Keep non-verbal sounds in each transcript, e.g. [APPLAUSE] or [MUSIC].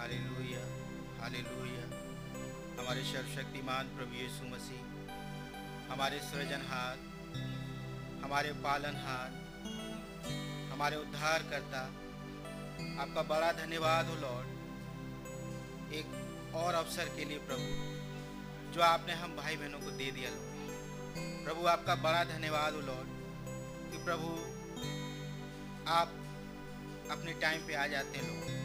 Hallelujah hallelujah. हमारे सर्वशक्तिमान प्रभु यीशु मसीह, हमारे सृजनहार हमारे पालनहार हमारे उद्धारकर्ता, आपका बड़ा धन्यवाद हो लॉर्ड। एक और अवसर के लिए प्रभु, जो आपने हम भाई बहनों को दे दिया लॉर्ड। प्रभु, आपका बड़ा धन्यवाद हो लॉर्ड कि प्रभु, आप अपने टाइम पे आ जाते हैं, लॉर्ड।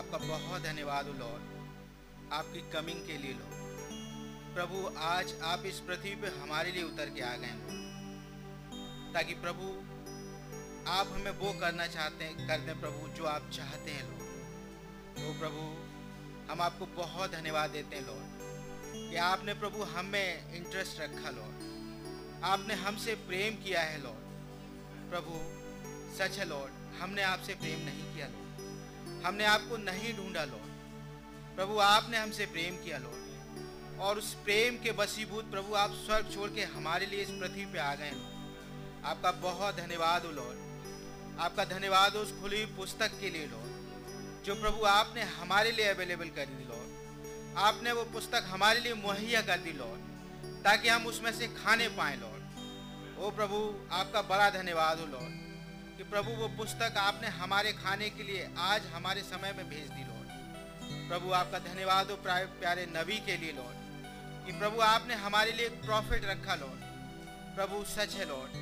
आपका बहुत धन्यवाद हो लॉर्ड। आपकी कमिंग के लिए लॉर्ड। प्रभु, आज आप इस पृथ्वी पे हमारे लिए उतर के आ गए लॉर्ड ताकि प्रभु, आप हमें वो करना चाहते हैं कर दें प्रभु, जो आप चाहते हैं लॉर्ड। तो प्रभु, हम आपको बहुत धन्यवाद देते हैं लॉर्ड, कि आपने प्रभु हमें इंटरेस्ट रखा लॉर्ड। आपने हमसे प्रेम किया है लॉर्ड। प्रभु, सच है लॉर्ड, हमने आपसे प्रेम नहीं किया लॉर्ड। हमने आपको नहीं ढूंढा, लॉर्ड। प्रभु, आपने हमसे प्रेम किया, लॉर्ड। और उस प्रेम के बसीभूत प्रभु, आप स्वर्ग छोड़ के हमारे लिए इस पृथ्वी पे आ गए। आपका बहुत धन्यवाद हो लॉर्ड। आपका धन्यवाद उस खुली पुस्तक के लिए, लॉर्ड, जो प्रभु आपने हमारे लिए अवेलेबल कर दी लॉर्ड। आपने वो पुस्तक हमारे लिए मुहैया कर दी, लॉर्ड, ताकि हम उसमें से खाने पाए, लॉर्ड। ओ प्रभु, आपका बड़ा धन्यवाद हो लॉर्ड। कि प्रभु, वो पुस्तक आपने हमारे खाने के लिए आज हमारे समय में भेज दी, लॉर्ड। प्रभु, आपका धन्यवाद हो प्यारे नबी के लिए, लॉर्ड, कि प्रभु, आपने हमारे लिए एक प्रॉफिट रखा, लॉर्ड। प्रभु, सच है, लॉर्ड,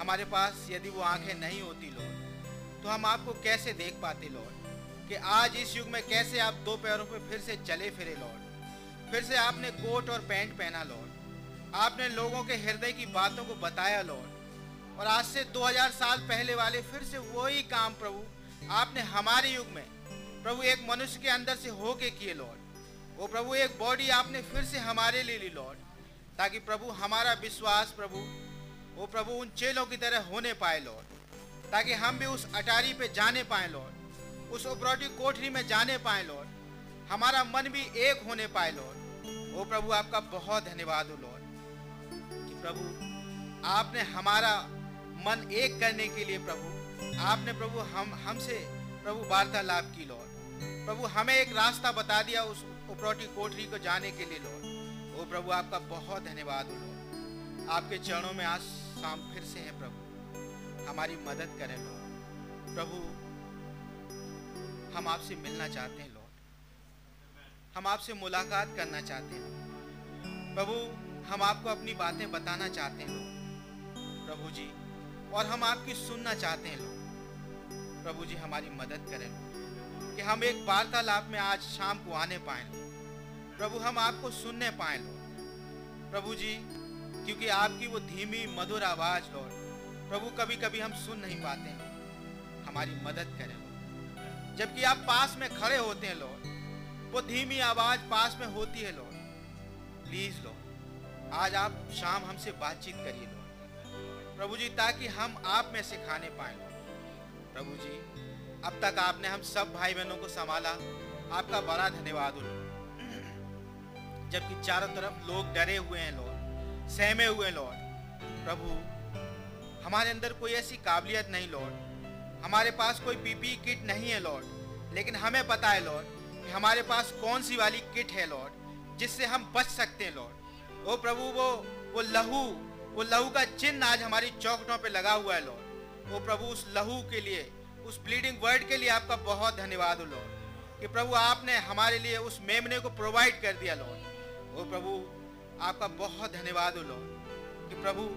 हमारे पास यदि वो आँखें नहीं होती, लॉर्ड तो हम आपको कैसे देख पाते, लॉर्ड, कि आज इस युग में कैसे आप दो पैरों पर फिर से चले फिरे, लॉर्ड। फिर से आपने कोट और पैंट पहना, लॉर्ड। आपने लोगों के हृदय की बातों को बताया, लॉर्ड। और आज से 2000 साल पहले वाले फिर से वही काम प्रभु, आपने हमारे युग में। प्रभु, एक मनुष्य के अंदर से होके किए, लॉर्ड। वो प्रभु, एक बॉडी आपने फिर से हमारे लिए ली, लॉर्ड, ताकि प्रभु, हमारा विश्वास प्रभु, वो प्रभु, उन चेलों की तरह होने पाए, लॉर्ड, ताकि हम भी उस अटारी पे जाने पाए, लॉर्ड, उस उपरौटी कोठरी में जाने पाए, लॉर्ड, हमारा मन भी एक होने पाए, लॉर्ड। वो प्रभु, आपका बहुत धन्यवाद हो, लॉर्ड, कि प्रभु, आपने हमारा मन एक करने के लिए प्रभु, आपने प्रभु हम, हमसे प्रभु वार्तालाप की लॉर्ड। प्रभु हमें एक रास्ता बता दिया उस उपरौटी कोठरी को जाने के लिए लॉर्ड। वो प्रभु, आपका बहुत धन्यवाद हो लॉर्ड। आपके चरणों में आज शाम फिर से है प्रभु। हमारी मदद करें लॉर्ड। प्रभु, हम आपसे मिलना चाहते हैं लॉर्ड। हम आपसे मुलाकात करना चाहते हैं। प्रभु, हम आपको अपनी बातें बताना चाहते हैं प्रभु जी और हम आपकी सुनना चाहते हैं लोग। प्रभु जी, हमारी मदद करें कि हम एक वार्तालाप में आज शाम को आने पाए प्रभु, हम आपको सुनने पाए प्रभु जी, क्योंकि आपकी वो धीमी, मधुर आवाज़ लॉर्ड प्रभु कभी कभी हम सुन नहीं पाते हैं। हमारी मदद करें जबकि आप पास में खड़े होते हैं लॉर्ड वो धीमी आवाज़ पास में होती है लॉर्ड प्लीज़ लॉर्ड आज आप शाम हमसे बातचीत करिए लॉर्ड प्रभु जी, ताकि हम आप में से खाने पाए। प्रभु जी, अब तक आपने हम सब भाई बहनों को संभाला। आपका बड़ा धन्यवाद हो जबकि चारों तरफ़ लोग डरे हुए हैं लॉर्ड सहमे हुए लॉर्ड प्रभु, हमारे अंदर कोई ऐसी काबिलियत नहीं लॉर्ड हमारे पास कोई पीपी किट नहीं है लॉर्ड लेकिन हमें पता है लॉर्ड कि हमारे पास कौन सी वाली किट है लॉर्ड जिससे हम बच सकते हैं लॉर्ड ओ प्रभु, वो वो लहू वो लहू का चिन्ह आज हमारी चौकटों पे लगा हुआ है लॉर्ड वो प्रभु उस लहू के लिए, उस ब्लीडिंग वर्ड के लिए आपका बहुत धन्यवाद हो लॉर्ड कि प्रभु आपने हमारे लिए उस मेमने को प्रोवाइड कर दिया लॉर्ड वो प्रभु आपका बहुत धन्यवाद हो लॉर्ड कि प्रभु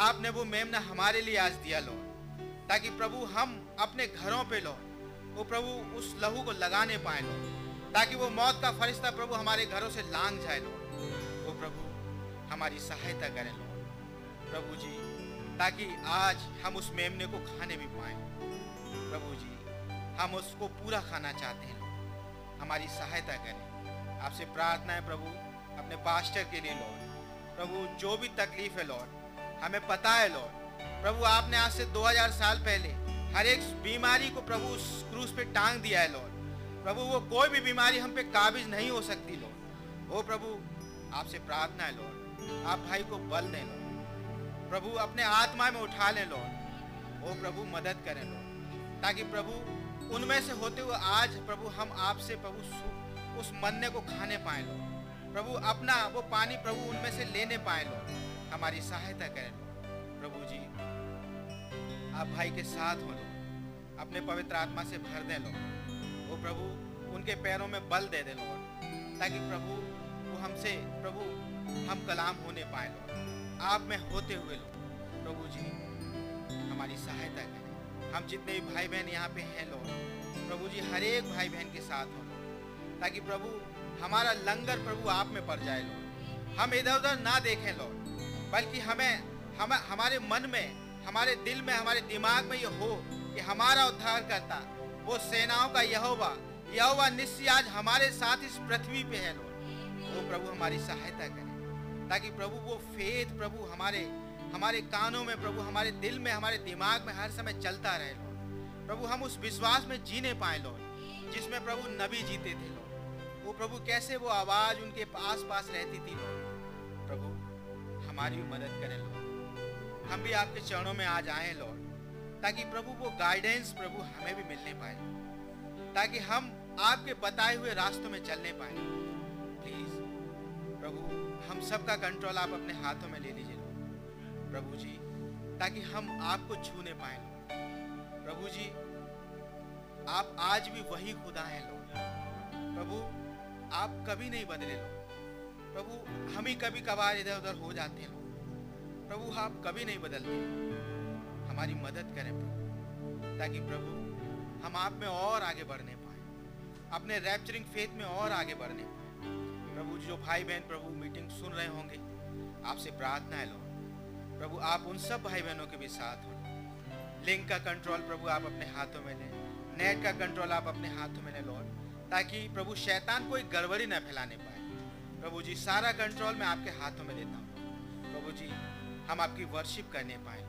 आपने वो मेमना हमारे लिए आज दिया लॉर्ड ताकि प्रभु हम अपने घरों पे लॉर्ड वो प्रभु उस लहू को लगाने पाए लॉर्ड ताकि वो मौत का फरिश्ता प्रभु हमारे घरों से लांग जाए लॉर्ड वो प्रभु हमारी सहायता करें लॉर्ड प्रभु जी, ताकि आज हम उस मेमने को खाने भी पाए। प्रभु जी, हम उसको पूरा खाना चाहते हैं। हमारी सहायता करें। आपसे प्रार्थना है प्रभु, अपने पास्टर के लिए लॉर्ड। प्रभु, जो भी तकलीफ़ है लॉर्ड, हमें पता है लॉर्ड। प्रभु, आपने आज से 2000 साल पहले हर एक बीमारी को प्रभु उस क्रूस पे टांग दिया है लॉर्ड। प्रभु, वो कोई भी बीमारी हम पे काबिज नहीं हो सकती, लॉर्ड। ओ प्रभु, आपसे प्रार्थना है, लॉर्ड। आप भाई को बल दें, लॉर्ड। प्रभु अपने आत्मा में उठा लें लॉर्ड ओ प्रभु, मदद करें लॉर्ड ताकि प्रभु उनमें से होते हुए आज प्रभु हम आपसे प्रभु उस मन्ने को खाने पाए लो प्रभु अपना वो पानी प्रभु उनमें से लेने पाए लो हमारी सहायता करें लो प्रभु जी, आप भाई के साथ हो लो अपने पवित्र आत्मा से भर दे लो वो प्रभु, उनके पैरों में बल दे दे लो ताकि प्रभु वो हमसे, प्रभु हम कलाम होने पाए लो आप में होते हुए लो प्रभु जी, हमारी सहायता करें। हम जितने भी भाई बहन यहाँ पे हैं लोग, प्रभु जी, हर एक भाई बहन के साथ हो। ताकि प्रभु, हमारा लंगर प्रभु आप में पड़ जाए लोग। हम इधर उधर ना देखें लोग, बल्कि हमें, हम, हमारे मन में, हमारे दिल में, हमारे दिमाग में ये हो कि हमारा उद्धार करता, वो सेनाओं का यहोवा यहोवा निश्चय आज हमारे साथ इस पृथ्वी पे है लोग। वो प्रभु हमारी सहायता करे। ताकि प्रभु वो फेथ प्रभु हमारे हमारे कानों में, प्रभु हमारे दिल में, हमारे दिमाग में हर समय चलता रहे लॉर्ड प्रभु हम उस विश्वास में जीने पाए लॉर्ड जिसमें प्रभु नबी जीते थे लॉर्ड वो प्रभु कैसे वो आवाज़ उनके पास पास रहती थी लॉर्ड प्रभु, हमारी भी मदद करें लॉर्ड हम भी आपके चरणों में आज आए लॉर्ड ताकि प्रभु वो गाइडेंस प्रभु हमें भी मिलने पाए ताकि हम आपके बताए हुए रास्तों में चलने पाए हम सबका कंट्रोल आप अपने हाथों में ले लीजिए. प्रभु जी, ताकि हम आपको छूने पाए. प्रभु जी, आप आज भी वही खुदा हैं लोग। प्रभु, आप कभी नहीं बदले लोग। प्रभु, हम ही कभी कभार इधर उधर हो जाते हैं लोग। प्रभु, आप कभी नहीं बदलते। हमारी मदद करें प्रभु, ताकि प्रभु, हम आप में और आगे बढ़ने पाए। अपने रैप्चरिंग फेथ में और आगे बढ़ने पाए। प्रभु जो भाई बहन प्रभु मीटिंग सुन रहे होंगे, आपसे प्रार्थना है लो प्रभु, आप उन सब भाई बहनों के भी साथ हो। लिंक का कंट्रोल प्रभु आप अपने हाथों में लें। नेट का कंट्रोल आप अपने हाथों में लें, लॉर्ड, ताकि प्रभु शैतान कोई गड़बड़ी न फैलाने पाए। प्रभु जी, सारा कंट्रोल मैं आपके हाथों में देता हूँ। प्रभु जी, हम आपकी वर्शिप करने पाए।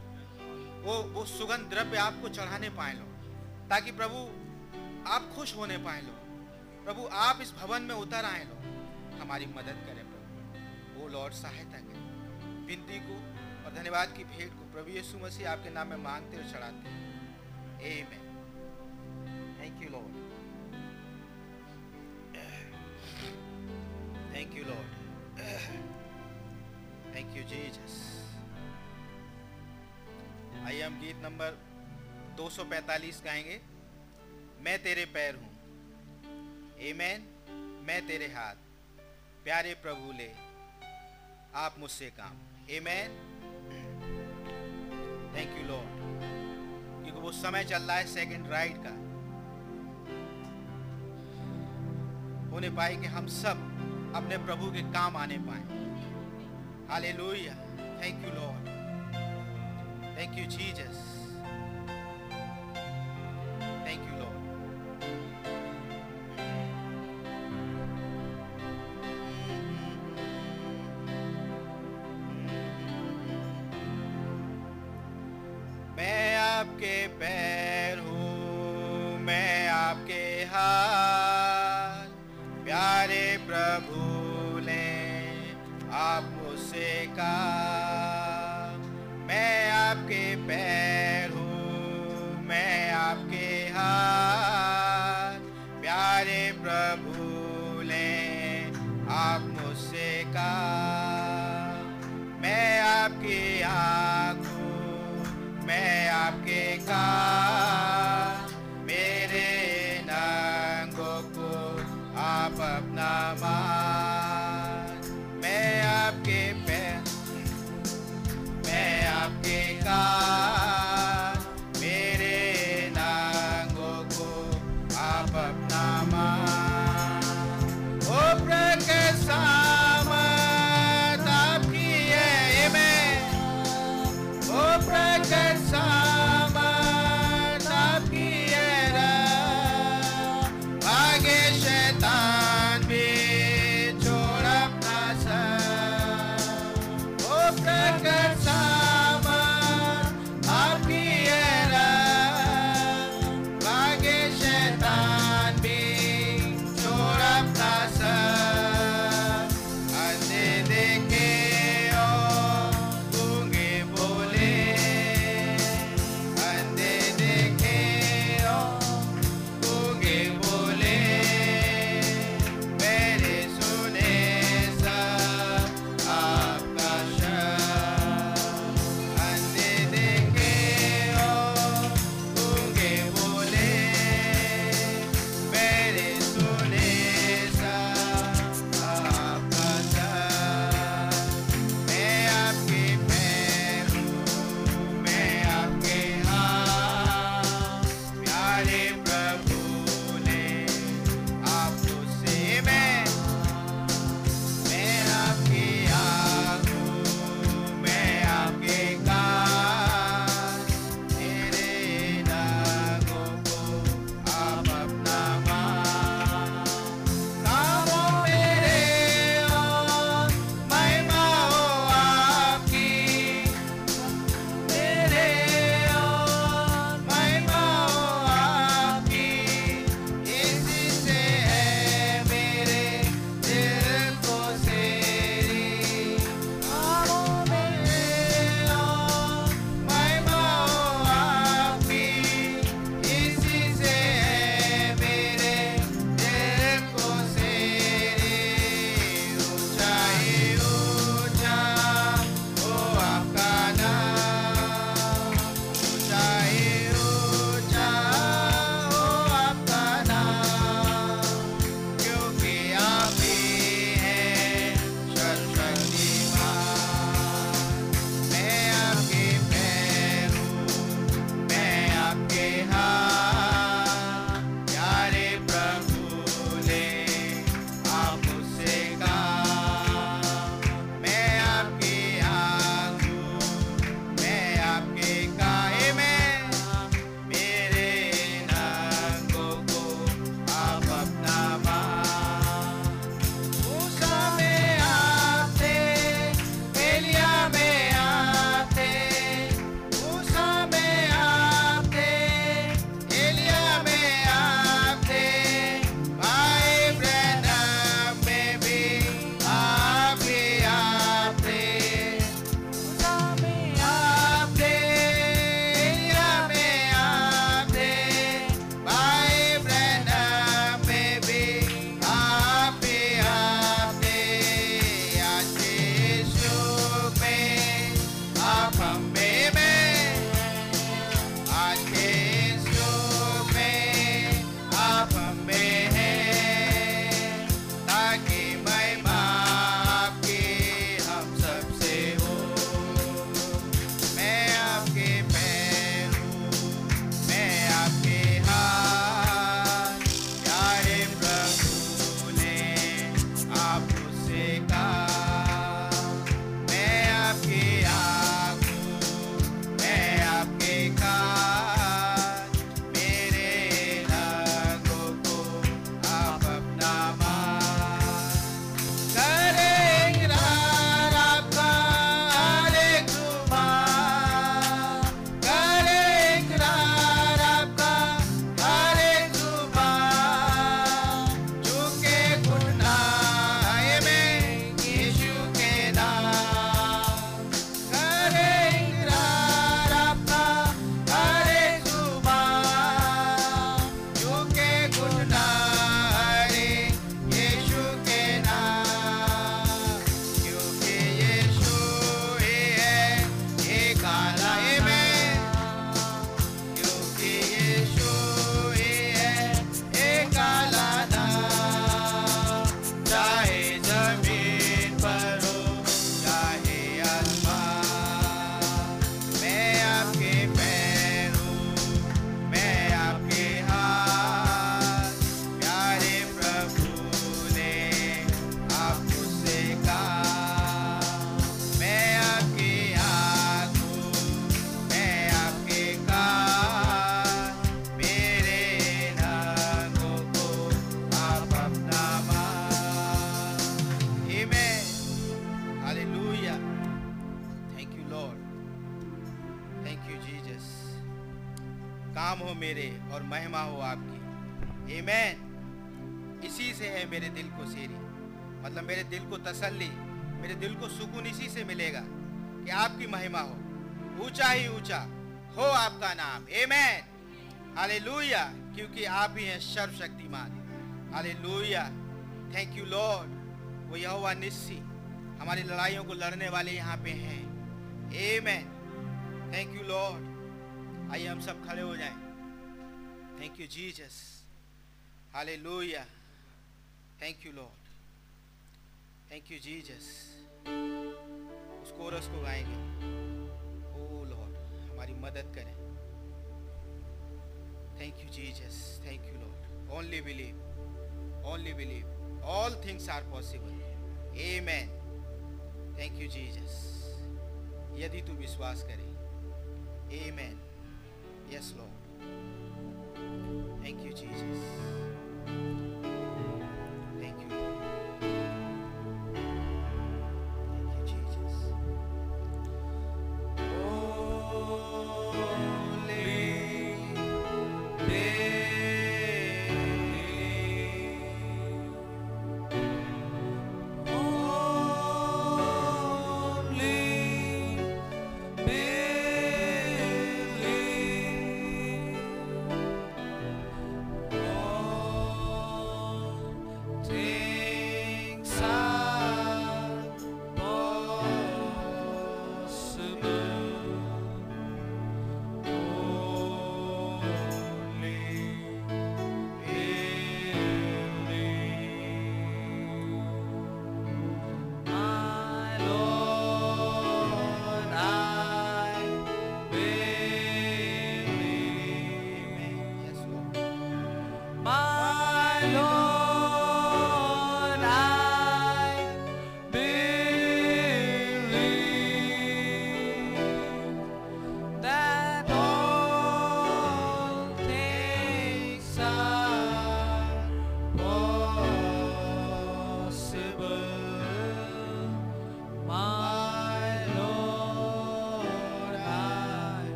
वो वो सुगंध द्रव्य आपको चढ़ाने पाए लो ताकि प्रभु आप खुश होने पाए लो प्रभु, आप इस भवन में उतर आए लो हमारी मदद करें प्रभु। वो लॉर्ड सहायता करें। विनती को और धन्यवाद की भेंट को प्रभु यीशु मसीह आपके नाम में मांगते और चढ़ाते हैं। Amen thank you Lord thank you Lord thank you Jesus आइए हम गीत नंबर 245 गाएँगे। मैं तेरे पैर हूँ। एमेन मैं तेरे हाथ प्यारे प्रभु ले, आप मुझसे काम। A man thank you Lord क्योंकि वो समय चल रहा है सेकंड राइड का। होने पाए कि हम सब अपने प्रभु के काम आने पाए। Hallelujah thank you Lord thank you Jesus thank you Lord नाम हो मेरे और महिमा हो आपकी। आमेन इसी से है मेरे दिल को सेरी। मतलब मेरे दिल को तसल्ली, मेरे दिल को सुकून इसी से मिलेगा कि आपकी महिमा हो। ऊँचा ही ऊँचा हो आपका नाम। आमेन हालेलुया क्योंकि आप ही हैं सर्वशक्तिमान। हालेलुया थैंक यू लॉर्ड वो यहोवा निस्सी, हमारी लड़ाइयों को लड़ने वाले यहाँ पे हैं। आमेन थैंक यू लॉर्ड आइए हम सब खड़े हो जाएँ। Thank you Jesus hallelujah thank you Lord thank you Jesus उस कोरस को गाएँगे। ओ लॉर्ड हमारी मदद करें। Thank you Jesus thank you Lord only believe only believe all things are possible amen thank you Jesus यदि तू विश्वास करे। Amen yes Lord thank you Jesus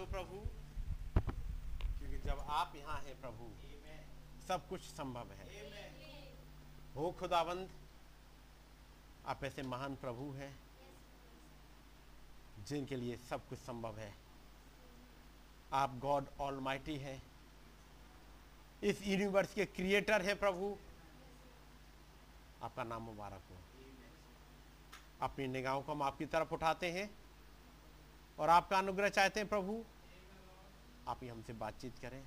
हो प्रभु, क्योंकि जब आप यहाँ हैं प्रभु, सब कुछ संभव है। हो खुदाबंद, आप ऐसे महान प्रभु हैं, जिनके लिए सब कुछ संभव है। आप गॉड ऑल माइटी हैं। इस यूनिवर्स के क्रिएटर हैं प्रभु। आपका नाम मुबारक हो। अपनी निगाहों को हम आपकी तरफ़ उठाते हैं। और आपका अनुग्रह चाहते हैं प्रभु? आप ही हमसे बातचीत करें।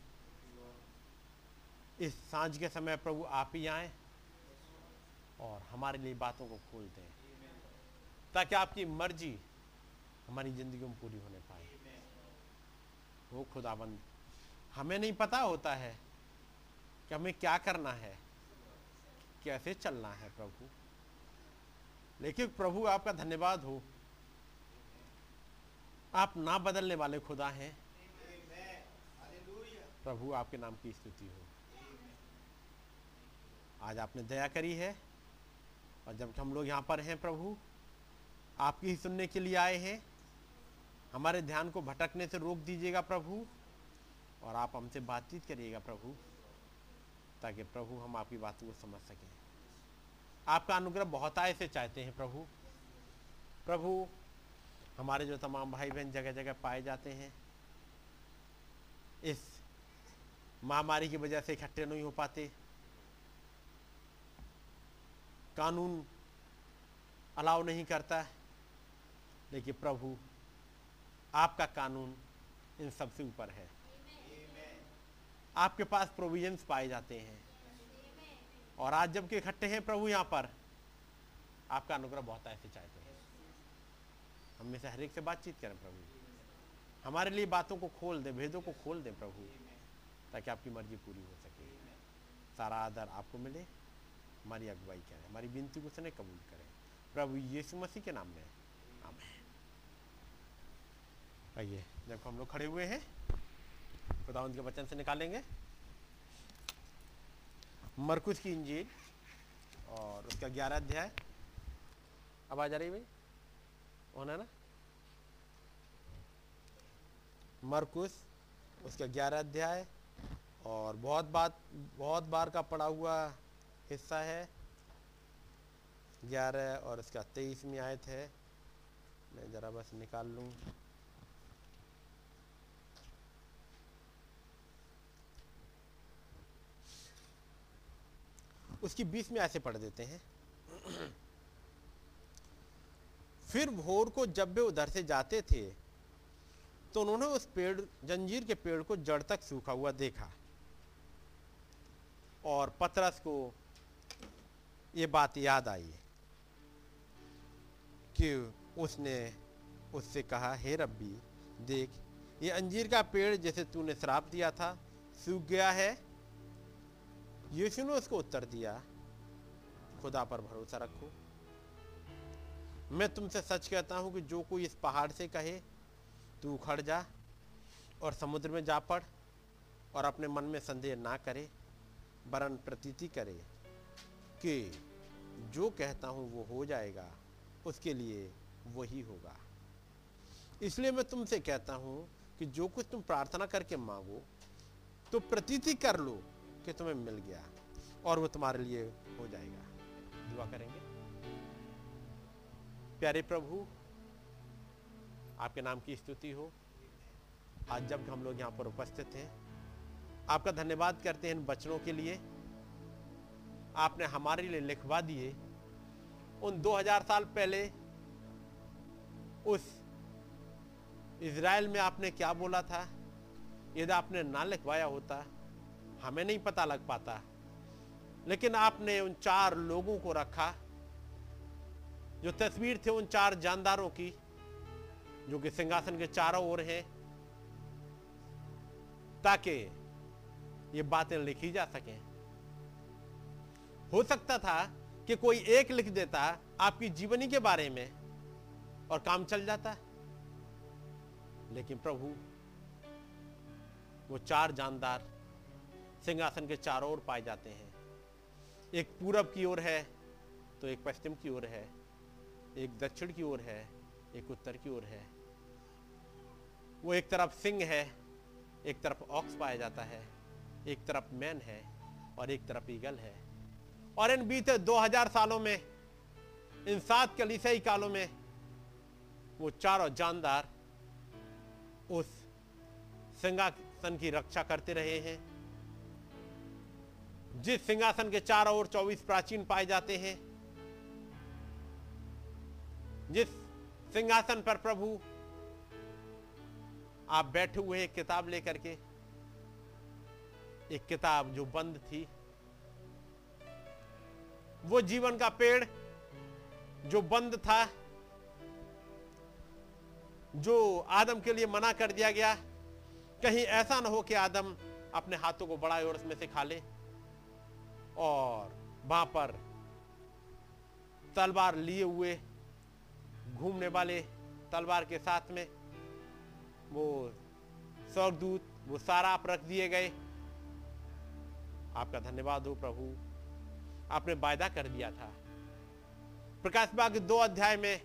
इस साँझ के समय प्रभु आप ही आए और हमारे लिए बातों को खोल दें ताकि आपकी मर्ज़ी हमारी ज़िंदगी में पूरी होने पाए। वो खुदाबंद, हमें नहीं पता होता है कि हमें क्या करना है, कैसे चलना है प्रभु। लेकिन प्रभु आपका धन्यवाद हो। आप ना बदलने वाले खुदा हैं। प्रभु आपके नाम की स्तुति हो। आज आपने दया करी है और जब हम लोग यहाँ पर हैं प्रभु आपकी ही सुनने के लिए आए हैं। हमारे ध्यान को भटकने से रोक दीजिएगा प्रभु और आप हमसे बातचीत करिएगा प्रभु ताकि प्रभु हम आपकी बातों को समझ सकें। आपका अनुग्रह बहुत आय से चाहते हैं प्रभु। प्रभु हमारे जो तमाम भाई बहन जगह जगह पाए जाते हैं। इस महामारी की वजह से इकट्ठे नहीं हो पाते। कानून अलाउ नहीं करता। लेकिन प्रभु, आपका कानून इन सबसे ऊपर है। आपके पास प्रोविजंस पाए जाते हैं। और आज जबकि इकट्ठे हैं प्रभु यहाँ पर, आपका अनुग्रह बहुत ऐसे चाहते हैं हम से हर एक से बातचीत करें प्रभु हमारे लिए बातों को खोल दें, भेदों को खोल दें प्रभु ताकि आपकी मर्ज़ी पूरी हो सके। सारा आदर आपको मिले, हमारी अगुवाई करें, हमारी विनती को सुने कबूल करें। प्रभु यीशु मसीह के नाम में। आइए जब हम लोग खड़े हुए हैं। खुदावंत के वचन से निकालेंगे। मरकुस की इंजील और उसका ग्यारह अध्याय। आवाज़ आ रही भाई? होना ना? मरकुस, उसका ग्यारह अध्याय, और बहुत बात, बहुत बार का पड़ा हुआ हिस्सा है। ग्यारह और इसका तेईसवीं आयत है। मैं ज़रा बस निकाल लूँ। उसकी बीस में ऐसे पढ़ देते हैं। फिर भोर को जब वे उधर से जाते थे तो उन्होंने उस पेड़, जंजीर के पेड़ को जड़ तक सूखा हुआ देखा। और पतरस को ये बात याद आई कि उसने उससे कहा, हे रब्बी, देख, ये अंजीर का पेड़ जैसे तूने श्राप दिया था, सूख गया है। यीशु ने उसको उत्तर दिया, खुदा पर भरोसा रखो। मैं तुमसे सच कहता हूँ कि जो कोई इस पहाड़ से कहे, तू उखड़ जा और समुद्र में जा पड़ और अपने मन में संदेह ना करे, वरन प्रतीति करे कि जो कहता हूँ वो हो जाएगा, उसके लिए वही होगा। इसलिए मैं तुमसे कहता हूँ कि जो कुछ तुम प्रार्थना करके मांगो तो प्रतीति कर लो कि तुम्हें मिल गया और वो तुम्हारे लिए हो जाएगा। दुआ करेंगे। प्यारे प्रभु, आपके नाम की स्तुति हो। आज जब हम लोग यहाँ पर उपस्थित हैं, आपका धन्यवाद करते हैं इन बचनों के लिए। आपने हमारे लिए लिखवा दिए। उन 2000 साल पहले उस इज़राइल में आपने क्या बोला था? यदि आपने ना लिखवाया होता, हमें नहीं पता लग पाता। लेकिन आपने उन चार लोगों को रखा। जो तस्वीर थे उन चार जानदारों की, जो कि सिंहासन के चारों ओर हैं, ताकि ये बातें लिखी जा सकें। हो सकता था कि कोई एक लिख देता आपकी जीवनी के बारे में और काम चल जाता। लेकिन प्रभु, वो चार जानदार सिंहासन के चारों ओर पाए जाते हैं। एक पूरब की ओर है तो एक पश्चिम की ओर है। एक दक्षिण की ओर है, एक उत्तर की ओर है। वो एक तरफ़ सिंह है, एक तरफ़ ऑक्स पाया जाता है, एक तरफ़ मैन है और एक तरफ़ ईगल है। और इन बीते 2000 सालों में, इन सात कलीसियाई कालों में, वो चारों जानदार उस सिंहासन की रक्षा करते रहे हैं। जिस सिंहासन के चारों ओर 24 प्राचीन पाए जाते हैं जिस सिंहासन पर प्रभु आप बैठे हुए एक किताब लेकर के, एक किताब जो बंद थी, वो जीवन का पेड़ जो बंद था, जो आदम के लिए मना कर दिया गया, कहीं ऐसा ना हो कि आदम अपने हाथों को बढ़ाए और उसमें से खा ले और वहाँ पर तलवार लिए हुए घूमने वाले तलवार के साथ में वो स्वर्गदूत, वो सारा आप रख दिए गए। आपका धन्यवाद हो प्रभु। आपने वायदा कर दिया था। प्रकाश बाग दो अध्याय में,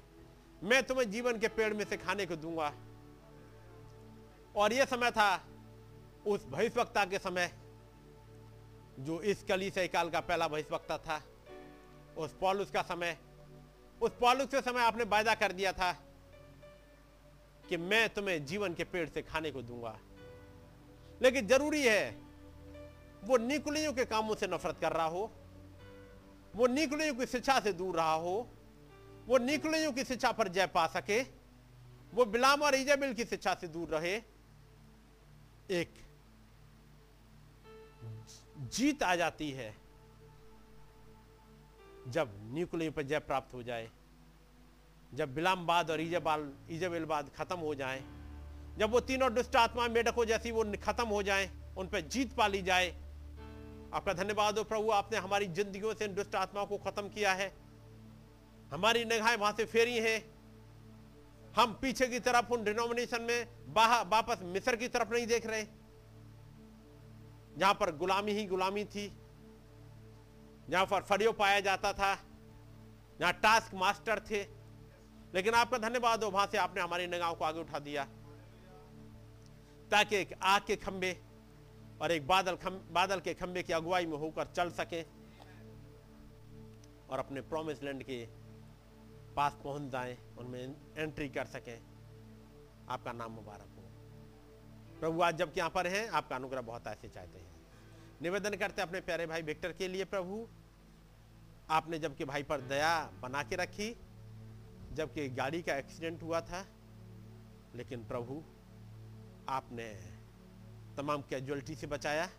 मैं तुम्हें जीवन के पेड़ में से खाने को दूँगा। और यह समय था, उस भविष्यवक्ता के समय, जो इस कली से काल का पहला भविष्यवक्ता था। उस पॉलुस का समय उस पॉलुस से समय आपने वायदा कर दिया था कि मैं तुम्हें जीवन के पेड़ से खाने को दूँगा। लेकिन ज़रूरी है, वो निकुलियों के कामों से नफरत कर रहा हो, वो निकुलियों की शिक्षा से दूर रहा हो, वो निकुलियों की शिक्षा पर जय पा सके, वो बिलाम और इजेबिल की शिक्षा से दूर रहे। एक जीत आ जाती है। जब न्यूक्लियर पर जय प्राप्त हो जाए, जब बिलामबाद और इजबाल इजबेलबाद खत्म हो जाए, जब वो तीनों दुष्ट आत्मा मेढकों जैसी वो खत्म हो जाए, उन पर जीत पा ली जाए, आपका धन्यवाद हो प्रभु, आपने हमारी जिंदगियों से दुष्ट आत्माओं को खत्म किया है। हमारी निगाहें वहाँ से फेरी हैं। हम पीछे की तरफ़ उन डिनोमिनेशन में वापस मिस्र की तरफ़ नहीं देख रहे। जहाँ पर गुलामी ही गुलामी थी जहाँ पर फरियो पाया जाता था जहाँ टास्क मास्टर थे। लेकिन आपका धन्यवाद हो वहाँ से आपने हमारी निगाहों को आगे उठा दिया। ताकि एक आग के खंबे और एक बादल खम, बादल के खंबे की अगुवाई में होकर चल सके और अपने प्रोमिस लैंड के पास पहुँच जाए उनमें एंट्री कर सकें। आपका नाम मुबारक हो। प्रभु आज जबकि यहाँ पर हैं आपका अनुग्रह बहुत ऐसे चाहते हैं। निवेदन करते अपने प्यारे भाई विक्टर के लिए, प्रभु। आपने जबकि भाई पर दया बना के रखी, जबकि गाड़ी का एक्सीडेंट हुआ था, लेकिन प्रभु, आपने तमाम कैजुअलिटी से बचाया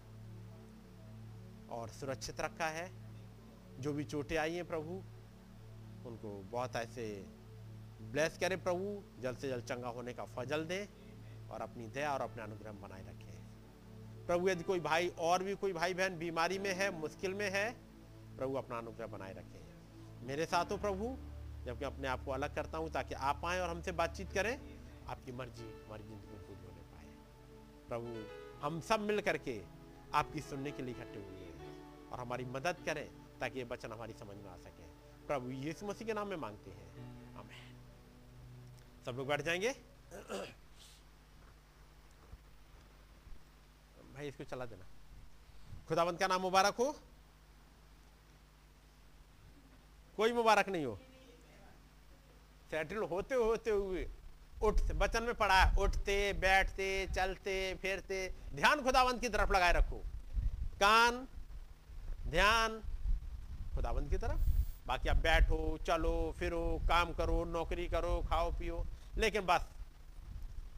और सुरक्षित रखा है। जो भी चोटें आई हैं प्रभु, उनको बहुत ऐसे ब्लेस करें प्रभु। जल्द से जल्द चंगा होने का फजल दें और अपनी दया और अपने अनुग्रह बनाए रखें। प्रभु, यदि कोई भाई और भी, कोई भाई बहन बीमारी में है, मुश्किल में है, प्रभु अपना अनुग्रह बनाए रखें। मेरे साथ हो प्रभु, जबकि अपने आप को अलग करता हूँ, ताकि आप आए और हमसे बातचीत करें, आपकी मर्ज़ी, हमारी ज़िंदगी में पूरी होने पाए। प्रभु, हम सब मिल करके आपकी सुनने के लिए इकट्ठे हुए हैं, और हमारी मदद करें, ताकि ये वचन हमारी समझ में आ सके। प्रभु, यीशु मसीह के नाम में मांगते हैं। हमें सब लोग बैठ जाएँगे? भाई, इसको चला देना। खुदावंत का नाम मुबारक हो? कोई मुबारक नहीं हो। सेटल होते होते हुए उठते, बचन में है उठते, बैठते, चलते, फिरते। ध्यान खुदावंत की तरफ़ लगाए रखो। कान, ध्यान खुदावंत की तरफ़। बाकी आप बैठो, चलो, फिरो, काम करो, नौकरी करो, खाओ पियो। लेकिन बस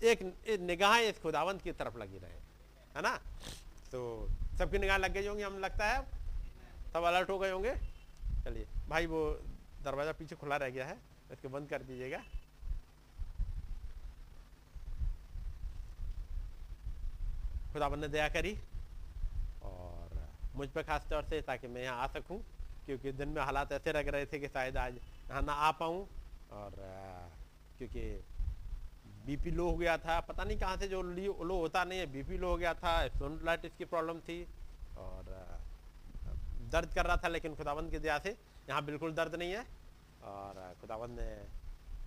एक निगाहें इस खुदावंत की तरफ़ लगी रहे। है ना? तो सबकी निगाह लग गई होंगी, हम लगता है। सब अलर्ट हो गए होंगे। चलिए, भाई वो दरवाज़ा पीछे खुला रह गया है, इसको बंद कर दीजिएगा। खुदाबंद ने दया करी और मुझ पर खास तौर से ताकि मैं यहाँ आ सकूँ, क्योंकि दिन में हालात ऐसे लग रहे थे कि शायद आज यहाँ ना आ पाऊँ और, क्योंकि बीपी लो हो गया था, पता नहीं कहाँ से जो लो होता नहीं है, बीपी लो हो गया था स्टोनलाइटिस की प्रॉब्लम थी, और दर्द कर रहा था, लेकिन खुदाबंद की दया से यहाँ बिल्कुल दर्द नहीं है, और, खुदाबंद ने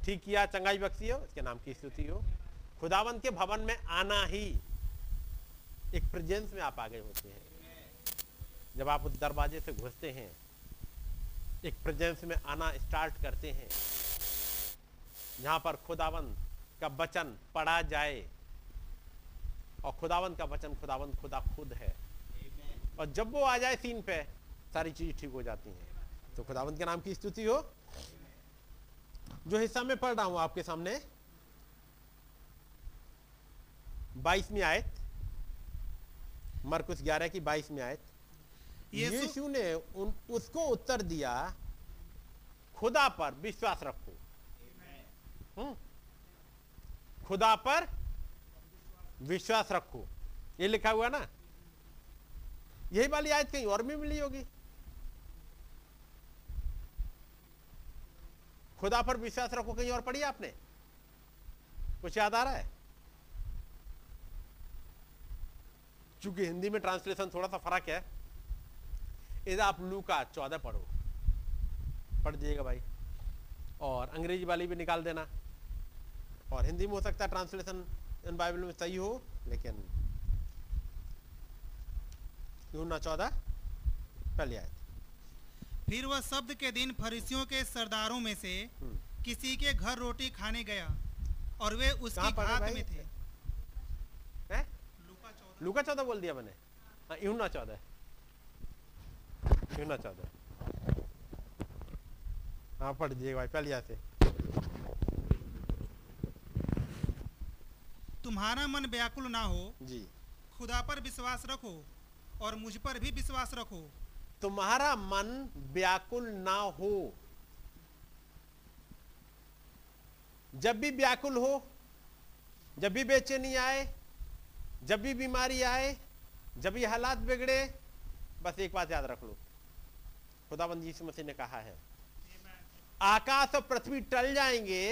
ठीक किया, चंगाई बख्शी हो, इसके नाम की स्तुति हो। खुदाबंद के भवन में आना ही एक प्रेजेंस में आप आगे होते हैं। जब आप उस दरवाजे से घुसते हैं, एक प्रेजेंस में आना स्टार्ट करते हैं। यहाँ पर खुदावन का वचन पढ़ा जाए और खुदावन का वचन खुदावन खुदा खुद है। और जब वो आ जाए सीन पे सारी चीज़ ठीक हो जाती हैं। तो खुदावंत के नाम की स्तुति हो। जो हिस्सा में पढ़ रहा हूँ आपके सामने बाईसवीं आयत मरकुस ग्यारह की बाईस में आयत। यीशु ने उन उसको उत्तर दिया खुदा पर विश्वास रखो। खुदा पर विश्वास रखो। ये लिखा हुआ ना? यही वाली आयत कहीं और भी मिली होगी। खुदा पर विश्वास रखो कहीं और पढ़ी आपने? कुछ याद आ रहा है? चूँकि हिंदी में ट्रांसलेशन थोड़ा सा फ़र्क है। इधर आप लू का चौदह पढ़ो। पढ़ दीजिएगा भाई। और अंग्रेज़ी वाली भी निकाल देना। और हिंदी में हो सकता है ट्रांसलेशन इन बाइबल में सही हो लेकिन यूना चौदह? पहली आयत। फिर वह शब्द के दिन फरीसियों के सरदारों में से हम्म। किसी के घर रोटी खाने गया और वे उसकी घात में थे। है? लूका चौदह। बोल दिया मैंने। हाँ यूना चौदह। यूना चौदह। हाँ पढ़ दीजिएगा भाई पहले से। तुम्हारा मन व्याकुल ना हो जी। खुदा पर विश्वास रखो और मुझ पर भी विश्वास रखो। तुम्हारा मन व्याकुल ना हो। जब भी व्याकुल हो जब भी बेचैनी आए जब भी बीमारी आए जब भी हालात बिगड़े बस एक बात याद रख लो। खुदाबंद यीशु मसीह ने कहा है आकाश और पृथ्वी टल जाएँगे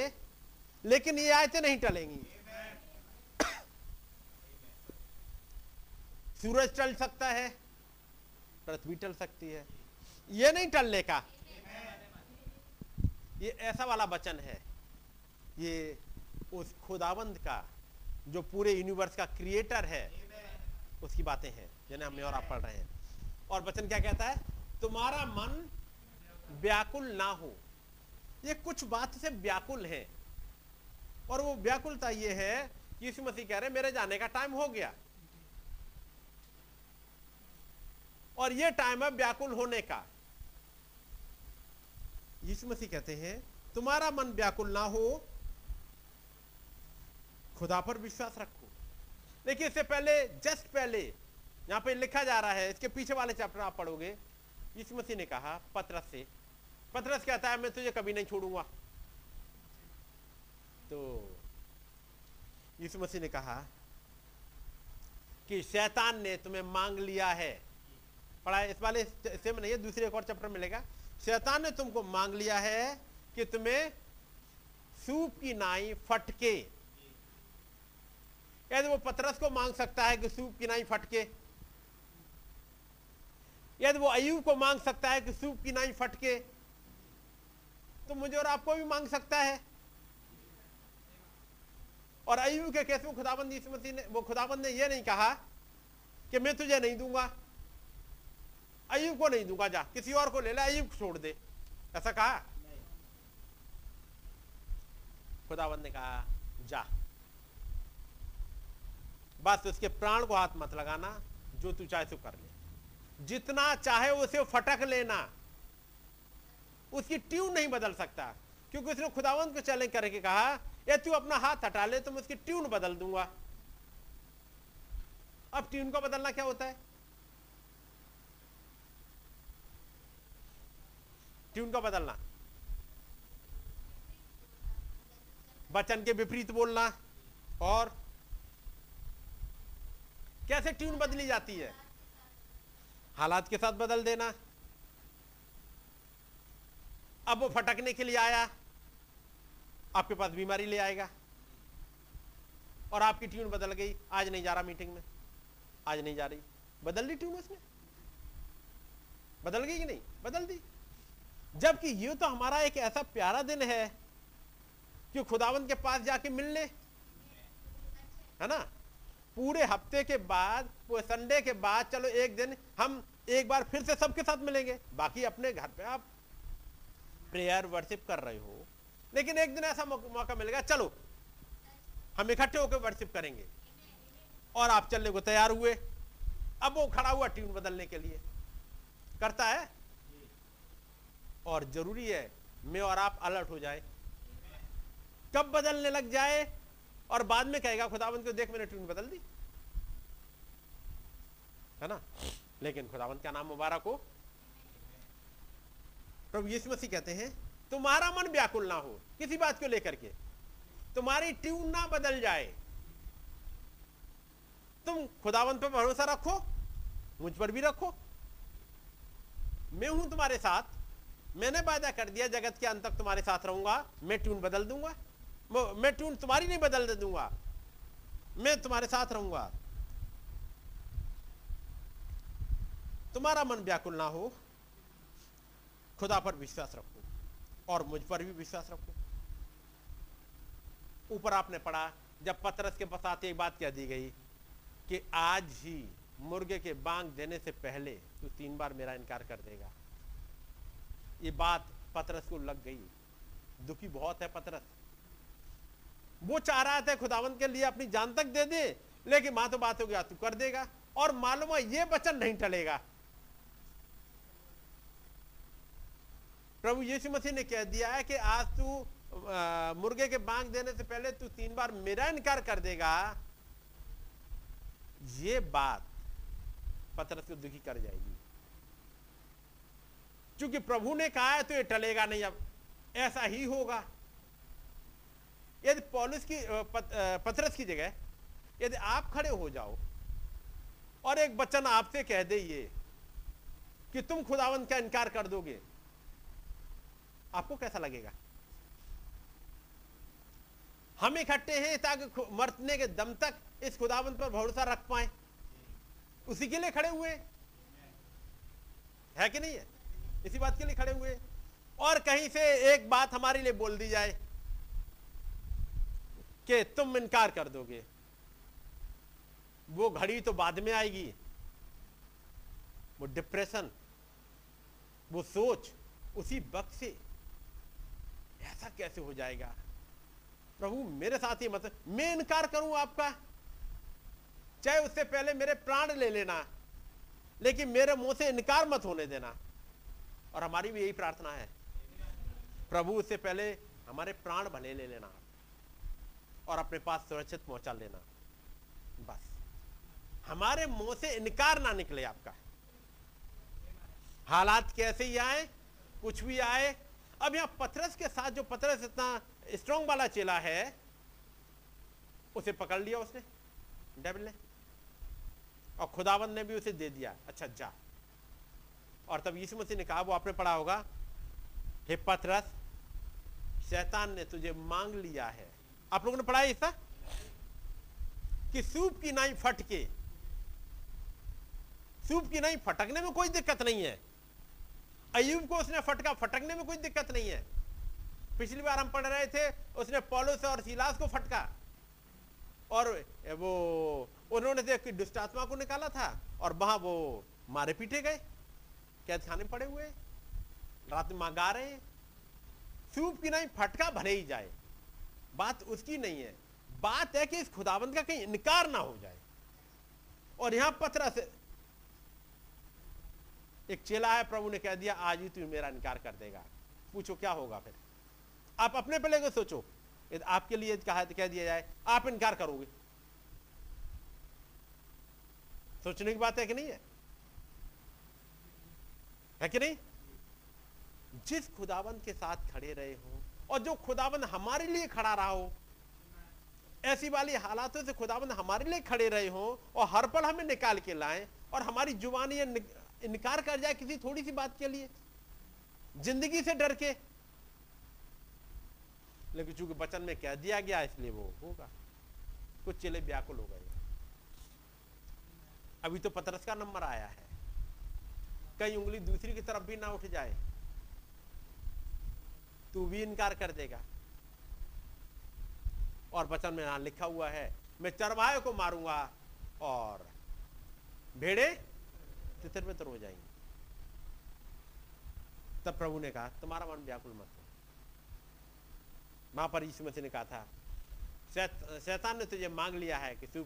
लेकिन ये आयतें नहीं टलेंगी। सूरज टल सकता है, पृथ्वी टल सकती है। ये नहीं टलने का। ये ऐसा वाला वचन है। ये उस खुदाबंद का, जो पूरे यूनिवर्स का क्रिएटर है, उसकी बातें हैं, जिन्हें हमने और आप पढ़ रहे हैं। और वचन क्या कहता है? तुम्हारा मन व्याकुल ना हो। ये कुछ बात से व्याकुल है। और वो व्याकुलता ये है कि यीशु मसीह कह रहे हैं, मेरे जाने का टाइम हो गया। और ये टाइम है व्याकुल होने का। यीशु मसीह कहते हैं, तुम्हारा मन व्याकुल ना हो, खुदा पर विश्वास रखो। देखिए, इससे पहले जस्ट पहले, यहाँ पे लिखा जा रहा है, इसके पीछे वाले चैप्टर आप पढ़ोगे, यीशु मसीह ने कहा, पतरस से, पत्रस कहता है, मैं तुझे कभी नहीं छोड़ूँगा। तो यीशु मसीह ने कहा कि शैतान ने तुम्हें मांग लिया है। पढ़ा इस वाले से में नहीं है, दूसरे एक और चैप्टर मिलेगा शैतान ने तुमको मांग लिया है कि तुम्हें सूप की नाई फटके। यदि वो पतरस को मांग सकता है कि सूप की नाई फटके। यदि वो अयूब को मांग सकता है कि सूप की नाई फटके। तो मुझे और आपको भी मांग सकता है। और अयूब के केस में खुदाबंद मसीह ने वो खुदाबंद ने ये नहीं कहा कि मैं तुझे नहीं दूँगा। अयूब को नहीं दूँगा जा। किसी और को ले ले अयूब छोड़ दे। ऐसा कहा? खुदाबंद ने कहा, जा। बस उसके प्राण को हाथ मत लगाना, जो तू चाहे तो कर ले। जितना चाहे उसे फटक लेना। उसकी ट्यून नहीं बदल सकता। क्योंकि उसने खुदावंत को चैलेंज करके कहा या तू अपना हाथ हटा ले तो मैं उसकी ट्यून बदल दूँगा। अब ट्यून को बदलना क्या होता है? ट्यून का बदलना। वचन के विपरीत बोलना और कैसे ट्यून बदली जाती है? हालात के साथ बदल देना। अब वो फटकने के लिए आया, आपके पास बीमारी ले आएगा और आपकी ट्यून बदल गई। आज नहीं जा रहा मीटिंग में, आज नहीं जा रही। बदल दी ट्यून उसने? बदल गई कि नहीं? बदल दी। जबकि ये तो हमारा एक ऐसा प्यारा दिन है कि खुदावंत के पास जाके मिलने। है ना? पूरे हफ़्ते के बाद संडे के बाद, चलो एक दिन हम एक बार फिर से सबके साथ मिलेंगे। बाकी अपने घर पे आप प्रेयर वर्शिप कर रहे हो। लेकिन एक दिन ऐसा मौका मिलेगा, चलो, हम इकट्ठे होकर वर्शिप करेंगे। और आप चलने को तैयार हुए। अब वो खड़ा हुआ ट्यून बदलने के लिए। करता है? और ज़रूरी है मैं और आप अलर्ट हो जाए। कब बदलने लग जाए? और बाद में कहेगा, खुदावंत को देख मैंने ट्यून बदल दी। है ना? लेकिन खुदावंत का नाम मुबारक हो। प्रभु यीशु मसीह कहते हैं, तुम्हारा मन व्याकुल ना हो, किसी बात को लेकर के। तुम्हारी ट्यून ना बदल जाए। तुम खुदावंत पर भरोसा रखो, मुझ पर भी रखो। मैं हूँ तुम्हारे साथ मैंने वादा कर दिया, जगत के अंत तक तुम्हारे साथ रहूँगा। मैं ट्यून बदल दूँगा। मैं- ट्यून तुम्हारी नहीं बदल दूँगा। मैं तुम्हारे साथ रहूँगा। तुम्हारा मन व्याकुल ना हो, खुदा पर विश्वास रखो और मुझ पर भी विश्वास रखो। ऊपर आपने पढ़ा, जब पतरस के पास आते एक बात कह दी गई कि आज ही मुर्गे के बांग देने से पहले तू तीन बार मेरा इनकार कर देगा। ये बात पतरस को लग गई। दुखी बहुत है पतरस। वो चाह रहा था खुदावंत के लिए अपनी जान तक दे दे, लेकिन माँ तो बात हो गया तू कर देगा और मालूम है ये वचन नहीं टलेगा। प्रभु यीशु मसीह ने कह दिया है कि आज तू मुर्गे के बांग देने से पहले तू तीन बार मेरा इनकार कर देगा। ये बात पतरस को दुखी कर जाएगी। क्योंकि प्रभु ने कहा है तो ये टलेगा नहीं अब। ऐसा ही होगा। यदि पॉलिस की अ, की जगह यदि आप खड़े हो जाओ और एक बच्चन आपसे कह दे ये कि तुम खुदावंत का इनकार कर दोगे आपको कैसा लगेगा? हम इकट्ठे हैं ताकि मरने के दम तक इस खुदावंत पर भरोसा रख पाए। उसी के लिए खड़े हुए है कि नहीं है? इसी बात के लिए खड़े हुए। और कहीं से एक बात हमारे लिए बोल दी जाए कि तुम इनकार कर दोगे। वो घड़ी तो बाद में आएगी। वो डिप्रेशन, वो सोच उसी वक्त से ऐसा कैसे हो जाएगा? प्रभु, मेरे साथ ही मत, मैं इनकार करूँ आपका? चाहे उससे पहले मेरे प्राण ले लेना, लेकिन मेरे मुँह से इनकार मत होने देना। और हमारी भी यही प्रार्थना है। प्रभु उससे पहले हमारे प्राण भले ले लेना और अपने पास सुरक्षित पहुँचा लेना। बस। हमारे मुँह से इनकार ना निकले आपका। हालात कैसे ही आए, कुछ भी आए। अब यहाँ पथरस के साथ जो पथरस इतना स्ट्रांग वाला चेला है, उसे पकड़ लिया उसने डेविल ने। और खुदावन ने भी उसे दे दिया। अच्छा जा। और तब यीशु मसीह ने कहा, वो आपने पढ़ा होगा हे पथरस शैतान ने तुझे मांग लिया है। आप लोगों ने पढ़ा है इसका कि सूप की नाई फट के सूप की नाई फटकने में कोई दिक्कत नहीं है। अयूब को उसने फटका, फटकने में कोई दिक्कत नहीं है। पिछली बार हम पढ़ रहे थे, उसने पौलुस और सिलास को फटका। और वो, उन्होंने देख दुष्ट आत्मा को निकाला था, और वहाँ वो मारे पीटे गए। कैद खाने पड़े हुए? रात में माँ गा रहे हैं। सूप की नहीं, फटका भले ही जाए। बात उसकी नहीं है। बात है कि इस खुदाबंद का कहीं इनकार ना हो जाए। और यहाँ पत्रा से एक चेला है प्रभु ने कह दिया, आज ही तू मेरा इनकार कर देगा। पूछो क्या होगा फिर? आप अपने पे लेके सोचो। यदि आपके लिए कहा, कह दिया जाए, आप इनकार करोगे। सोचने की बात है कि नहीं है? है कि नहीं? जिस खुदाबंद के साथ खड़े रहे हो और जो खुदाबंद हमारे लिए खड़ा रहा हो, ऐसी वाली हालातों से खुदाबंद हमारे लिए खड़े रहे हो और हर पल हमें निकाल के लाए और हमारी ज़ुबान ये इनकार कर जाए किसी थोड़ी सी बात के लिए। ज़िंदगी से डर के। लेकिन चूँकि बचन में कह दिया गया, इसलिए वो होगा। कुछ चेले व्याकुल हो गए। अभी तो पतरस का नंबर आया है। कई उंगली दूसरी की तरफ़ भी ना उठ जाए, तू भी इनकार कर देगा। और वचन में यहाँ लिखा हुआ है, मैं चरवाहे को मारूँगा और भेड़े तितर बितर हो जाएँगे। तब प्रभु ने कहा, तुम्हारा मन व्याकुल मत वहाँ पर यीशु मसीह ने कहा था शैतान ने तुझे मांग लिया है कि तू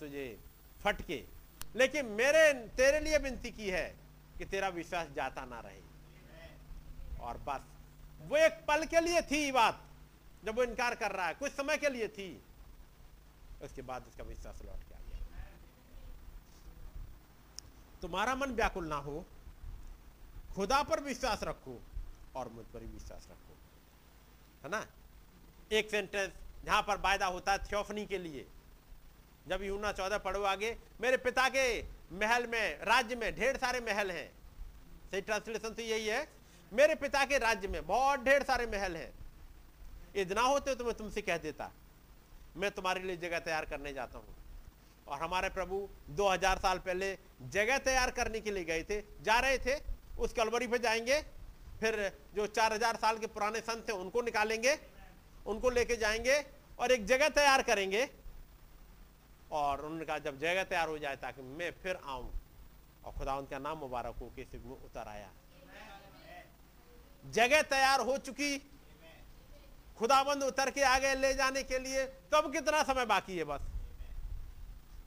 तुझे फटके, लेकिन मेरे, तेरे लिए विनती की है कि तेरा विश्वास जाता ना रहे। और बस, वो एक पल के लिए थी बात, जब वो इनकार कर रहा है, कुछ समय के लिए थी। उसके बाद उसका विश्वास लौट के आ गया। तुम्हारा मन व्याकुल ना हो, खुदा पर विश्वास रखो और मुझ पर विश्वास रखो। है ना? एक सेंटेंस जहाँ पर वायदा होता है थियोफनी के लिए। जब यूना चौदह पढ़ो आगे, मेरे पिता के महल में, राज्य में ढेर सारे महल हैं। सही ट्रांसलेशन तो यही है, मेरे पिता के राज्य में बहुत ढेर सारे महल हैं। इतना होते तो मैं तुमसे कह देता। मैं तुम्हारे लिए जगह तैयार करने जाता हूँ। और हमारे प्रभु 2000 साल पहले जगह तैयार करने के लिए गए थे, जा रहे थे, उस कलवरी पे जाएँगे, फिर जो 4000 साल के पुराने संत थे उनको निकालेंगे, उनको लेके जाएँगे और एक जगह तैयार करेंगे। और उन्होंने कहा जब जगह तैयार हो जाए ताकि मैं फिर आऊँ। और खुदा उनका नाम मुबारक हो के में उतर आया। जगह तैयार हो चुकी। खुदाबंद उतर के आगे ले जाने के लिए तो अब कितना समय बाकी है बस?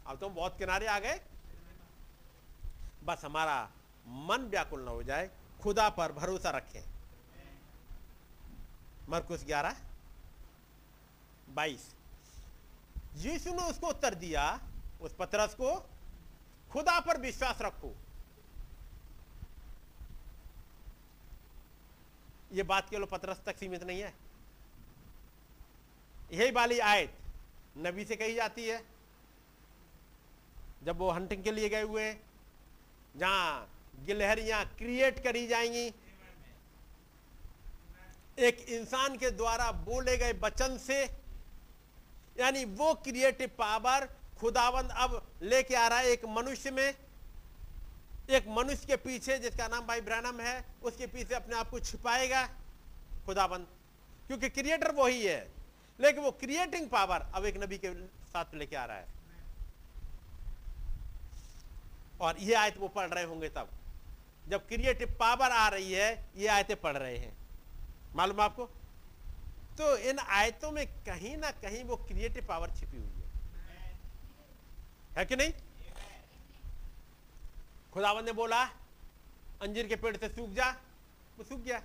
अब तुम बहुत किनारे आ गए। बस हमारा मन व्याकुल न हो जाए। खुदा पर भरोसा रखें। मरकुस ग्यारह, बाईस। यीशु ने उसको उत्तर दिया, उस पतरस को, खुदा पर विश्वास रखो। ये बात केवल पतरस तक सीमित नहीं है। यही वाली आयत नबी से कही जाती है। जब वो हंटिंग के लिए गए हुए जहाँ गिलहरियाँ क्रिएट करी जाएँगी, एक इंसान के द्वारा बोले गए वचन से यानी वो क्रिएटिव पावर खुदावंद अब लेके आ रहा है एक मनुष्य में। एक मनुष्य के पीछे, जिसका नाम भाई ब्रैनम है, उसके पीछे अपने आप को छिपाएगा खुदाबंद क्योंकि क्रिएटर वही है। लेकिन वो क्रिएटिंग पावर अब एक नबी के साथ लेके आ रहा है। और ये आयत वो पढ़ रहे होंगे तब। जब क्रिएटिव पावर आ रही है, ये आयतें पढ़ रहे हैं। मालूम आपको? तो इन आयतों में कहीं ना कहीं वो क्रिएटिव पावर छिपी हुई है। है कि नहीं? खुदावन ने बोला, अंजीर के पेड़ से सूख जा। वो सूख गया।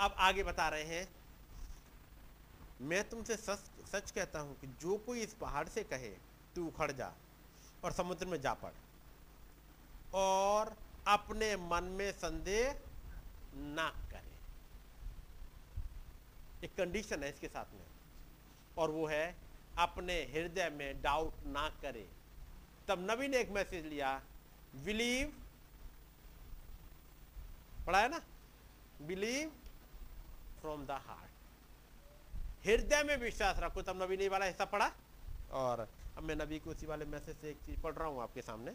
अब आगे बता रहे हैं, मैं तुमसे सच सच कहता हूँ कि जो कोई इस पहाड़ से कहे, तू उखड़ जा और समुद्र में जा पड़ और अपने मन में संदेह ना एक कंडीशन है इसके साथ में। और वो है, अपने हृदय में डाउट ना करे। तब नबी ने एक मैसेज लिया बिलीव पढ़ा है ना? बिलीव फ्रॉम द हार्ट हृदय में विश्वास रखो, तब नबी ने वाला हिस्सा पढ़ा। और अब मैं नबी को उसी वाले मैसेज से एक चीज़ पढ़ रहा हूँ आपके सामने।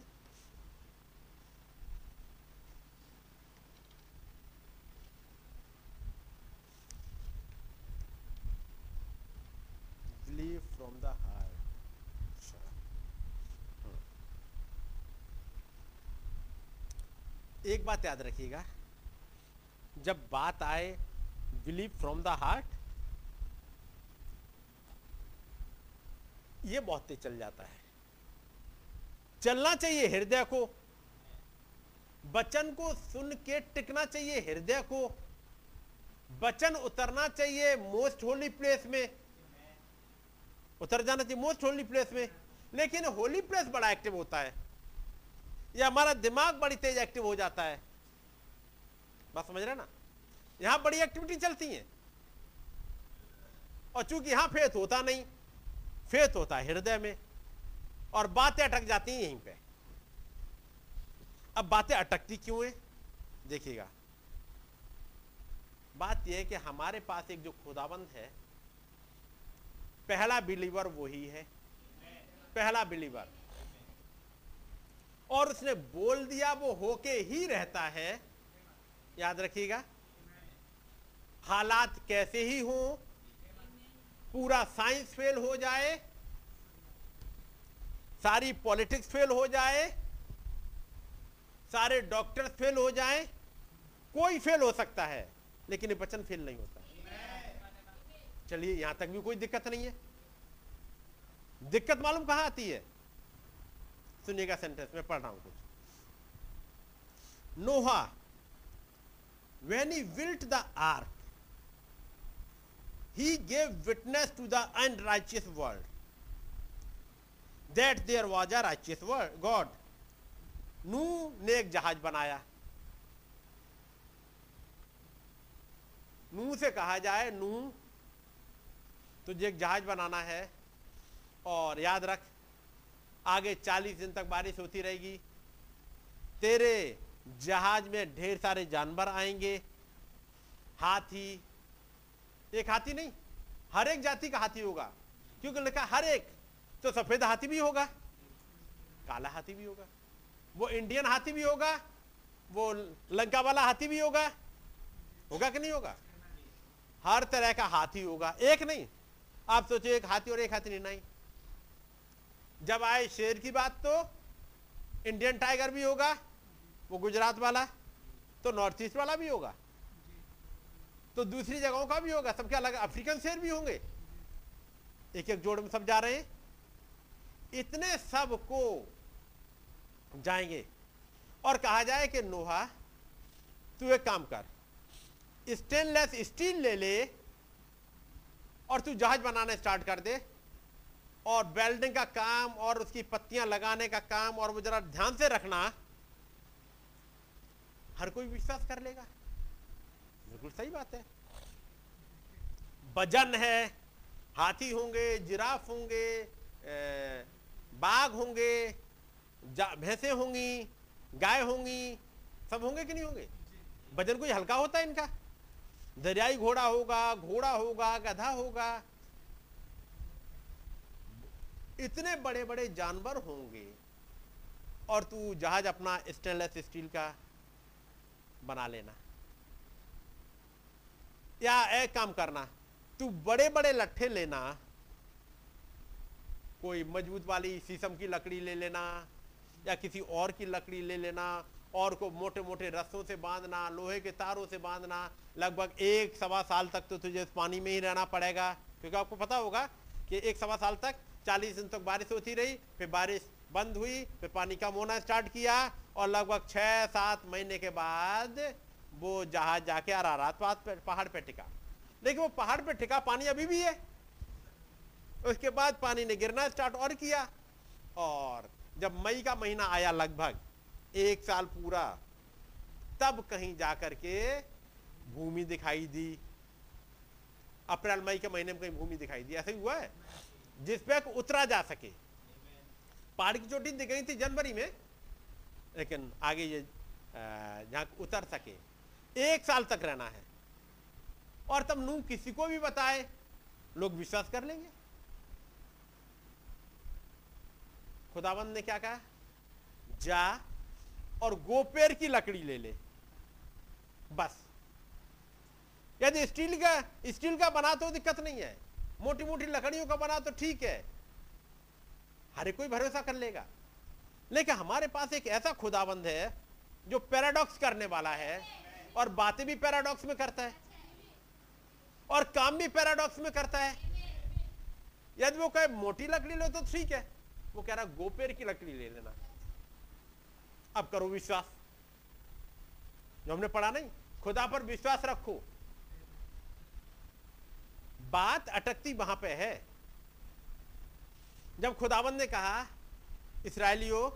Believe from the अच्छा। हम्म। एक बात याद रखिएगा। जब बात आए बिलीव फ्रॉम द हार्ट ये बहुत तेज चल जाता है। चलना चाहिए हृदय को। वचन को सुन के टिकना चाहिए हृदय को। वचन उतरना चाहिए मोस्ट होली प्लेस में। उतर जाना चाहिए मोस्ट होली प्लेस में। लेकिन होली प्लेस बड़ा एक्टिव होता है। या हमारा दिमाग बड़ी तेज एक्टिव हो जाता है। बात समझ रहे ना? यहाँ बड़ी एक्टिविटी चलती है। और चूँकि यहाँ फेथ होता नहीं फेथ होता है हृदय में, और बातें अटक जाती हैं यहीं पे। अब बातें अटकती क्यों है? देखिएगा। बात यह है कि हमारे पास एक जो खुदाबंद है पहला बिलीवर वही है। पहला बिलीवर। और उसने बोल दिया, वो होके ही रहता है। याद रखिएगा। हालात कैसे ही हो, पूरा साइंस फेल हो जाए, सारी पॉलिटिक्स फेल हो जाए, सारे डॉक्टर्स फेल हो जाए, कोई फेल हो सकता है, लेकिन वचन फेल नहीं होता। चलिए, यहाँ तक भी कोई दिक्कत नहीं है। दिक्कत मालूम कहाँ आती है? सुनिएगा सेंटेंस में पढ़ रहा हूँ कुछ। Noah when he built the ark he gave witness to the unrighteous world that there was a righteous world God knew ने एक जहाज़ बनाया। नू से कहा जाए, नू तुझे एक जहाज़ बनाना है। और याद रख, आगे चालीस दिन तक बारिश होती रहेगी। तेरे जहाज़ में ढेर सारे जानवर आएँगे। हाथी, एक हाथी नहीं, हर एक जाति का हाथी होगा। क्योंकि लिखा हर एक तो सफ़ेद हाथी भी होगा, काला हाथी भी होगा, वो इंडियन हाथी भी होगा, वो लंका वाला हाथी भी होगा होगा कि नहीं होगा? हर तरह का हाथी होगा, एक नहीं। आप सोचो एक हाथी और एक हाथी नहीं। जब आए शेर की बात तो इंडियन टाइगर भी होगा, वो गुजरात वाला तो नॉर्थ ईस्ट वाला भी होगा तो दूसरी जगहों का भी होगा, सबके अलग, अफ्रीकन शेर भी होंगे। एक एक जोड़ में सब जा रहे हैं। इतने सबको जाएँगे। और कहा जाए कि, नोहा, तू एक काम कर, स्टेनलेस स्टील ले ले और तू जहाज़ बनाना स्टार्ट कर दे। और वेल्डिंग का काम और उसकी पत्तियाँ लगाने का काम और वो जरा ध्यान से रखना। हर कोई विश्वास कर लेगा। बिल्कुल सही बात है। वज़न है हाथी होंगे जिराफ होंगे बाघ होंगे भैंसे होंगी गाय होंगी सब होंगे कि नहीं होंगे? वज़न कोई हल्का होता है इनका? दरियाई घोड़ा होगा घोड़ा होगा, गधा होगा। इतने बड़े बड़े जानवर होंगे और तू जहाज़ अपना स्टेनलेस स्टील का बना लेना। या एक काम करना, तू बड़े बड़े लट्ठे लेना, कोई मज़बूत वाली शीशम की लकड़ी ले लेना या किसी और की लकड़ी ले लेना और को मोटे मोटे रस्सों से बांधना, लोहे के तारों से बांधना, लगभग एक सवा साल तक तो तुझे पानी में ही रहना पड़ेगा। क्योंकि आपको पता होगा कि एक सवा साल तक चालीस दिन तक बारिश होती रही, फिर बारिश बंद हुई, फिर पानी कम होना स्टार्ट किया और लगभग छह सात महीने के बाद वो जहाज़ जाके आ अरारात पहाड़ पे टिका। लेकिन वो पहाड़ पे टिका पानी अभी भी है। उसके बाद पानी ने गिरना स्टार्ट और किया। और जब मई का महीना आया लगभग एक साल पूरा, तब कहीं जाकर के भूमि दिखाई दी। अप्रैल, मई के महीने में कहीं भूमि दिखाई दी। ऐसा ही हुआ है। जिस पे उतरा जा सके। पहाड़ की चोटी दिख गई थी जनवरी में, लेकिन आगे ये जहाँ उतर सके। एक साल तक रहना है। और तब नू किसी को भी बताए, लोग विश्वास कर लेंगे। खुदाबंद ने क्या कहा? जा और गोपेर की लकड़ी ले ले। बस। यदि स्टील का स्टील का बना तो दिक्कत नहीं है। मोटी मोटी लकड़ियों का बना तो ठीक है। हर कोई भरोसा कर लेगा। लेकिन हमारे पास एक ऐसा खुदाबंद है, जो पैराडॉक्स करने वाला है और बातें भी पैराडॉक्स में करता है। और काम भी पैराडॉक्स में करता है। यदि वो कहे, मोटी लकड़ी लो तो ठीक है। वो कह रहा, गोपेर की लकड़ी ले लेना। अब करो विश्वास। जो हमने पढ़ा नहीं, खुदा पर विश्वास रखो। बात अटकती वहाँ पे है। जब खुदावन ने कहा, इसराइलियों,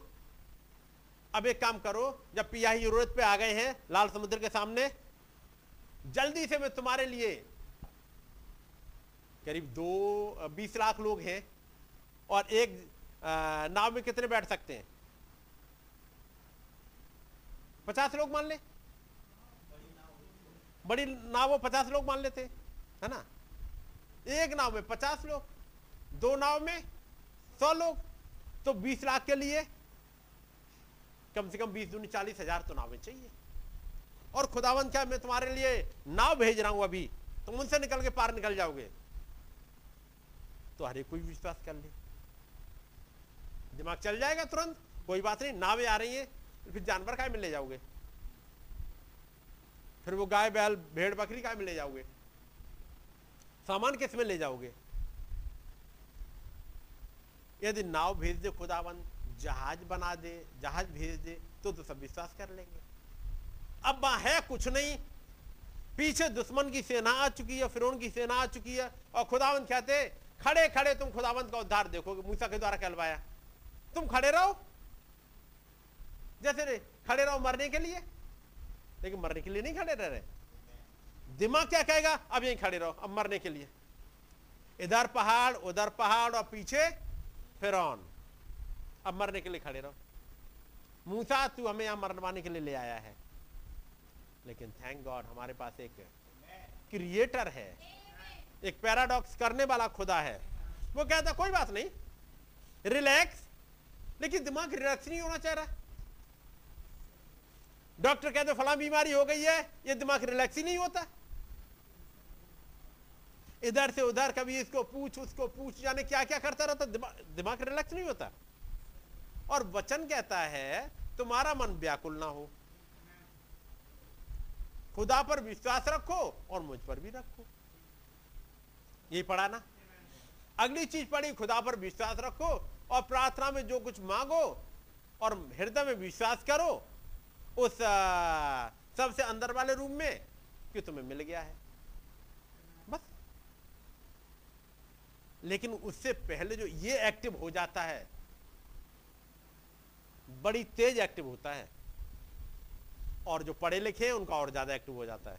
अब एक काम करो, जब पियाही यूरोत पे आ गए हैं, लाल समुद्र के सामने, जल्दी से मैं तुम्हारे लिए करीब दो, बीस लाख लोग हैं और एक नाव में कितने बैठ सकते हैं? पचास लोग मान ले। बड़ी नाव पचास लोग मान लेते, है ना? एक नाव में पचास लोग, दो नाव में सौ लोग तो बीस लाख के लिए कम से कम बीस दूनी चालीस हज़ार तो नावें चाहिए। और खुदावन क्या मैं तुम्हारे लिए नाव भेज रहा हूँ अभी? तुम उनसे निकल के पार निकल जाओगे। तो हरे कोई विश्वास कर ले। दिमाग चल जाएगा तुरंत, कोई बात नहीं, नावें आ रही हैं। फिर जानवर काय में ले जाओगे? फिर वो गाय, बैल, भेड़, बकरी काय में ले जाओगे? सामान किसमें ले जाओगे? यदि नाव भेज दे खुदावन जहाज़ बना दे, जहाज़ भेज दे तो तो सब विश्वास कर लेंगे। अब वहाँ है कुछ नहीं। पीछे दुश्मन की सेना आ चुकी है फिर की सेना आ चुकी है, और खुदावंत कहते खड़े खड़े, तुम खुदावंत का उद्धार देखोगे, मूसा के द्वारा कहलवाया। तुम खड़े रहो। जैसे खड़े रहो मरने के लिए। लेकिन मरने के लिए नहीं खड़े रह रहे। दिमाग क्या कहेगा? अब यहीं खड़े रहो, अब मरने के लिए। इधर पहाड़, उधर पहाड़, और पीछे फिर अब मरने के लिए खड़े रहो। मूसा, तू हमें यहाँ मरवाने के लिए ले आया है। लेकिन थैंक गॉड हमारे पास एक क्रिएटर है। एक पैराडॉक्स करने वाला खुदा है। वो कहता, कोई बात नहीं। रिलैक्स लेकिन दिमाग रिलैक्स नहीं होना चाह रहा डॉक्टर कहते फला बीमारी हो गई है, ये दिमाग रिलैक्स ही नहीं होता। इधर से उधर कभी इसको पूछ, उसको पूछ जाने क्या क्या करता रहता दिमाग दिमाग रिलैक्स नहीं होता। और वचन कहता है, तुम्हारा मन व्याकुल ना हो। खुदा पर विश्वास रखो और मुझ पर भी रखो। ये पढ़ा ना? अगली चीज़ पढ़ी, खुदा पर विश्वास रखो और प्रार्थना में जो कुछ मांगो और हृदय में विश्वास करो उस सबसे अंदर वाले रूम में कि तुम्हें मिल गया है? बस। लेकिन उससे पहले जो ये एक्टिव हो जाता है, बड़ी तेज एक्टिव होता है। और जो पढ़े लिखे हैं, उनका और ज़्यादा एक्टिव हो जाता है।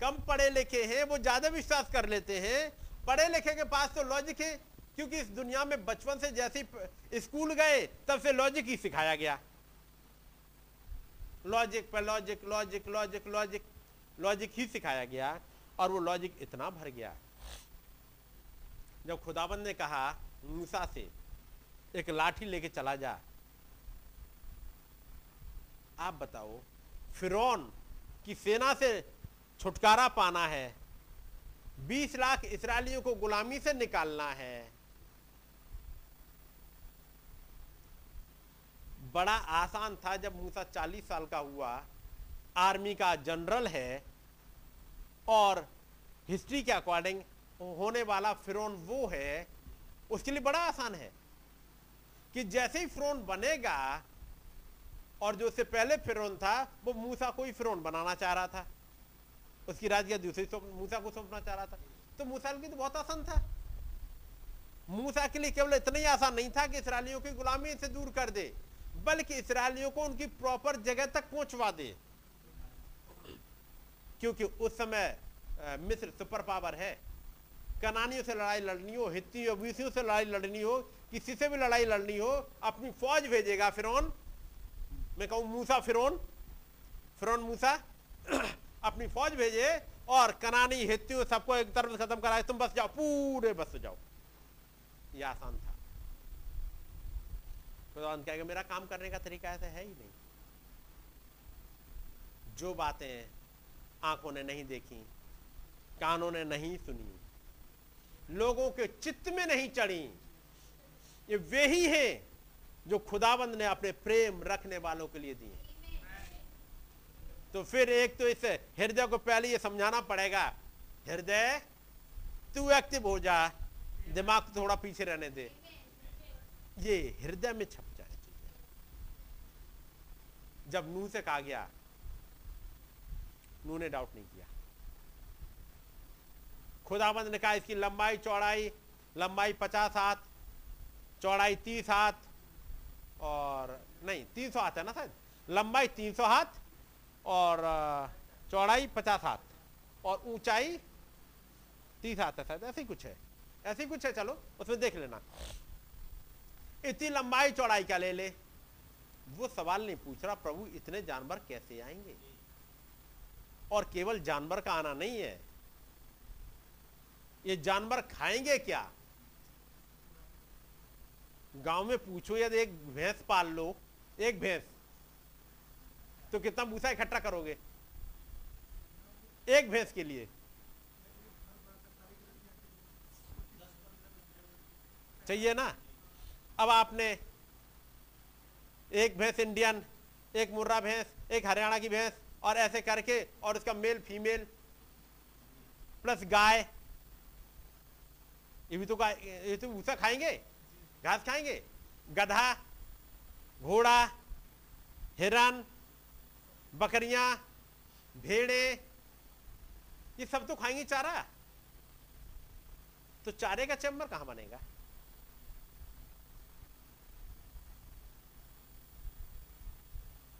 कम पढ़े लिखे हैं, वो ज़्यादा विश्वास कर लेते हैं। पढ़े लिखे के पास तो लॉजिक है, क्योंकि इस दुनिया में बचपन से जैसे स्कूल गए, तब से लॉजिक ही सिखाया गया। लॉजिक पर logic logic logic logic logic ही सिखाया गया और वो लॉजिक इतना भर गया। जब खुदाबंद ने कहा, मूसा से एक लाठी लेके चला जा। आप बताओ, फिरौन की सेना से छुटकारा पाना है, बीस लाख इसराइलियों को गुलामी से निकालना है। बड़ा आसान था जब मूसा चालीस साल का हुआ। आर्मी का जनरल है और हिस्ट्री के अकॉर्डिंग होने वाला फिरौन वो है, उसके लिए बड़ा आसान है कि जैसे ही फिरौन बनेगा और जो उससे पहले फिरौन था, वो मूसा को ही फिरौन बनाना चाह रहा था। उसकी राजगीर दूसरी मूसा को सौंपना चाह रहा था। तो मूसा के लिए तो बहुत आसान था। मूसा के लिए केवल इतना ही आसान नहीं था कि इसराइलियों की गुलामी से दूर कर दे। बल्कि इसराइलियों को उनकी प्रॉपर जगह तक पहुंचवा दे। क्योंकि उस समय मिस्र सुपर पावर है। कनानियों से लड़ाई लड़नी हो, हित्तियों बीसियों से लड़ाई लड़नी हो, किसी से भी लड़ाई लड़नी हो, अपनी फौज भेजेगा फिरौन। मैं कहूँ मूसा फिरौन। फिरौन मूसा [CLEARS THROAT] अपनी फौज भेजे और कनानी, हित्तियों सबको एक तरफ़ खत्म कराए, तुम बस जाओ, पूरे बस जाओ। यह आसान था। खुदावंद कहेगा, मेरा काम करने का तरीका ऐसा है ही नहीं। जो बातें आँखों ने नहीं देखी, कानों ने नहीं सुनी, लोगों के चित्त में नहीं चढ़ी, ये वे ही हैं जो खुदाबंद ने अपने प्रेम रखने वालों के लिए दिए तो फिर एक तो इस हृदय को पहले ये समझाना पड़ेगा, हृदय, तू एक्टिव हो जा, दिमाग थोड़ा पीछे रहने दे। ये हृदय में छप जाए। चीज़ें जब नूह से कहा गया नूह ने डाउट नहीं किया। खुदाबंद ने कहा, इसकी लंबाई चौड़ाई, लंबाई पचास हाथ, चौड़ाई तीस हाथ, और नहीं, तीन सौ हाथ है ना शायद? लंबाई तीन सौ हाथ, और चौड़ाई पचास हाथ, और ऊंचाई तीस हाथ है शायद, ऐसे कुछ है। ऐसे कुछ है, चलो, उसमें देख लेना। इतनी लंबाई चौड़ाई क्या ले ले? वो सवाल नहीं पूछ रहा, प्रभु, इतने जानवर कैसे आएँगे? और केवल जानवर का आना नहीं है। ये जानवर खाएँगे क्या? गाँव में पूछो यदि एक भैंस पाल लो, एक भैंस। तो कितना भूसा इकट्ठा करोगे? एक भैंस के लिए। चाहिए ना? अब आपने एक भैंस इंडियन, एक मुर्रा भैंस, एक हरियाणा की भैंस और ऐसे करके और उसका मेल फीमेल प्लस गाय। ये भी तो ये तो भूसा खाएँगे, घास खाएँगे। गधा, घोड़ा, हिरन, बकरियाँ, भेड़े, ये सब तो खाएँगे चारा। तो चारे का चैम्बर कहाँ बनेगा?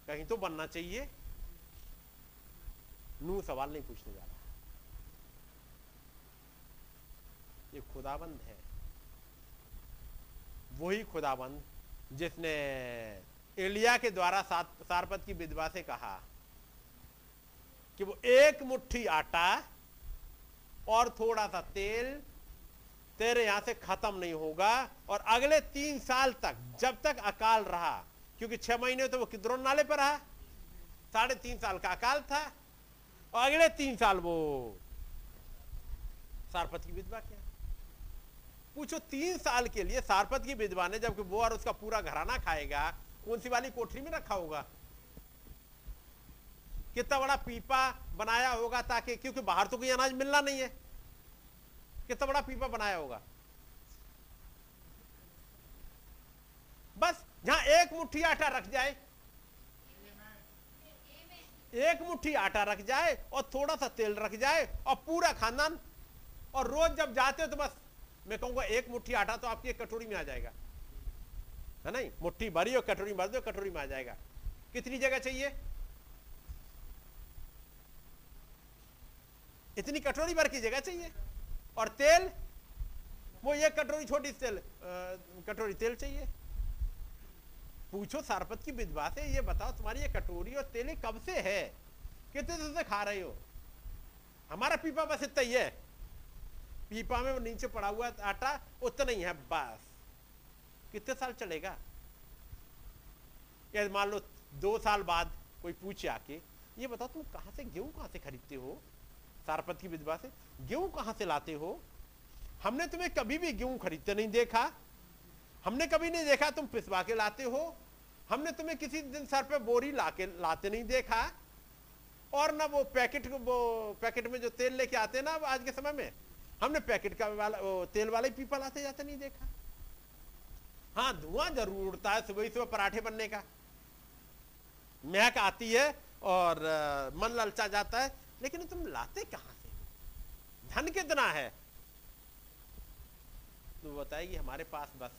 कहीं तो बनना चाहिए। नू सवाल नहीं पूछने जा रहा। ये खुदाबंद है। वही खुदाबंद जिसने एलिया के द्वारा सारपत की विधवा से कहा कि वो एक मुट्ठी आटा और थोड़ा सा तेल तेरे यहाँ से खत्म नहीं होगा और अगले तीन साल तक, जब तक अकाल रहा क्योंकि छह महीने तो वो किद्रोन नाले पर रहा? साढ़े तीन साल का अकाल था, और अगले तीन साल वो सारपत की विधवा क्या? पूछो, तीन साल के लिए सारपत की विधवा ने जबकि वो और उसका पूरा घराना खाएगा, कौन सी वाली कोठरी में रखा होगा? कितना बड़ा पीपा बनाया होगा ताकि, क्योंकि बाहर तो कोई अनाज मिलना नहीं है। कितना बड़ा पीपा बनाया होगा? बस जहाँ एक मुट्ठी आटा रख जाए। एक मुट्ठी आटा रख जाए और थोड़ा सा तेल रख जाए और पूरा खानदान। और रोज जब जाते हो तो बस, मैं कहूँगा एक मुट्ठी आटा तो आपकी एक कटोरी में आ जाएगा। है नहीं? मुट्ठी भरी और कटोरी भर दो, कटोरी में आ जाएगा। कितनी जगह चाहिए? इतनी कटोरी भर की जगह चाहिए। और तेल? वो एक कटोरी, छोटी तेल कटोरी तेल चाहिए। पूछो, सारपत की विधवा से ये बताओ, तुम्हारी ये कटोरी और तेल कब से है? कितने दिन से खा रहे हो? हमारा पीपा बस इतना ही है। पीपा में नीचे पड़ा हुआ आटा, उतना ही है बस। कितने साल चलेगा? या मान लो, दो साल बाद कोई पूछे आके, ये बताओ, तुम कहाँ से, गेहूँ कहाँ से खरीदते हो? सारपत की विधवा से गेहूँ कहाँ से लाते हो? हमने तुम्हें कभी भी गेहूँ खरीदते नहीं देखा। हमने कभी नहीं देखा तुम पिसवा के लाते हो। हमने तुम्हें किसी दिन सर पे बोरी लाके, लाते नहीं देखा। और ना वो पैकेट वो पैकेट में जो तेल लेके आते ना आज के समय में, हमने पैकेट का वाला, वो तेल वाला ही पीपा लाते जाते नहीं देखा। हाँ धुआँ ज़रूर उड़ता है सुबह सुबह पराठे बनने का। महक आती है और मन ललचा जाता है, लेकिन तुम लाते कहाँ से धन कितना है? तो बताएगी हमारे पास बस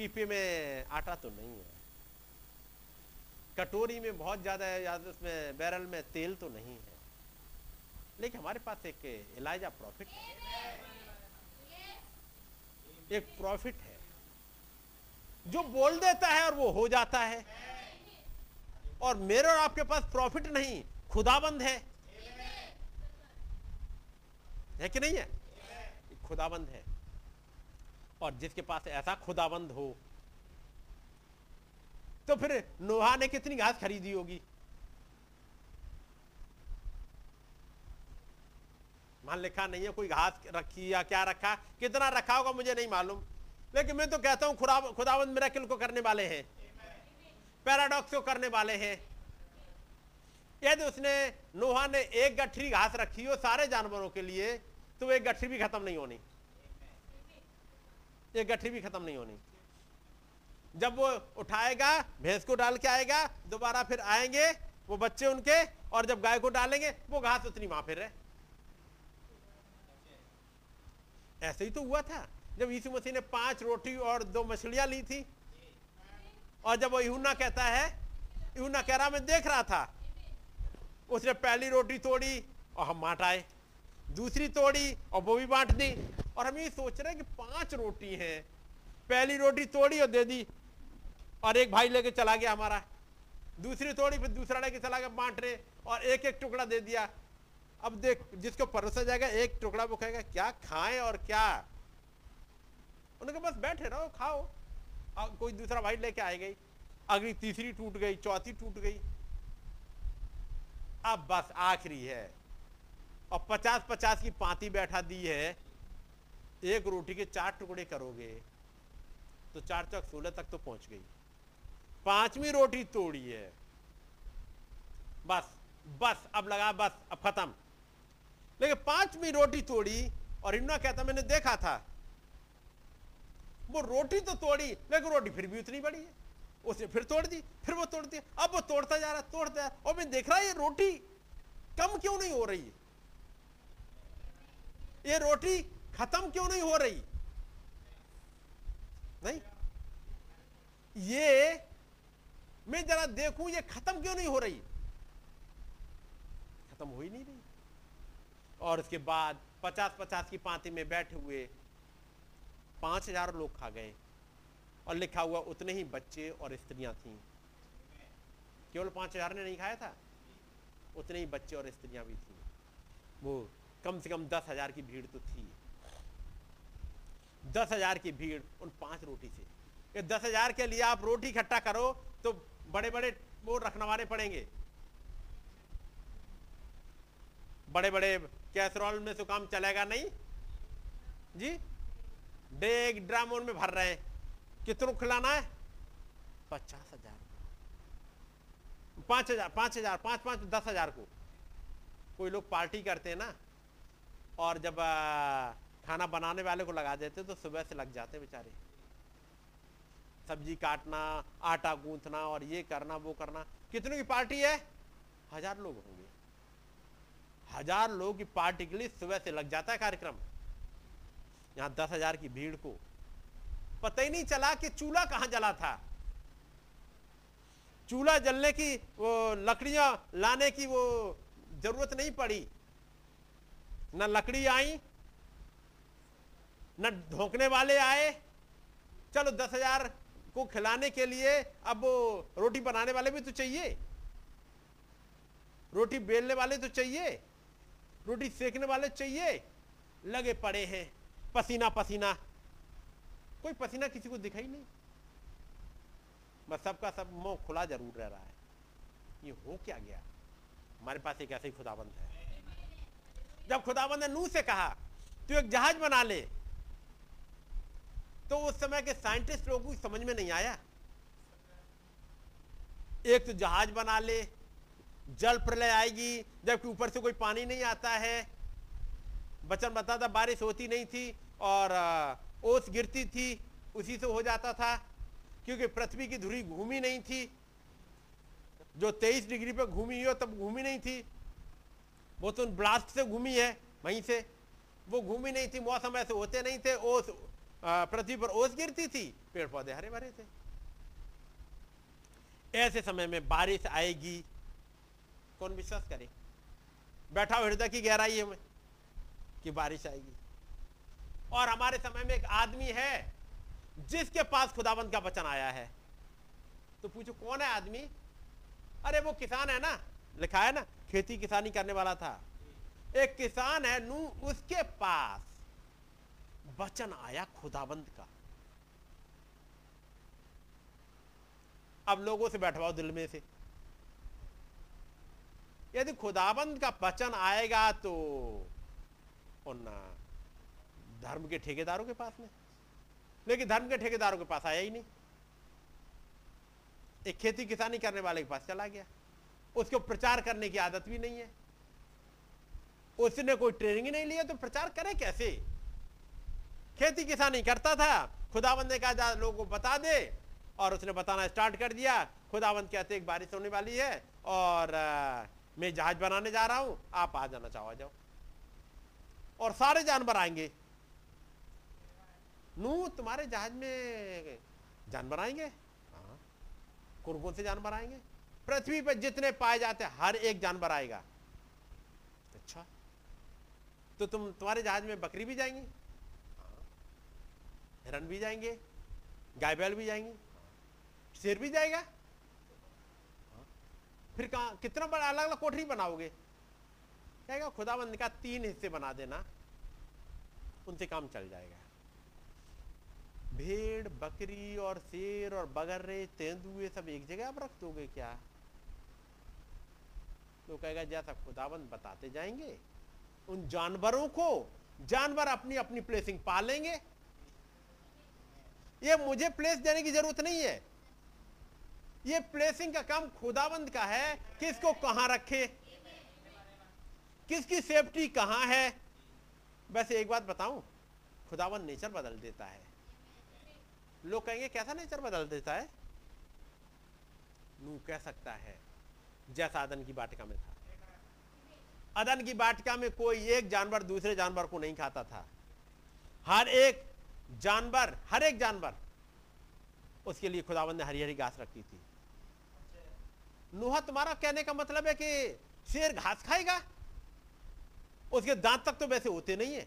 पीपे में आटा तो नहीं है। कटोरी में बहुत ज़्यादा है, या तो उसमें बैरल में तेल तो नहीं है। लेकिन हमारे पास एक इलाजा प्रॉफिट है। एक प्रॉफिट है। जो बोल देता है और वो हो जाता है। और मेरे और आपके पास प्रॉफिट नहीं, खुदाबंद है। है कि नहीं है? खुदाबंद है। और जिसके पास ऐसा खुदाबंद हो तो फिर नोहा ने कितनी घास खरीदी होगी? मान लिखा नहीं है कोई घास रखी या क्या रखा? कितना रखा होगा मुझे नहीं मालूम। लेकिन मैं तो कहता हूँ, खुदा, खुदाबंद मेरा को करने वाले हैं। पैराडॉक्स को करने वाले हैं। यदि उसने, नोहा ने एक गठरी घास रखी हो सारे जानवरों के लिए तो एक गठरी भी खत्म नहीं होनी। एक गठरी भी खत्म नहीं होनी। जब वो उठाएगा, भैंस को डाल के आएगा, दोबारा फिर आएँगे, वो बच्चे उनके, और जब गाय को डालेंगे, वो घास उतनी वहाँ फिर ऐसे ही तो हुआ था, जब यीशु मसीह ने पाँच रोटी और दो मछलियाँ ली थी। और जब वो यूना कहता है यूना कह रहा, मैं देख रहा था। उसने पहली रोटी तोड़ी और हम बांट आए। दूसरी तोड़ी और वो भी बांट दी। और हम ये सोच रहे हैं कि पाँच रोटी हैं। पहली रोटी तोड़ी और दे दी। और एक भाई लेके चला गया हमारा। दूसरी तोड़ी, फिर दूसरा लेके चला गया बांट रहे और एक एक टुकड़ा दे दिया। अब देख, जिसको परोसा जाएगा, एक टुकड़ा वो कहेगा, क्या खाएँ और क्या? उन्होंने कहा, बस बैठे रहो, खाओ। अब कोई दूसरा भाई लेके आए गई। अगली तीसरी टूट गई, चौथी टूट गई। अब बस आखिरी है। और पचास पचास की पाती बैठा दी है। एक रोटी के चार टुकड़े करोगे तो चार चौक सोलह तक तो पहुँच गई। पांचवी रोटी तोड़ी है। बस बस, अब लगा बस, अब खत्म। लेकिन पांचवी रोटी तोड़ी और इन्ना कहता, मैंने देखा था। वो रोटी तो तोड़ी, लेकिन रोटी फिर भी उतनी बड़ी है। उसने फिर तोड़ दी, फिर वो तोड़ दी अब वो तोड़ता जा रहा, तोड़ता जा और मैं देख रहा, ये रोटी कम क्यों नहीं हो रही है? ये रोटी खत्म क्यों नहीं हो रही? नहीं? ये मैं जरा देखूँ, ये खत्म क्यों नहीं हो रही? खत्म हो ही नहीं रही। और उसके बाद पचास पचास की पांति में बैठे हुए पाँच हज़ार लोग खा गए। और लिखा हुआ, उतने ही बच्चे और स्त्रियाँ थीं। केवल पाँच हज़ार ने नहीं खाया था? उतने ही बच्चे और स्त्रियाँ भी थी। वो कम से कम दस हज़ार की भीड़ तो थी। दस हज़ार की भीड़ उन पाँच रोटी से। ये दस हज़ार के लिए आप रोटी इकट्ठा करो तो बड़े बड़े वो रखनवारे पड़ेंगे। बड़े बड़े कैसरॉल में तो काम चलेगा नहीं। जी? डेग ड्रम उनमें भर रहे हैं। कितनों खिलाना है? पचास हज़ार। पाँच हज़ार पाँच हज़ार पाँच पाँच दस हज़ार को। कोई लोग पार्टी करते हैं ना? और जब आ, खाना बनाने वाले को लगा देते तो सुबह से लग जाते बेचारे। सब्ज़ी काटना, आटा गूंथना और ये करना, वो करना। कितनों की पार्टी है? हज़ार लोग होंगे। हज़ार लोगों की पार्टी के लिए सुबह से लग जाता है कार्यक्रम। यहाँ दस हज़ार की भीड़ को। पता ही नहीं चला कि चूल्हा कहाँ जला था। चूल्हा जलने की, वो लकड़ियाँ लाने की वो ज़रूरत नहीं पड़ी। न लकड़ी आई न ढोकने वाले आए। चलो दस हज़ार को खिलाने के लिए अब रोटी बनाने वाले भी तो चाहिए। रोटी बेलने वाले तो चाहिए। रोटी सेकने वाले चाहिए। लगे पड़े हैं। पसीना पसीना। कोई पसीना किसी को दिखाई नहीं। बस सबका सब मुँह खुला ज़रूर रह रहा है। ये हो क्या गया? हमारे पास एक ऐसे ही खुदाबंद है। जब खुदाबंद ने नूह से कहा, तू एक जहाज़ बना ले तो उस समय के साइंटिस्ट लोगों को समझ में नहीं आया। एक तो जहाज़ बना ले, जल प्रलय आएगी, जबकि ऊपर से कोई पानी नहीं आता है। बचन बताता बारिश होती नहीं थी और ओस गिरती थी, उसी से हो जाता था, क्योंकि पृथ्वी की धुरी घूमी नहीं थी। जो 23 डिग्री पे घूमी हो, तब घूमी नहीं थी। वो तो ब्लास्ट से घूमी है, वहीं से। वो घूमी नहीं थी, मौसम ऐसे होते नहीं थे, ओस पृथ्वी पर ओस गिरती थी, पेड़ पौधे हरे भरे थे। ऐसे समय में बारिश आएगी, कौन विश्वास करे? बैठा हृदय की गहराई में कि बारिश आएगी। और हमारे समय में एक आदमी है, जिसके पास खुदाबंद का वचन आया है। तो पूछो, कौन है आदमी? अरे, वो किसान है ना? लिखा है ना, खेती किसानी करने वाला था। एक किसान है नू उसके पास वचन आया खुदाबंद का। अब लोगों से बैठवाओ दिल में से। यदि खुदाबंद का वचन आएगा तो उन धर्म के ठेकेदारों के पास में लेकिन धर्म के ठेकेदारों के पास आया ही नहीं। एक खेती किसानी करने वाले के पास चला गया। उसको प्रचार करने की आदत भी नहीं है। उसने कोई ट्रेनिंग नहीं लिया तो प्रचार करे कैसे? खेती किसानी करता था खुदाबंद ने कहा जा लोगों को बता दे। और उसने बताना स्टार्ट कर दिया खुदाबंद कहते एक बारिश होने वाली है और आ, मैं जहाज़ बनाने जा रहा हूँ आप आ जाना चाहो जाओ। और सारे जानवर आएँगे। नू तुम्हारे जहाज़ में जानवर आएँगे? हाँ। कौन कौन से जानवर आएँगे? पृथ्वी पर जितने पाए जाते हर एक जानवर आएगा। अच्छा। तो तुम तुम्हारे जहाज़ में बकरी भी जाएँगी। हिरन भी जाएँगे गाय बैल भी जाएँगे। शेर भी जाएगा। फिर कहा, कितना बड़ा अलग अलग कोठरी बनाओगे? कहेगा खुदाबंद का तीन हिस्से बना देना। उनसे काम चल जाएगा। भेड़, बकरी और शेर और बगर्रे, तेंदुए सब एक जगह आप रख दोगे क्या? तो कहेगा, जैसा खुदाबंद बताते जाएँगे, उन जानवरों को, जानवर अपनी अपनी प्लेसिंग पा लेंगे ये मुझे प्लेस देने की ज़रूरत नहीं है। ये प्लेसिंग का काम खुदाबंद का है। किसको कहाँ रखे? किसकी सेफ्टी कहाँ है? वैसे एक बात बताऊँ, खुदाबंद नेचर बदल देता है। लोग कहेंगे, कैसा नेचर बदल देता है? नू कह सकता है, जैसा अदन की वाटिका में था। अदन की वाटिका में कोई एक जानवर दूसरे जानवर को नहीं खाता था। हर एक जानवर, हर एक जानवर, उसके लिए खुदावन ने हरी हरी घास रखी थी। नूहा, तुम्हारा कहने का मतलब है कि शेर घास खाएगा? उसके दांत तक तो वैसे होते नहीं है।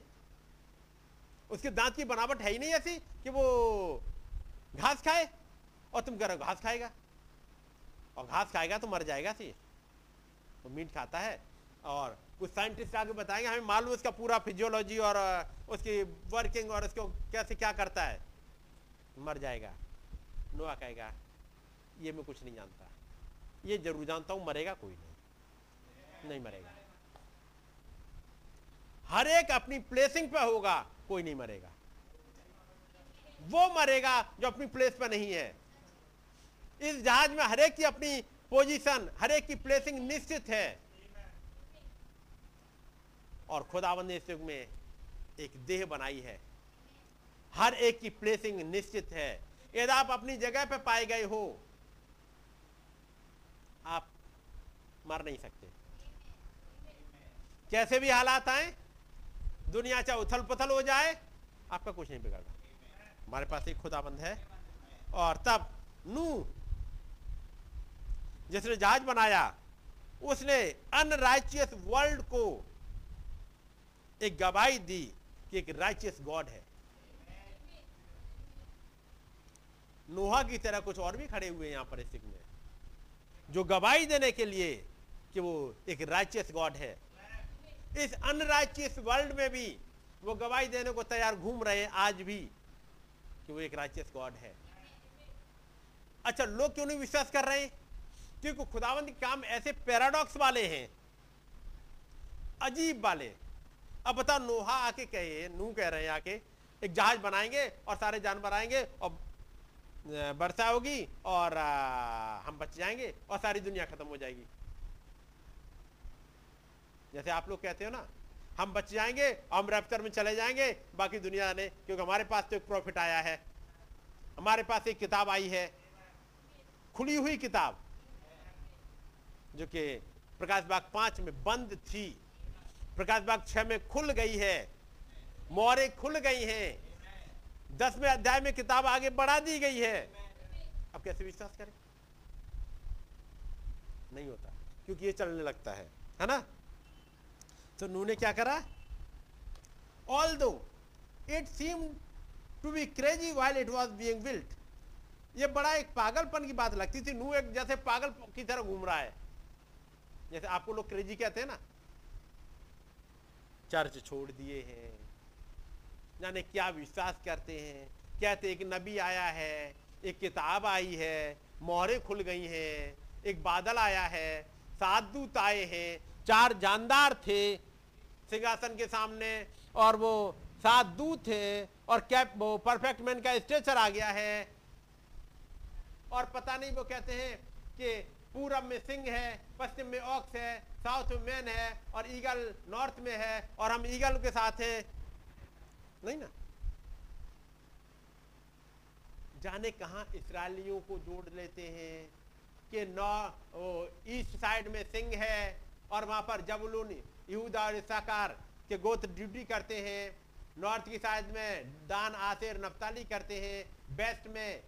उसके दांत की बनावट है ही नहीं ऐसी कि वो घास खाए और तुम कह रहे हो घास खाएगा। और घास खाएगा तो मर जाएगा सी। वो मीट खाता है और कुछ साइंटिस्ट आगे बताएँगे, हमें मालूम उसका पूरा फिजियोलॉजी और उसकी वर्किंग और उसको कैसे क्या करता है। मर जाएगा, नोआ कहेगा, ये मैं कुछ नहीं जानता। ये ज़रूर जानता हूँ, मरेगा कोई नहीं। नहीं मरेगा। हर एक अपनी प्लेसिंग पे होगा, कोई नहीं मरेगा। वो मरेगा जो अपनी प्लेस पे नहीं है। इस जहाज़ में हरेक की अपनी पोजीशन हरेक की प्लेसिंग निश्चित है। और खुदाबंद ने इस युग में एक देह बनाई है। हर एक की प्लेसिंग निश्चित है। यदि आप अपनी जगह पर पाए गए हो, आप मर नहीं सकते। कैसे भी हालात आए, दुनिया चाहे उथल पुथल हो जाए, आपका कुछ नहीं बिगड़ता। हमारे पास एक खुदाबंद है और तब नू, जिसने जहाज़ बनाया, उसने अनराइचियस वर्ल्ड को एक गवाही दी कि एक राइचियस गॉड है। नोहा की तरह कुछ और भी खड़े हुए यहाँ पर इस में, जो गवाही देने के लिए कि वो एक राइचियस गॉड है। इस अनराइचियस वर्ल्ड में भी वो गवाही देने को तैयार घूम रहे हैं आज भी कि वो एक राइचियस गॉड है। अच्छा लोग क्यों नहीं विश्वास कर रहे क्योंकि खुदावंद के काम ऐसे पैराडॉक्स वाले हैं, अजीब वाले। अब बता, नोहा आके कहे, नू कह रहे हैं आके, एक जहाज़ बनाएँगे और सारे जानवर आएँगे और वर्षा होगी और हम बच जाएँगे और सारी दुनिया खत्म हो जाएगी। जैसे आप लोग कहते हो ना, हम बच जाएँगे हम रैप्चर में चले जाएँगे, बाकी दुनिया ने, क्योंकि हमारे पास तो एक प्रॉफिट आया है। हमारे पास एक किताब आई है, खुली हुई किताब, जो कि प्रकाश बाग पाँच में बंद थी। प्रकाश बाग छह में खुल गई है। मोहरे खुल गई हैं। दसवें अध्याय में किताब आगे बढ़ा दी गई है। अब कैसे विश्वास करें? नहीं होता, क्योंकि ये चलने लगता है है ना? तो नू ने क्या करा? Although it seem to be crazy while it was being built ये बड़ा एक पागलपन की बात लगती थी। नू एक जैसे पागल की तरह घूम रहा है। जैसे आपको लोग क्रेजी कहते हैं ना चर्च छोड़ दिए हैं। जाने क्या विश्वास करते हैं। कहते एक नबी आया है, एक किताब आई है, मोहरे खुल गई हैं, एक बादल आया है, सात दूत आए हैं, चार जानदार थे सिंहासन के सामने और वो सात दूत थे और कैप, वो परफेक्ट मैन का स्ट्रेचर आ गया है। और पता नहीं वो कहते हैं कि पूरब में सिंह है, पश्चिम में ऑक्स है, साउथ में मैन है और ईगल नॉर्थ में है और हम ईगल के साथ हैं। नहीं ना? जाने कहा इसराइलियों को जोड़ लेते हैं कि नौ ईस्ट साइड में सिंह है और वहाँ पर जबलून, यहूदा और इसाकार के गोत्र ड्यूटी करते हैं। नॉर्थ की साइड में दान, आसेर नफ्ताली करते हैं। वेस्ट में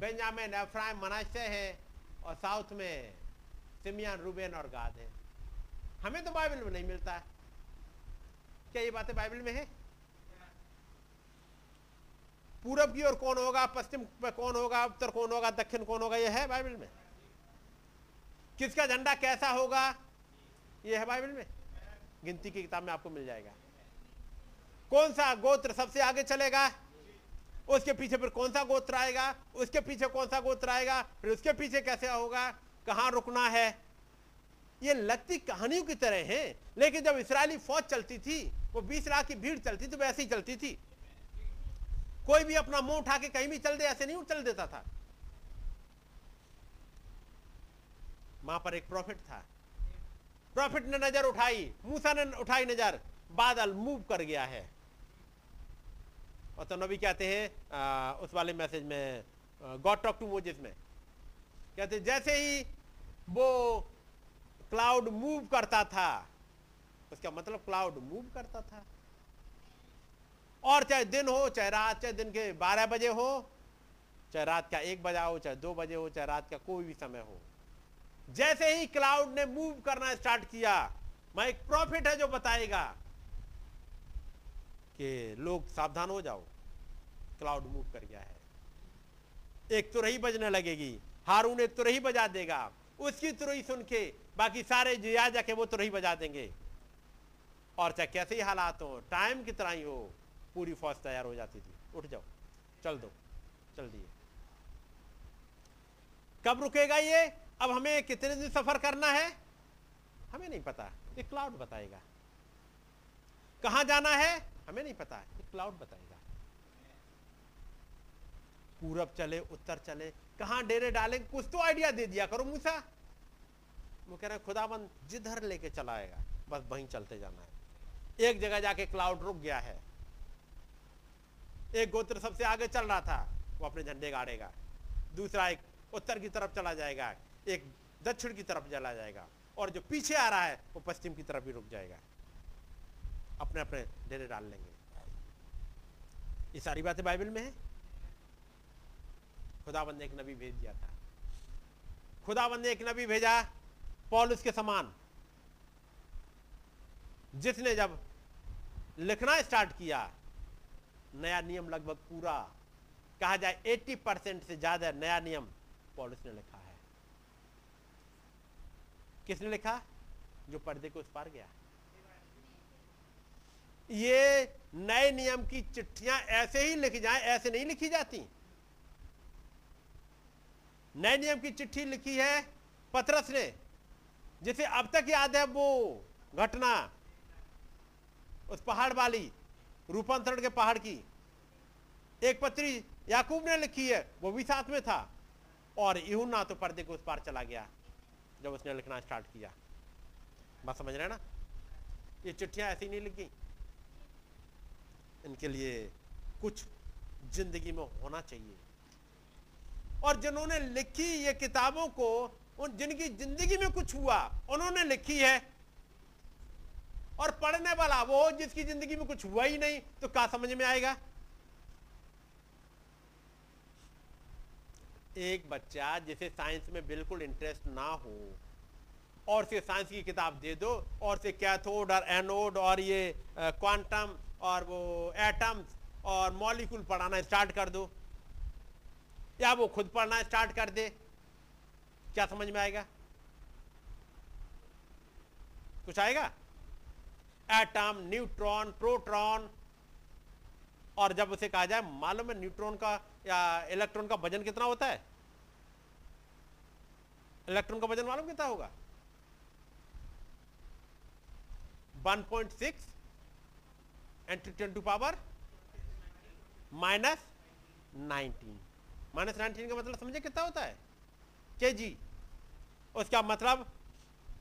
बेंजामिन अफ्राइम मनाशे है। और साउथ में सिमियान, रूबेन और गाद है। हमें तो बाइबल में नहीं मिलता है। क्या ये बातें बाइबल में है? पूरब की ओर कौन होगा, पश्चिम में कौन होगा, उत्तर कौन होगा, दक्षिण कौन होगा, ये है बाइबल में। किसका झंडा कैसा होगा, ये है बाइबल में। गिनती की किताब में आपको मिल जाएगा। कौन सा गोत्र सबसे आगे चलेगा? उसके पीछे फिर कौन सा गोत्र आएगा? उसके पीछे कौन सा गोत्र आएगा? फिर उसके पीछे कैसे होगा? कहाँ रुकना है? ये लगती कहानियों की तरह है। लेकिन जब इसराइली फौज चलती थी, वो बीस लाख की भीड़ चलती थी वो ऐसी ही चलती थी। कोई भी अपना मुँह उठा के कहीं भी चल दे, ऐसे नहीं चल देता था। वहाँ पर एक प्रॉफिट था। प्रॉफिट ने नज़र उठाई। मूसा ने उठाई नज़र। बादल मूव कर गया है। और तो नबी कहते हैं उस वाले मैसेज में गॉड टॉक टू मोजिस में। कहते जैसे ही वो क्लाउड मूव करता था, उसका मतलब क्लाउड मूव करता था। और चाहे दिन हो, चाहे रात, चाहे दिन के बारह बजे हो, चाहे रात का एक बजा हो, चाहे दो बजे हो, चाहे रात का कोई भी समय हो। जैसे ही क्लाउड ने मूव करना स्टार्ट किया, मैं एक प्रॉफिट है जो बताएगा कि लोग सावधान हो जाओ। क्लाउड मूव कर गया है। एक तो रही बजने लगेगी। हारून एक तो रही बजा देगा। उसकी तुरही सुन के बाकी सारे जो याद जाके वो तो रही बजा देंगे। और चाहे कैसे ही हालात हो टाइम की तरह ही हो, पूरी फौज तैयार हो जाती थी। उठ जाओ। चल दो। चल दिए। कब रुकेगा ये? अब हमें कितने दिन सफ़र करना है? हमें नहीं पता। ये क्लाउड बताएगा। कहाँ जाना है? हमें नहीं पता ये क्लाउड बताएगा पूरब चले, उत्तर चले, कहाँ डेरे डालें? कुछ तो आइडिया दे दिया करो मूसा। वो कह रहे खुदाबंद जिधर लेके चलाएगा बस वहीं चलते जाना है। एक जगह जाके क्लाउड रुक गया है। एक गोत्र सबसे आगे चल रहा था, वो अपने झंडे गाड़ेगा। दूसरा एक उत्तर की तरफ़ चला जाएगा, एक दक्षिण की तरफ़ चला जाएगा, और जो पीछे आ रहा है, वो पश्चिम की तरफ़ भी रुक जाएगा। अपने अपने डेरे डाल लेंगे। ये सारी बातें बाइबल में है। खुदाबंद ने एक नबी भेज दिया था। खुदाबंद ने एक नबी भेजा, पॉलुस के समान, जिसने जब लिखना स्टार्ट किया, नया नियम लगभग पूरा, कहा जाए 80 परसेंट से ज़्यादा नया नियम पॉलिस ने लिखा है। किसने लिखा? जो पर्दे को उस पार गया। ये नए नियम की चिट्ठियाँ ऐसे ही लिखी जाए, ऐसे नहीं लिखी जाती। नए नियम की चिट्ठी लिखी है पतरस ने, जिसे अब तक याद है वो घटना, उस पहाड़ वाली, रूपांतरण के पहाड़ की। एक पत्री याकूब ने लिखी है, वो भी साथ में था, और यूना तो पर्दे के उस पार चला गया, जब उसने लिखना स्टार्ट किया। बात समझ रहे ना? ये चिट्ठियाँ ऐसी नहीं लिखी। इनके लिए कुछ ज़िंदगी में होना चाहिए। और जिन्होंने लिखी ये किताबों को, उन जिनकी ज़िंदगी में कुछ हुआ, उन्होंने लिखी है। और पढ़ने वाला वो जिसकी ज़िंदगी में कुछ हुआ ही नहीं तो क्या समझ में आएगा? एक बच्चा जिसे साइंस में बिल्कुल इंटरेस्ट ना हो, और से साइंस की किताब दे दो, और से कैथोड और एनोड और ये क्वांटम और वो एटम्स और मॉलिक्यूल पढ़ाना स्टार्ट कर दो। या वो खुद पढ़ना स्टार्ट कर दे। क्या समझ में आएगा? कुछ आएगा? एटम, न्यूट्रॉन, प्रोट्रॉन, और जब उसे कहा जाए, मालूम है न्यूट्रॉन का या इलेक्ट्रॉन का वज़न कितना होता है? इलेक्ट्रॉन का वज़न मालूम कितना होगा? 1.6 and ten to power minus 19 minus 19 का मतलब समझे कितना होता है? के जी उसका मतलब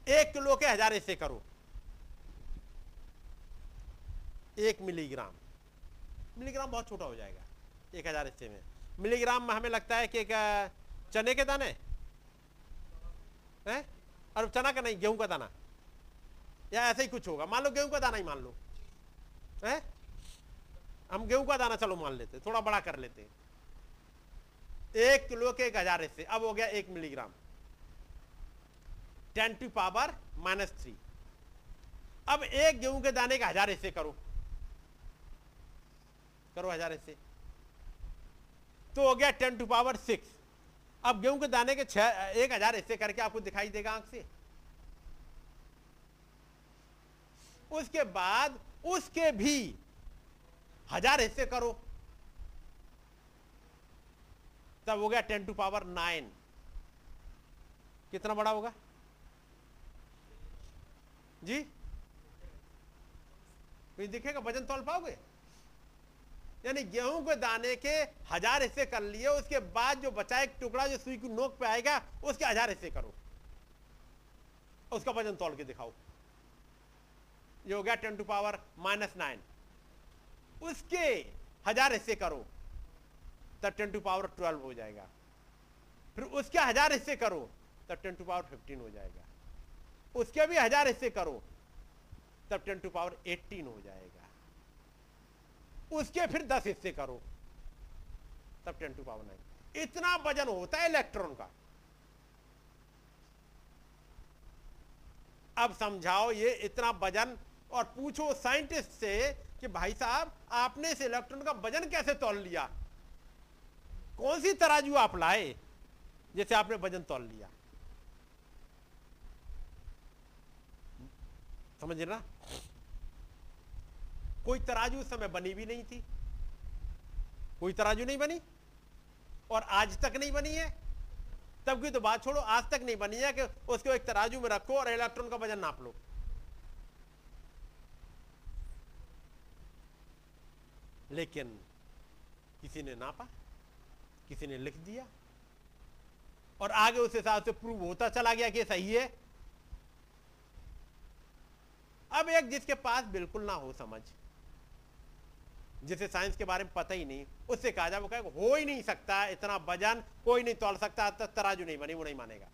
एक किलो के हज़ार हिस्से करो। एक मिलीग्राम मिलीग्राम बहुत छोटा हो जाएगा। एक हज़ार हिस्से में। मिलीग्राम में हमें लगता है कि एक चने के दाने? हैं? और चना का नहीं, गेहूँ का दाना? या ऐसे ही कुछ होगा। मान लो गेहूँ का दाना ही मान लो। है? हम गेहूँ का दाना चलो मान लेते, थोड़ा बड़ा कर लेते। एक किलो के एक हज़ार हिस्से अब हो गया एक milligram. Ten to power minus three. अब एक गेहूँ के दाने का हज़ार हिस्से करो। करो हज़ार हिस्से तो हो गया टेन टू पावर सिक्स। अब गेहूँ के दाने के छह, एक हज़ार हिस्से करके आपको दिखाई देगा आँख से। उसके बाद उसके भी हज़ार हिस्से करो। तब हो गया टेन टू पावर नाइन। कितना बड़ा होगा? जी? कोई दिखेगा? वज़न तोल पाओगे? यानी गेहूँ के दाने के हज़ार हिस्से कर लिए, उसके बाद जो बचा एक टुकड़ा जो सुई की नोक पे आएगा, उसके हज़ार हिस्से करो। उसका वज़न तोल के दिखाओ। ये हो गया ten to power minus nine उसके हज़ार हिस्से करो, तब टेन टू पावर ट्वेल्व हो जाएगा। फिर उसके हज़ार हिस्से करो, तब टेन टू पावर फिफ्टीन हो जाएगा। उसके भी हज़ार हिस्से करो, तब टेन टू पावर एट्टीन हो जाएगा। उसके फिर दस हिस्से करो, तब टेन टू पावर नाइन इतना वज़न होता है इलेक्ट्रॉन का। अब समझाओ, ये इतना वज़न और पूछो साइंटिस्ट से कि भाई साहब, आपने इस इलेक्ट्रॉन का वज़न कैसे तोल लिया? कौन सी तराजू आप लाए जैसे आपने वज़न तोल लिया? समझ ना? कोई तराजू उस समय बनी भी नहीं थी। कोई तराजू नहीं बनी और आज तक नहीं बनी है। तब की तो बात छोड़ो, आज तक नहीं बनी है कि उसको एक तराजू में रखो और इलेक्ट्रॉन का वज़न नाप लो। लेकिन किसी ने नापा, किसी ने लिख दिया और आगे उस हिसाब से प्रूव होता चला गया कि सही है। अब एक जिसके पास बिल्कुल ना हो समझ, जिसे साइंस के बारे में पता ही नहीं, उससे कहा जाए, वो कहे हो ही नहीं सकता, इतना वज़न कोई नहीं तोल सकता तराजू नहीं बनी, वो नहीं मानेगा।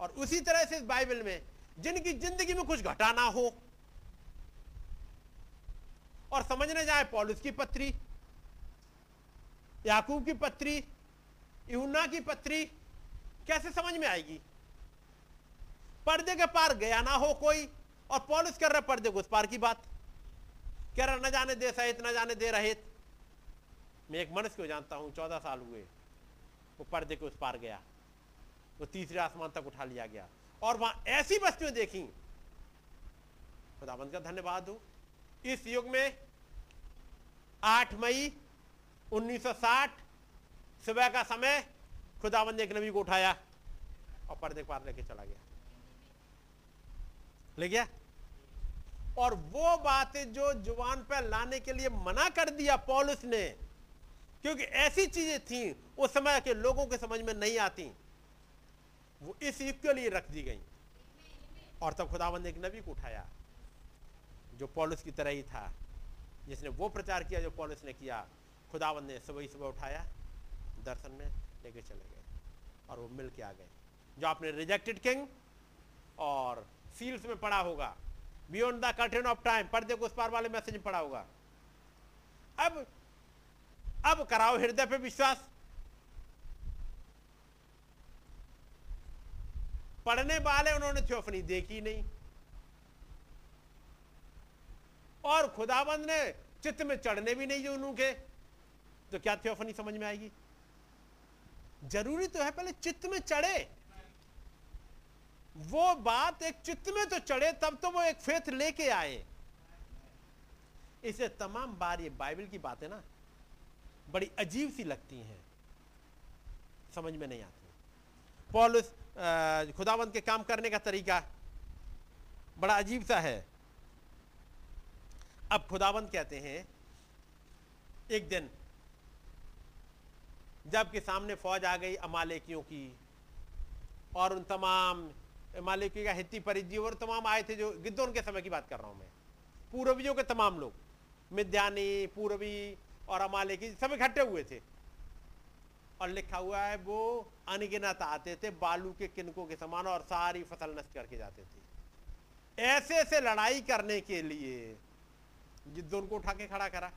और उसी तरह से इस बाइबल में, जिनकी ज़िंदगी में कुछ घटाना हो और समझने जाए, पॉलुस की पत्री, याकूब की पत्री यूना की पत्री, कैसे समझ में आएगी? पर्दे के पार गया ना हो कोई, और पॉलिस कर रहे पर्दे को उस पार की बात। कह रहा न जाने दे सहित, न जाने दे रहित। मैं एक मनुष्य को जानता हूँ, चौदह साल हुए, वो पर्दे के उस पार गया। वो तीसरे आसमान तक उठा लिया गया। और वहाँ ऐसी वस्तुएँ देखी। खुदाबंद का धन्यवाद हो। इस युग में 8 मई 1960 सुबह का समय, खुदाबंद ने एक नबी को उठाया और पर्दे पार लेके चला गया। ले गया? और वो बातें जो ज़ुबान पर लाने के लिए मना कर दिया पॉलिस ने, क्योंकि ऐसी चीज़ें थी, उस समय के लोगों के समझ में नहीं आती, वो इस युग के लिए रख दी गई। और तब खुदाबंद ने एक नबी को उठाया। जो पॉलिस की तरह ही था। जिसने वो प्रचार किया जो पॉलिस ने किया खुदावन ने सुबह ही सुबह उठाया, दर्शन में लेके चले गए और वो मिल के आ गए। जो आपने रिजेक्टेड किंग और सील्स में पढ़ा होगा beyond the curtain of time पर्दे को उस पार वाले मैसेज में पढ़ा होगा। अब अब कराओ हृदय पे विश्वास। पढ़ने वाले उन्होंने थियोफनी देखी नहीं। और खुदाबंद ने चित्त में चढ़ने भी नहीं उनके तो क्या थियोफनी समझ में आएगी? ज़रूरी तो है पहले चित्त में चढ़े। वो बात एक चित्त में तो चढ़े, तब तो वो एक फेथ लेके आए। इसे तमाम बार ये बाइबल की बातें ना, बड़ी अजीब सी लगती हैं। समझ में नहीं आती। पॉलुस खुदावंत के काम करने का तरीका बड़ा अजीब सा है। अब खुदावंत कहते हैं, एक दिन जबकि सामने फौज आ गई अमालेकियों की और उन तमाम मालिकी का हित्ती परिजी और तमाम आए थे जो गिद्धों के समय की बात कर रहा हूँ मैं। पूर्वियों के तमाम लोग, मिद्यानी, पूर्वी और अमालिकी, सब इकट्ठे हुए थे। और लिखा हुआ है, वो अनगिनत आते थे, बालू के किनकों के समान और सारी फ़सल नष्ट करके जाते थे। ऐसे ऐसे लड़ाई करने के लिए जिद्दों को उठा के खड़ा करा।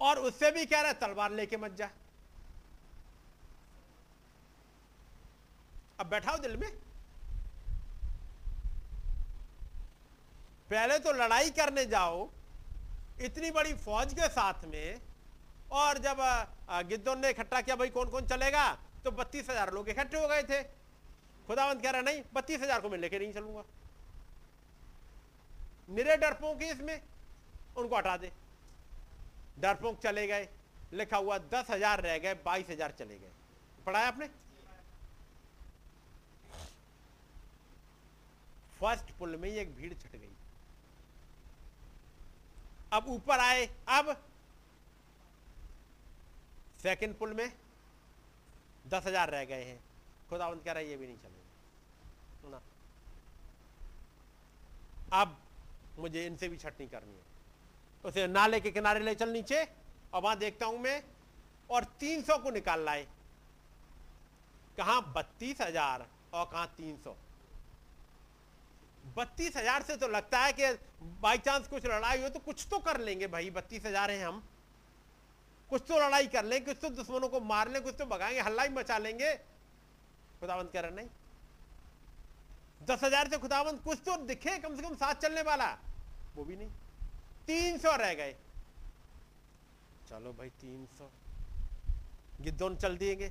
और उससे भी कह रहा है, तलवार लेके मत जा। अब बैठाओ दिल में। पहले तो लड़ाई करने जाओ, इतनी बड़ी फौज के साथ में, और जब गिद्धों ने इकट्ठा किया, भाई कौन कौन चलेगा? तो बत्तीस हज़ार लोग इकट्ठे हो गए थे। खुदावंत कह रहा नहीं, बत्तीस हज़ार को मैं लेके नहीं चलूँगा। निरे के इसमें? उनको हटा दे। डरपोक चले गए। लिखा हुआ दस हज़ार रह गए, बाईस हज़ार चले गए। पढ़ाया आपने? फ़र्स्ट पुल में ही एक भीड़ छट गई। अब ऊपर आए, अब सेकंड पुल में दस हज़ार रह गए हैं। खुदावंत कह रहा है, ये भी नहीं चलेगा। सुना। अब मुझे इनसे भी छटनी करनी है। उसे नाले के किनारे ले चल नीचे और वहाँ देखता हूँ मैं, और तीन सौ को निकाल लाए। कहा? बत्तीस हज़ार। और कहा? तीन सौ। बत्तीस हज़ार से तो लगता है कि बाई चांस कुछ लड़ाई हो तो कुछ तो कर लेंगे भाई, बत्तीस हज़ार है हम। कुछ तो लड़ाई कर लेंगे कुछ तो दुश्मनों को मार लें, कुछ तो भगाएँगे, हल्ला ही मचा लेंगे। खुदावंत कह रहे नहीं दस हज़ार से खुदावंत कुछ तो दिखे कम से कम साथ चलने वाला। वो भी नहीं। तीन सौ रह गए। चलो भाई तीन सौ। गिद्धोन चल दिएँगे।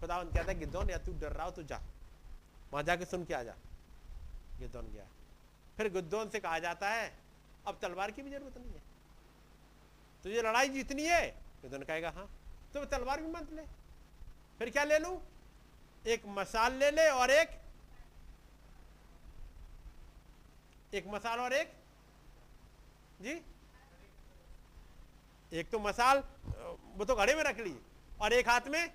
खुदावंत कहता है गिद्धोन या तू डर रहा हो तो जा। वहाँ जाके सुन के आ जा। गिद्धौन गया। फिर गिद्धौन से कहा जाता है अब तलवार की भी ज़रूरत नहीं है। तुझे लड़ाई जीतनी है? गिद्धौन कहेगा हाँ तो तलवार भी मत ले। फिर क्या ले लू? एक मसाल ले ले और एक एक मसाल और एक? जी? एक तो मसाल, वो तो घड़े में रख ली और एक हाथ में?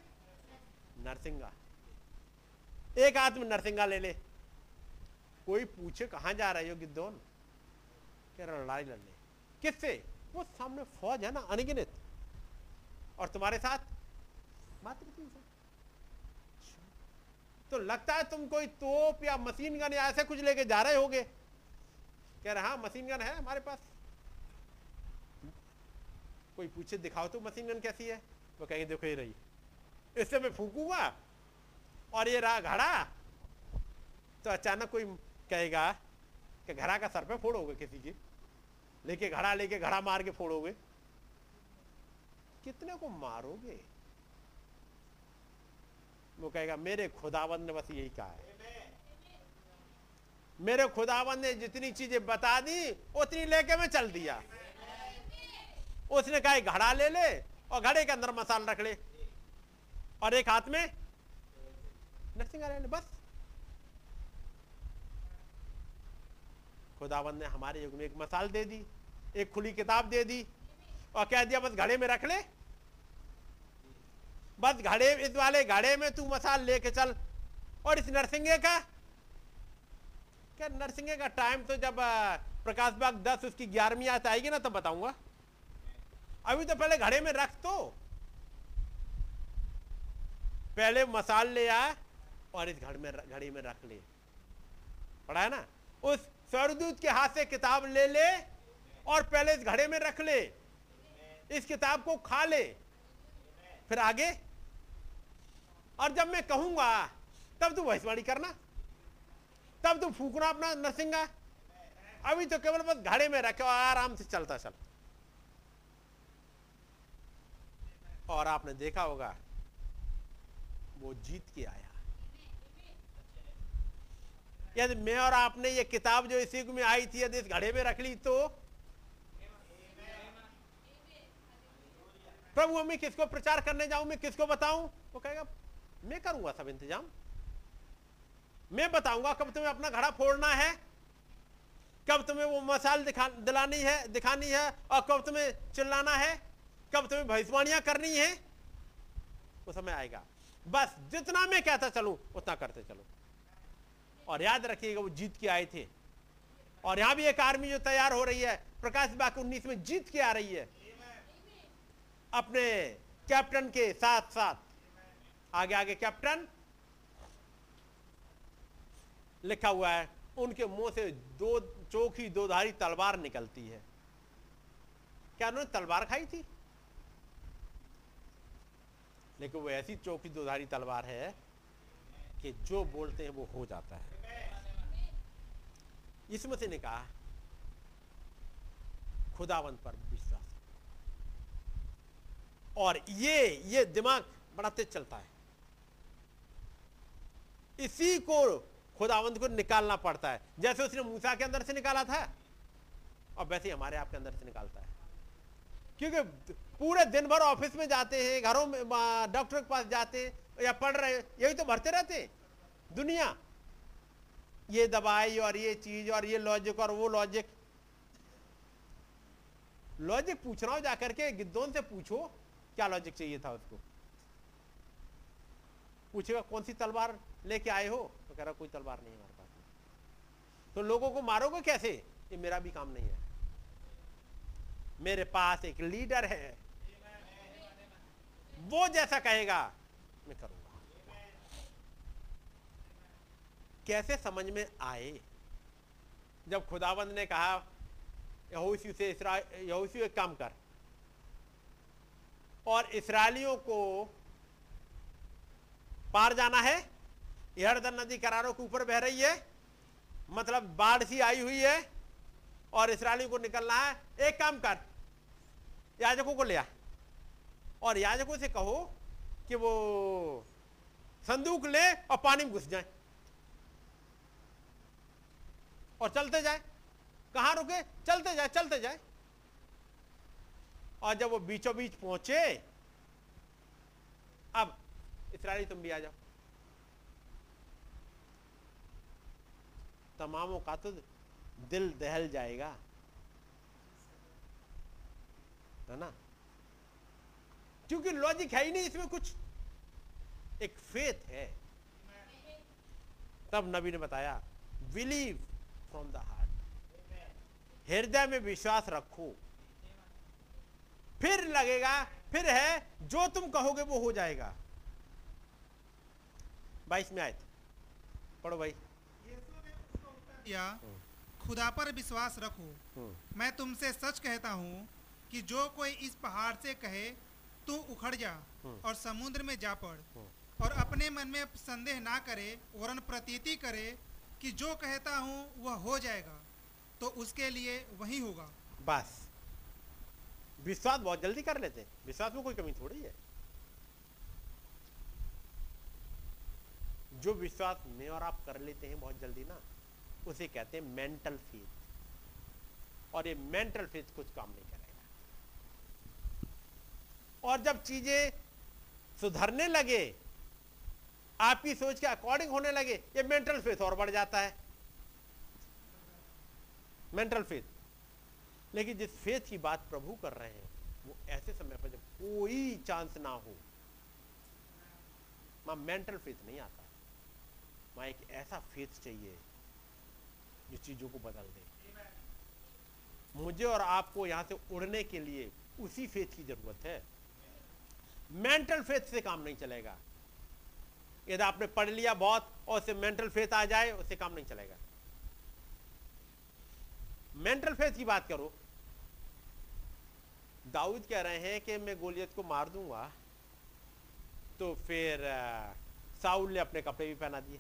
नरसिंगा। एक हाथ में नरसिंगा ले ले। कोई पूछे कहाँ जा रहे हो गिद्धौन कह रहा, लड़ाई लड़ने किससे? वो सामने फौज है ना, अनगिनत। और तुम्हारे साथ? मात्र तीन सौ। तो लगता है तुम कोई तोप या मशीन गन या ऐसे कुछ लेके जा रहे होगे। कह रहे हाँ मशीन गन है हमारे पास. कोई पूछे, दिखाओ तो मशीन गन कैसी है? वो कहेंगे, देखो ये रही इससे मैं फूकूँगा और ये रहा घड़ा। तो अचानक कोई कहेगा कि घड़ा का सर पे फोड़ोगे किसी की। लेके घड़ा लेके घड़ा मार के फोड़ोगे कितने को मारोगे? वो कहेगा, मेरे खुदाबंद ने बस यही कहा है। मेरे खुदावन ने जितनी चीज़ें बता दी, उतनी लेके मैं चल दिया। उसने कहा घड़ा ले ले और घड़े के अंदर मसाल रख ले। और एक हाथ में ले बस। खुदाबंद ने हमारे युग में एक मसाल दे दी, एक खुली किताब दे दी और कह दिया, बस घड़े में रख ले। बस घड़े, इस वाले घड़े में तू मसाल लेके चल। और इस नरसिंगे का क्या नरसिंगे का टाइम तो जब प्रकाश बाग दस, उसकी ग्यारहवीं आयत आएगी ना, तब बताऊँगा। अभी तो पहले घड़े में रख तो। पहले मसाल ले आ और इस घड़ में घड़ी में रख ले। पढ़ा है ना? उस स्वर्गदूत के हाथ से किताब ले ले और पहले इस घड़े में रख ले। इस किताब को खा ले। फिर आगे। और जब मैं कहूँगा, तब तू भविष्यवाणी करना। तब तू फूकना अपना नरसिंगा। अभी तो केवल बस घड़े में रखे आराम से चलता चल। और आपने देखा होगा, वो जीत के आया। यदि मैं और आपने ये किताब जो इसी में आई थी, यदि इस घड़े में रख ली तो? प्रभु, मैं किसको प्रचार करने जाऊँ, मैं किसको बताऊँ? वो कहेगा, मैं करूँगा सब इंतज़ाम। मैं बताऊँगा कब तुम्हें अपना घड़ा फोड़ना है, कब तुम्हें वो मसाल दिखा, दिलानी है, दिखानी है, और कब तुम्हें चिल्लाना है, कब तुम्हें भविष्यवाणियाँ करनी है, वो समय आएगा। बस जितना मैं कहता चलूँ, उतना करते चलो। और याद रखिएगा, वो जीत के आए थे। और यहाँ भी एक आर्मी जो तैयार हो रही है, प्रकाश बाग उन्नीस में जीत के आ रही है। अपने कैप्टन के साथ साथ आगे आगे कैप्टन लिखा हुआ है, उनके मुँह से दो चौखी दोधारी तलवार निकलती है। क्या उन्होंने तलवार खाई थी? लेकिन वो ऐसी चौकी दोधारी तलवार है कि जो बोलते हैं वो हो जाता है। इसमें से ने कहा खुदावंत पर विश्वास। और ये ये दिमाग बड़ा तेज चलता है। इसी को खुदावंत को निकालना पड़ता है। जैसे उसने मूसा के अंदर से निकाला था और वैसे ही हमारे आपके अंदर से निकालता है। क्योंकि पूरे दिन भर ऑफ़िस में जाते हैं, घरों में डॉक्टर के पास जाते हैं, या पढ़ रहे, यही तो भरते रहते हैं। दुनिया, ये दवाई और ये चीज़ और ये लॉजिक और वो लॉजिक लॉजिक पूछ रहा हूँ, जाकर के गिद्धों से पूछो, क्या लॉजिक चाहिए था उसको? पूछेगा, कौन सी तलवार लेके आए हो? तो कह रहा कोई तलवार नहीं हमारे पास तो लोगों को मारोगे कैसे? ये मेरा भी काम नहीं है। मेरे पास एक लीडर है। वो जैसा कहेगा, मैं करूँगा। कैसे समझ में आए? जब खुदाबंद ने कहा, यहोशू से यहोशू एक काम कर। और इसराइलियों को पार जाना है यर्दन नदी करारों के ऊपर बह रही है। मतलब बाढ़ सी आई हुई है और इसराइलियों को निकलना है। एक काम कर, याजकों को ले आ और याजकों से कहो कि वो संदूक ले और पानी में घुस जाए। और चलते जाए। कहाँ रुके? चलते जाए चलते जाए। और जब वो बीचों बीच पहुँचे, अब इसराइली तुम भी आ जाओ। तमामों का तो दिल दहल जाएगा। है ना? क्योंकि लॉजिक है ही नहीं, इसमें कुछ एक फेथ है। तब नबी ने बताया बिलीव फ्रॉम द हार्ट हृदय में विश्वास रखो। फिर लगेगा, फिर है, जो तुम कहोगे वो हो जाएगा। बाईस में आए थे। पढ़ो भाई। उसको खुदा पर विश्वास रखो मैं तुमसे सच कहता हूँ कि जो कोई इस पहाड़ से कहे, तू उखड़ जा। और समुद्र में जा पड़। और अपने मन में संदेह ना करे, वरन प्रतीति करे कि जो कहता हूँ वह हो जाएगा तो उसके लिए वही होगा बस विश्वास बहुत जल्दी कर लेते विश्वास में कोई कमी थोड़ी है जो विश्वास में और आप कर लेते हैं बहुत जल्दी ना उसे कहते हैं मेंटल फेथ और ये मेंटल फेथ कुछ काम नहीं करेगा। और जब चीज़ें सुधरने लगे, आपकी सोच के अकॉर्डिंग होने लगे, ये मेंटल फेथ और बढ़ जाता है। मेंटल फेथ लेकिन जिस फेथ की बात प्रभु कर रहे हैं, वो ऐसे समय पर जब कोई चांस ना हो, वहाँ मेंटल फेथ नहीं आता। वहाँ एक ऐसा फेथ चाहिए जो चीज़ों को बदल दे। मुझे और आपको यहाँ से उड़ने के लिए उसी फेथ की ज़रूरत है। मेंटल फेथ से काम नहीं चलेगा। यदि आपने पढ़ लिया बहुत और उससे मेंटल फेथ आ जाए, उससे काम नहीं चलेगा। मेंटल फेथ की बात करो। दाऊद कह रहे हैं कि मैं गोलियत को मार दूँगा तो फिर साउल ने अपने कपड़े भी पहना दिए।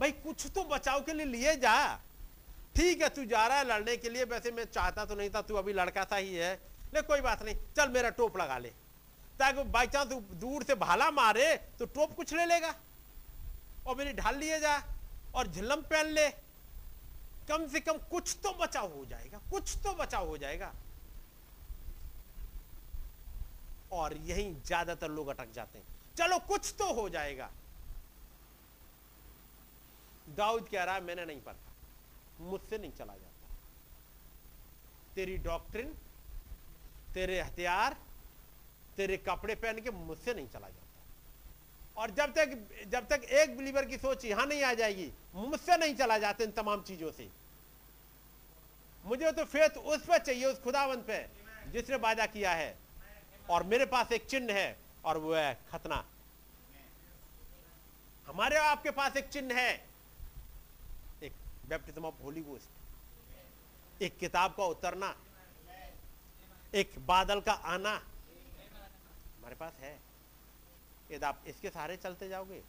भाई, कुछ तो बचाव के लिए लिए जा। ठीक है, तू जा रहा है लड़ने के लिए। वैसे मैं चाहता तो नहीं था, तू अभी लड़का सा ही है। ले, कोई बात नहीं, चल मेरा टोप लगा ले। ताकि बाई चांस दूर से भाला मारे तो टोप कुछ ले लेगा। और मेरी ढाल लिए जा, और झिल्लम पहन ले। कम से कम कुछ तो बचाव हो जाएगा, कुछ तो बचाव हो जाएगा। और यही ज़्यादातर लोग अटक जाते हैं। चलो, कुछ तो हो जाएगा। दाऊद कह रहा है, मैंने नहीं पढ़ा। मुझसे नहीं चला जाता। तेरी डॉक्ट्रिन तेरे हथियार, तेरे कपड़े पहन के मुझसे नहीं चला जाता। और जब तक जब तक एक बिलीवर की सोच यहाँ नहीं आ जाएगी, मुझसे नहीं चला जाता इन तमाम चीज़ों से। मुझे तो फेथ उस पर चाहिए, उस खुदावंत पे, जिसने वादा किया है। और मेरे पास एक चिन्ह है, और वो है खतना। हमारे आपके पास एक चिन्ह है। बैप्टिज्म ऑफ़ होली गोस्ट एक किताब का उतरना, एक बादल का आना, हमारे पास है। यदि आप इसके सहारे चलते जाओगे,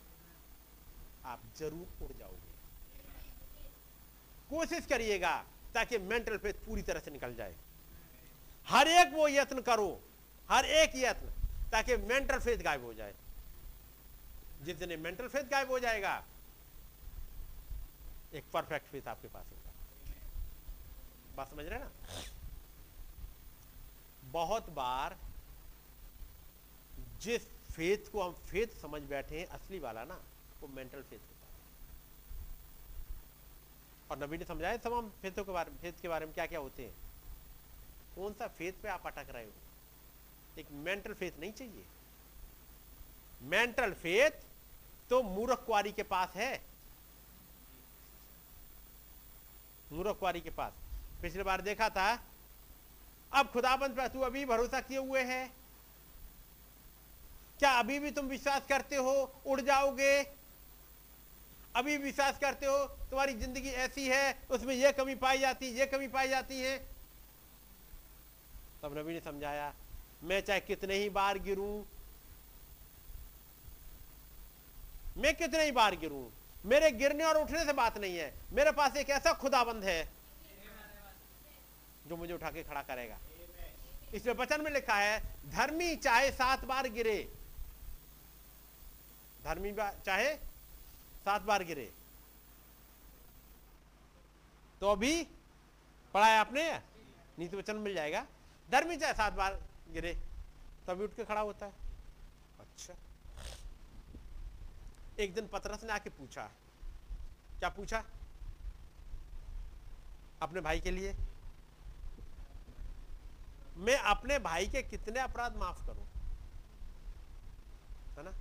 आप ज़रूर उड़ जाओगे। कोशिश करिएगा ताकि मेंटल फेथ पूरी तरह से निकल जाए। हर एक वो यत्न करो, हर एक यत्न, ताकि मेंटल फेथ गायब हो जाए। जिस दिन मेंटल फेथ गायब हो जाएगा एक परफेक्ट फेथ आपके पास होगा। बात समझ रहे ना? बहुत बार जिस फेथ को हम फेथ समझ बैठे हैं, असली वाला ना, वो मेंटल फेथ होता है। और नबी ने समझाया तमाम फेथों के बारे में फेथ के बारे में क्या क्या होते हैं? कौन सा फेथ पे आप अटक रहे हो? एक मेंटल फेथ नहीं चाहिए। मेंटल फेथ तो मूर्ख कुआरी के पास है। मूर्ख कुआरी के पास। पिछले बार देखा था। अब खुदाबंद पे तू अभी भरोसा किए हुए है। क्या अभी भी तुम विश्वास करते हो, उड़ जाओगे? अभी विश्वास करते हो, तुम्हारी ज़िंदगी ऐसी है, उसमें यह कमी पाई जाती है यह कमी पाई जाती है। तब नबी ने समझाया, मैं चाहे कितने ही बार गिरूं, मैं कितने ही बार गिरूं मेरे गिरने और उठने से बात नहीं है। मेरे पास एक ऐसा खुदाबंद है जो मुझे उठा के खड़ा करेगा। इसमें वचन में लिखा है, धर्मी चाहे सात बार गिरे। धर्मी चाहे सात बार गिरे। तो अभी पढ़ा है आपने नीति वचन मिल जाएगा। धर्मी चाहे सात बार गिरे तभी उठ के खड़ा होता है। अच्छा। एक दिन पतरस ने आके पूछा, क्या पूछा? अपने भाई के लिए। मैं अपने भाई के कितने अपराध माफ़ करूँ? है ना?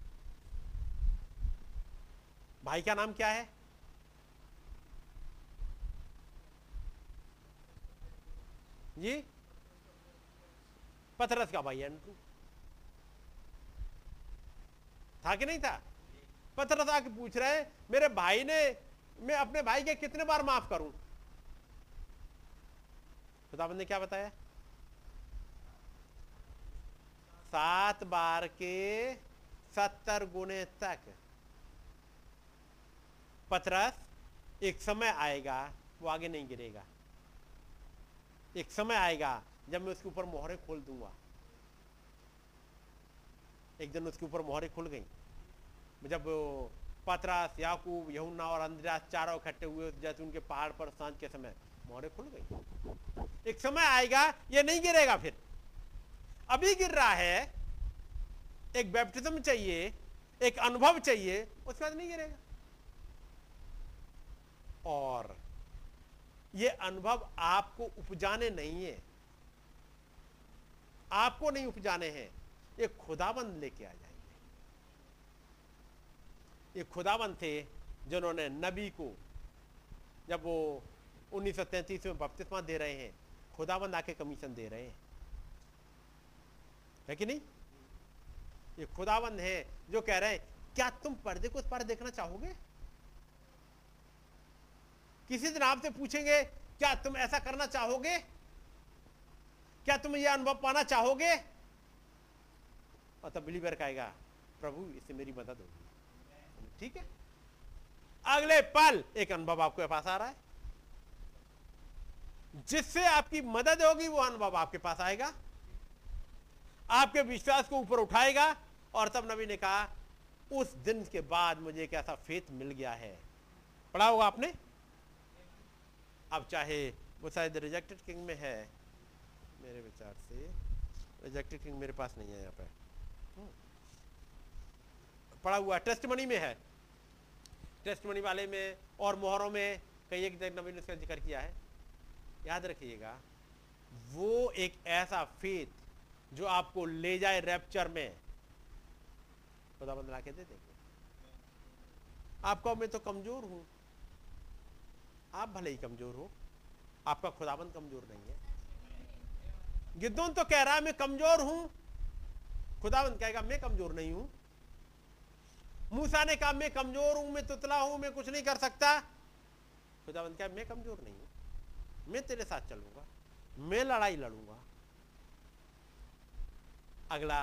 भाई का नाम क्या है? जी? पथरस का भाई एंड्रू था कि नहीं था? पथरस आके पूछ रहे हैं, मेरे भाई ने, मैं अपने भाई के कितने बार माफ़ करूँ? खुदाबंद ने क्या बताया? सात बार के सत्तर गुने तक। पथरस एक समय आएगा, वो आगे नहीं गिरेगा। एक समय आएगा, जब मैं उसके ऊपर मोहरें खोल दूँगा। एक दिन उसके ऊपर मोहरें खुल गई। जब पतरास, याकूब, यहुन्ना और अंद्रास चारों इकट्ठे हुए जैतून के पहाड़ पर साँझ के समय मोहरे खुल गई। एक समय आएगा, ये नहीं गिरेगा फिर। अभी गिर रहा है, एक बैप्टिज्म चाहिए, एक अनुभव चाहिए, उसके बाद नहीं गिरेगा। और ये अनुभव आपको उपजाने नहीं है। आपको नहीं उपजाने हैं, ये खुदाबंद लेके आ जाएँगे। ये खुदाबंद थे जिन्होंने नबी को, जब वो 1933 में बपतिस्मा दे रहे हैं खुदाबंद आके कमीशन दे रहे हैं। है कि नहीं? ये खुदाबंद है जो कह रहे हैं, क्या तुम पर्दे को उस पर देखना चाहोगे? किसी दिन आपसे पूछेंगे, क्या तुम ऐसा करना चाहोगे? क्या तुम यह अनुभव पाना चाहोगे? और तब बिलीवर कहेगा प्रभु, इससे मेरी मदद होगी। ठीक है? अगले पल एक अनुभव आपके पास आ रहा है। जिससे आपकी मदद होगी, वो अनुभव आपके पास आएगा। आपके विश्वास को ऊपर उठाएगा और तब नबी ने कहा, उस दिन के बाद मुझे एक ऐसा फेथ मिल गया है। पढ़ा होगा आपने? अब चाहे वो शायद रिजेक्टेड किंग में है। मेरे विचार से रिजेक्टेड किंग मेरे पास नहीं है यहाँ पे। हम्म। पढ़ा हुआ टेस्ट मनी में है। टेस्ट मनी वाले में और मोहरों में कई एक नवीन उसका ज़िक्र किया है। याद रखिएगा, वो एक ऐसा फेथ जो आपको ले जाए रैप्चर में। खुदा बंद के दे देंगे। आपका मैं तो कमज़ोर हूँ। आप भले ही कमज़ोर हो, आपका खुदाबंद कमज़ोर नहीं है। गिद्दोन तो कह रहा है, मैं कमज़ोर हूँ। खुदाबंद कहेगा, मैं कमज़ोर नहीं हूँ। मूसा ने कहा, मैं कमज़ोर हूँ, मैं तुतला हूँ, मैं कुछ नहीं कर सकता। खुदाबंद कहा मैं कमज़ोर नहीं हूँ, मैं तेरे साथ चलूँगा, मैं लड़ाई लड़ूँगा। अगला,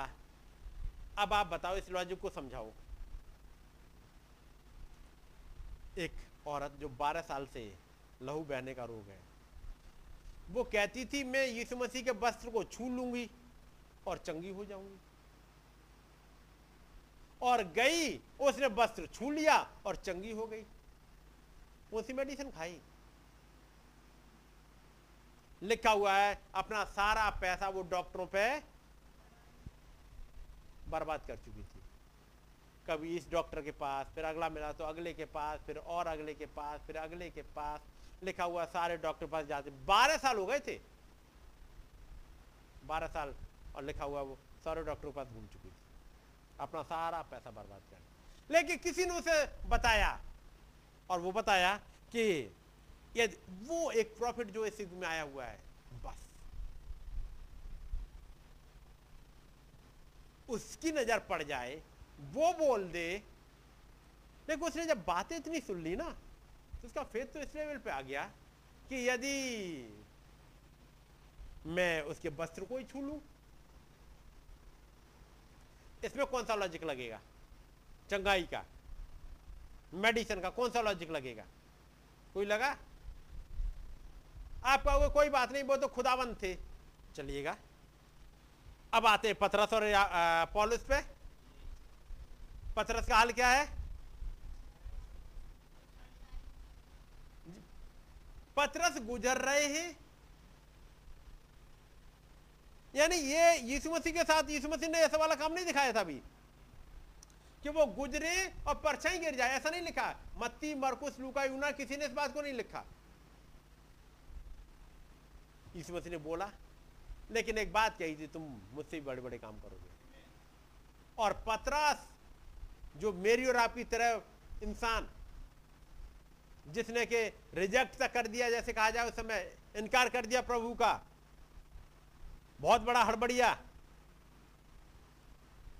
अब आप बताओ, इस लॉजिक को समझाओ। एक औरत जो 12 साल से लहू बहने का रोग है, वो कहती थी, मैं यीशु मसीह के वस्त्र को छू लूँगी और चंगी हो जाऊँगी। और गई, उसने वस्त्र छू लिया और चंगी हो गई। उसी मेडिसिन खाई। लिखा हुआ है, अपना सारा पैसा वो डॉक्टरों पे बर्बाद कर चुकी थी। कभी इस डॉक्टर के पास, फिर अगला मिला तो अगले के पास, फिर और अगले के पास, फिर अगले के पास। लिखा हुआ सारे डॉक्टर पास जाते। बारह साल हो गए थे। बारह साल, और लिखा हुआ वो सारे डॉक्टरों के पास घूम चुकी थी। अपना सारा पैसा बर्बाद कर लेकिन किसी ने उसे बताया, और वो बताया कि ये वो एक प्रॉफिट जो इस में आया हुआ है, बस। उसकी नज़र पड़ जाए, वो बोल दे। लेकिन उसने जब बातें इतनी सुन ली ना तो उसका फेथ तो इस लेवल पे आ गया कि यदि मैं उसके वस्त्र को ही छू लू इसमें कौन सा लॉजिक लगेगा? चंगाई का। मेडिसिन का कौन सा लॉजिक लगेगा? कोई लगा? आप कहोगे कोई बात नहीं, वो तो खुदावंत थे। चलिएगा। अब आते पथरस और पॉलिस पे। पथरस का हाल क्या है? पथरस गुजर रहे हैं। यानी ये यीशु मसीह के साथ यीशु मसीह ने ऐसा वाला काम नहीं दिखाया था अभी। कि वो गुजरे और परछाई गिर जाए, ऐसा नहीं लिखा। मत्ती, मरकुस, लूका, यूना, किसी ने इस बात को नहीं लिखा। यीशु मसीह ने बोला, लेकिन एक बात कही थी, तुम मुझसे बड़े बड़े काम करोगे। और पतरास, जो मेरी और आपकी तरह इंसान, जिसने के रिजेक्ट तक कर दिया, जैसे कहा जाए उस समय, इनकार कर दिया प्रभु का बहुत बड़ा हड़बड़िया।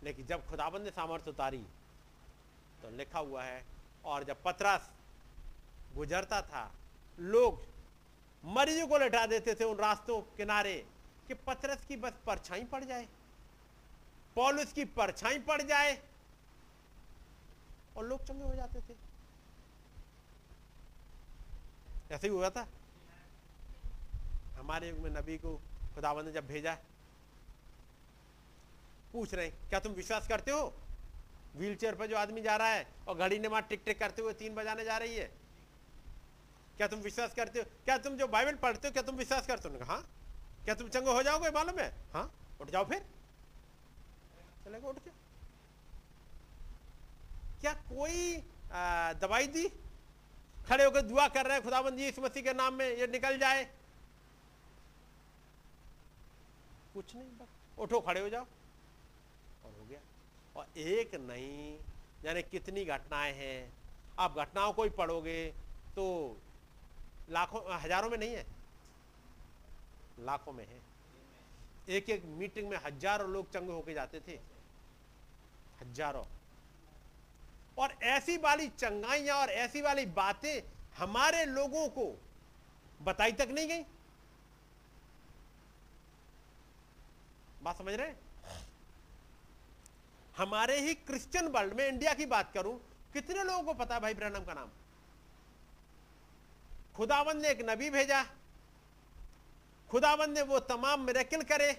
लेकिन जब खुदाबंद ने सामर्थ्य उतारी तो लिखा हुआ है, और जब पतरस गुजरता था, लोग मरीजों को लटा देते थे उन रास्तों किनारे कि पतरस की बस परछाई पड़ जाए, पॉलिस की परछाई पड़ जाए, और लोग चंगे हो जाते थे। ऐसे ही हुआ था। हमारे युग में नबी को खुदावंद ने जब भेजा पूछ रहे क्या तुम विश्वास करते हो? व्हील चेयर पर जो आदमी जा रहा है और घड़ी ने वहाँ टिक टिक करते हुए तीन बजाने जा रही है। क्या तुम विश्वास करते हो? क्या तुम जो बाइबल पढ़ते हो क्या तुम विश्वास करते हो? हाँ। क्या तुम चंगे हो जाओगे मालूम है? हाँ। उठ जाओ फिर। चलेगा उठ जाओ क्या कोई आ, दवाई दी? खड़े होकर दुआ कर रहे हैं खुदाबंद इस मसीह के नाम में ये निकल जाए। कुछ नहीं बस। उठो, खड़े हो जाओ। और हो गया। और एक नहीं, यानी कितनी घटनाएँ हैं। आप घटनाओं को ही पढ़ोगे तो लाखों, हज़ारों में नहीं है? लाखों में है। एक एक मीटिंग में हज़ारों लोग चंगे होके जाते थे। हज़ारों। और ऐसी वाली चंगाइयाँ और ऐसी वाली बातें हमारे लोगों को बताई तक नहीं गई। बात समझ रहे हमारे ही क्रिश्चियन वर्ल्ड में इंडिया की बात करूँ, कितने लोगों को पता है भाई ब्रहणम का नाम? खुदावंद ने एक नबी भेजा। खुदावंद ने वो तमाम मेरेकिल करे।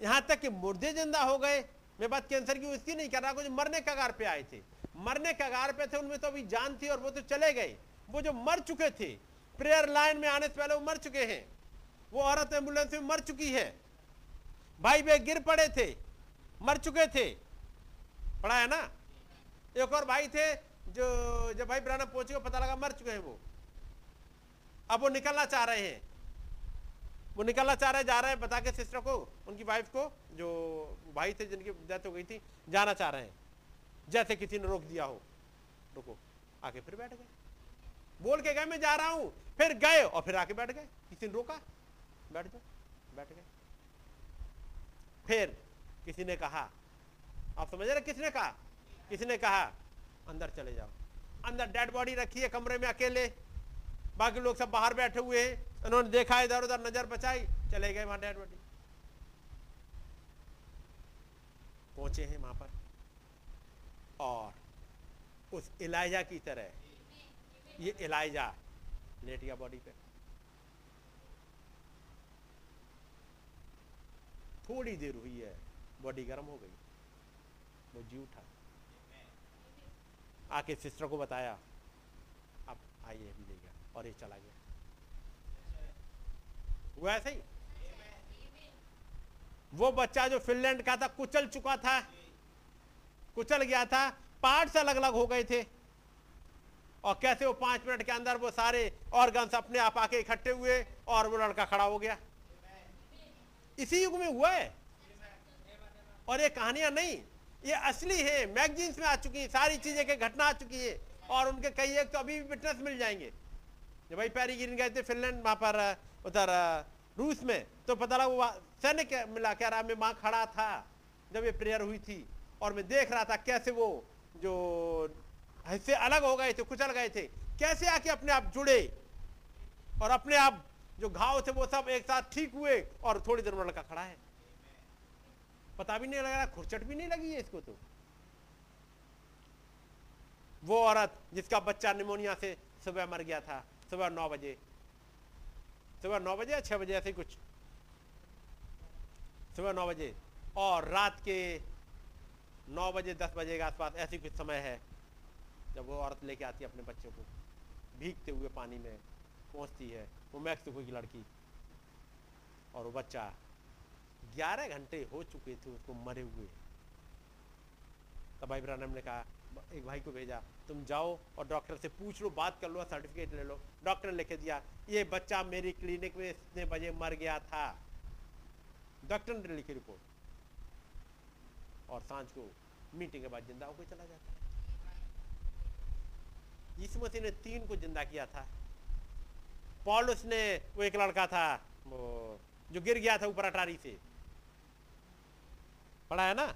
यहाँ तक कि मुर्दे ज़िंदा हो गए। मैं बात कैंसर की उसकी नहीं कर रहा, कुछ मरने कगार पे आए थे। मरने कगार पे थे, उनमें तो अभी जान थी और वो तो चले गए। वो जो मर चुके थे प्रेयर लाइन में आने से पहले वो मर चुके हैं। वो औरत एंबुलेंस में मर चुकी है। भाई बे गिर पड़े थे, मर चुके थे। पड़ा है ना? एक और भाई थे जो, जब भाई ब्राना पहुँचे पता लगा मर चुके हैं वो। अब वो निकलना चाह रहे हैं। वो निकलना चाह रहे जा रहे हैं, बता के सिस्टर को, उनकी वाइफ को, जो भाई थे जिनकी डेथ हो गई थी, जाना चाह रहे हैं। जैसे किसी ने रोक दिया हो। रुको आके फिर बैठ गए। बोल के गए, मैं जा रहा हूँ। फिर गए और फिर आके बैठ गए। किसी ने रोका? बैठ जाओ बैठ गए। फिर किसी ने कहा, आप समझ रहे किसने कहा? किसी ने कहा, अंदर चले जाओ। अंदर डेड बॉडी रखी है कमरे में अकेले। बाकी लोग सब बाहर बैठे हुए हैं। उन्होंने देखा इधर उधर, नज़र बचाई, चले गए वहाँ डेड बॉडी पहुँचे हैं वहाँ पर। और उस इलाइजा की तरह, ये इलाइजा लेट गया बॉडी पे। थोड़ी देर हुई है, बॉडी गर्म हो गई। वो जी उठा। आके सिस्टर को बताया, अब आइए, अभी ले गया। और ये चला गया। हुआ ऐसे ही? वो बच्चा जो फिनलैंड का था, कुचल चुका था, कुचल गया था पार्ट्स अलग अलग हो गए थे। और कैसे वो पाँच मिनट के अंदर वो सारे ऑर्गन्स अपने आप आके इकट्ठे हुए और वो लड़का खड़ा हो गया। इसी युग में हुआ है। और ये कहानियाँ नहीं, ये असली है। मैगजीन्स में आ चुकी है, सारी चीज़ें की घटना आ चुकी है। और उनके कई एक तो अभी भी विटनेस मिल जाएँगे। जब भाई पैरी गिर गए थे फिनलैंड वहाँ पर, उधर रूस में तो पता लगा वो सैन्य मिला कह रहा मैं वहाँ खड़ा था, जब ये प्रेयर हुई थी। और मैं देख रहा था कैसे वो जो हिस्से अलग हो गए थे, कुचल गए थे। कैसे आके अपने आप जुड़े और अपने आप जो घाव थे वो सब एक साथ ठीक हुए और थोड़ी देर में लड़का खड़ा है। पता भी नहीं लगा खुरचट भी नहीं लगी है इसको तो। वो औरत जिसका बच्चा निमोनिया से सुबह मर गया था, सुबह नौ बजे। सुबह नौ बजे या छह बजे, ऐसे कुछ। सुबह नौ बजे। और रात के नौ बजे, दस बजे के आसपास ऐसी कुछ समय है जब वो औरत लेके आती है अपने बच्चों को भीगते हुए पानी में। पहुँचती है, वो मैक्सिको की लड़की। और वो बच्चा ग्यारह घंटे हो चुके थे उसको मरे हुए। तब भाई ब्रानम ने कहा, एक भाई को भेजा, तुम जाओ और डॉक्टर से पूछ लो, बात कर लो, सर्टिफिकेट ले लो। डॉक्टर ने लिख दिया, ये बच्चा मेरी क्लिनिक में इतने बजे मर गया था। डॉक्टर ने लिखी रिपोर्ट। और साँझ को मीटिंग के बाद ज़िंदा होकर चला जाता है। यीशु मसीह ने तीन को ज़िंदा किया था। पॉलुस ने वो एक लड़का था, वो जो गिर गया था ऊपर अटारी से। पढ़ा है ना?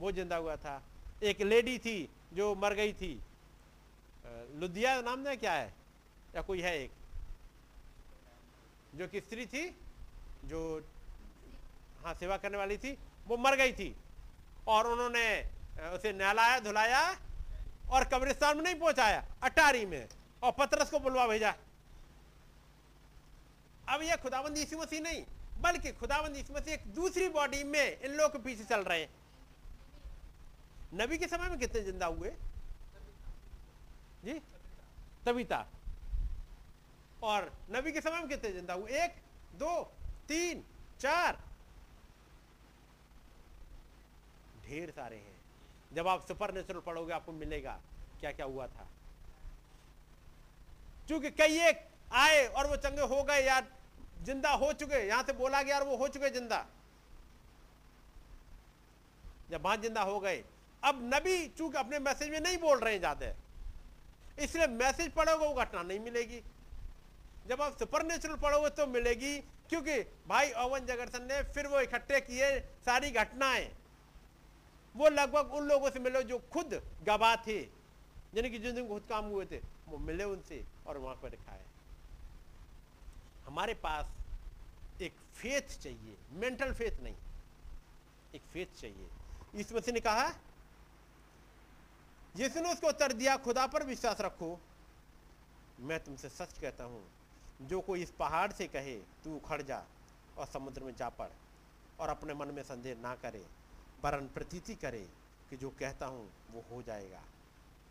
वो ज़िंदा हुआ था। एक लेडी थी जो मर गई थी। लुधिया नाम ना क्या है? या कोई है एक? जो कि स्त्री थी, जो हाँ सेवा करने वाली थी, वो मर गई थी। और उन्होंने उसे नहलाया, धुलाया और कब्रिस्तान में नहीं पहुँचाया, अटारी में। और पतरस को बुलवा भेजा। अब यह खुदाबंद यीशु मसीह नहीं, बल्कि खुदाबंद यीशु मसीह एक दूसरी बॉडी में इन लोगों के पीछे चल रहे नबी के समय में कितने ज़िंदा हुए? जी? तबीता। और नबी के समय में कितने ज़िंदा हुए? एक, दो, तीन, चार। ढेर सारे हैं। जब आप सुपर नेचुरल पढ़ोगे, आपको मिलेगा क्या क्या हुआ था। क्योंकि कई एक आए और वो चंगे हो गए यार ज़िंदा हो चुके, यहाँ से बोला गया और वो हो चुके ज़िंदा। जब वहाँ ज़िंदा हो गए। अब नबी चूँकि अपने मैसेज में नहीं बोल रहे ज़्यादा, इसलिए मैसेज पढ़ोगे वो घटना नहीं मिलेगी। जब आप सुपर नेचुरल पढ़ोगे तो मिलेगी, क्योंकि भाई ओवन जगरसन ने फिर वो इकट्ठे किए सारी घटनाएँ। वो लगभग उन लोगों से मिले जो खुद गवाह थे जिनकी ज़िंदगी में खुद काम हुए थे, वो मिले उनसे और वहाँ पर दिखाए। हमारे पास एक फेथ चाहिए मेंटल फेथ नहीं, एक फेथ चाहिए। इस मसीह ने कहा, यीशु ने उसको उत्तर दिया, खुदा पर विश्वास रखो। मैं तुमसे सच कहता हूँ, जो कोई इस पहाड़ से कहे, तू उखड़ जा और समुद्र में जा पड़ और अपने मन में संदेह ना करे, वरन प्रतीति करे कि जो कहता हूँ, वो हो जाएगा।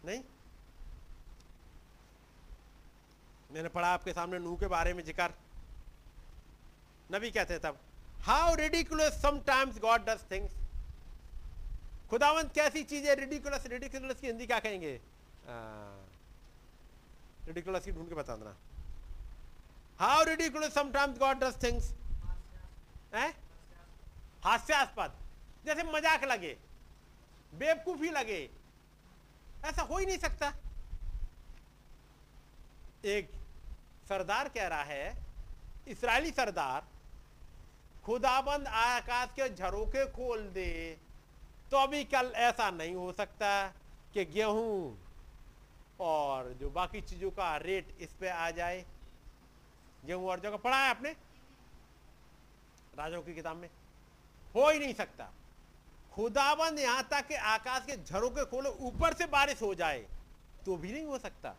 नहीं? मैंने पढ़ा आपके सामने नूह के बारे में ज़िक्र। नबी कहते तब how ridiculous sometimes God does things खुदावंत कैसी चीज़ें रेडिकुलस रिडिकुलस की हिंदी क्या कहेंगे? रिडिकुलस की ढूंढ के बता देना। How ridiculous sometimes God does things हास्यास्पद, जैसे मज़ाक लगे, बेवकूफ़ी लगे, ऐसा हो ही नहीं सकता। एक सरदार कह रहा है, इसराइली सरदार खुदाबंद आकाश के झरोके खोल दे तो अभी कल ऐसा नहीं हो सकता कि गेहूँ और जो बाकी चीज़ों का रेट इस पे आ जाए। गेहूँ और जगह पढ़ा है आपने? राजाओं की किताब में। हो ही नहीं सकता। खुदाबंद यहाँ तक कि आकाश के झरोके खोलो, ऊपर से बारिश हो जाए तो भी नहीं हो सकता।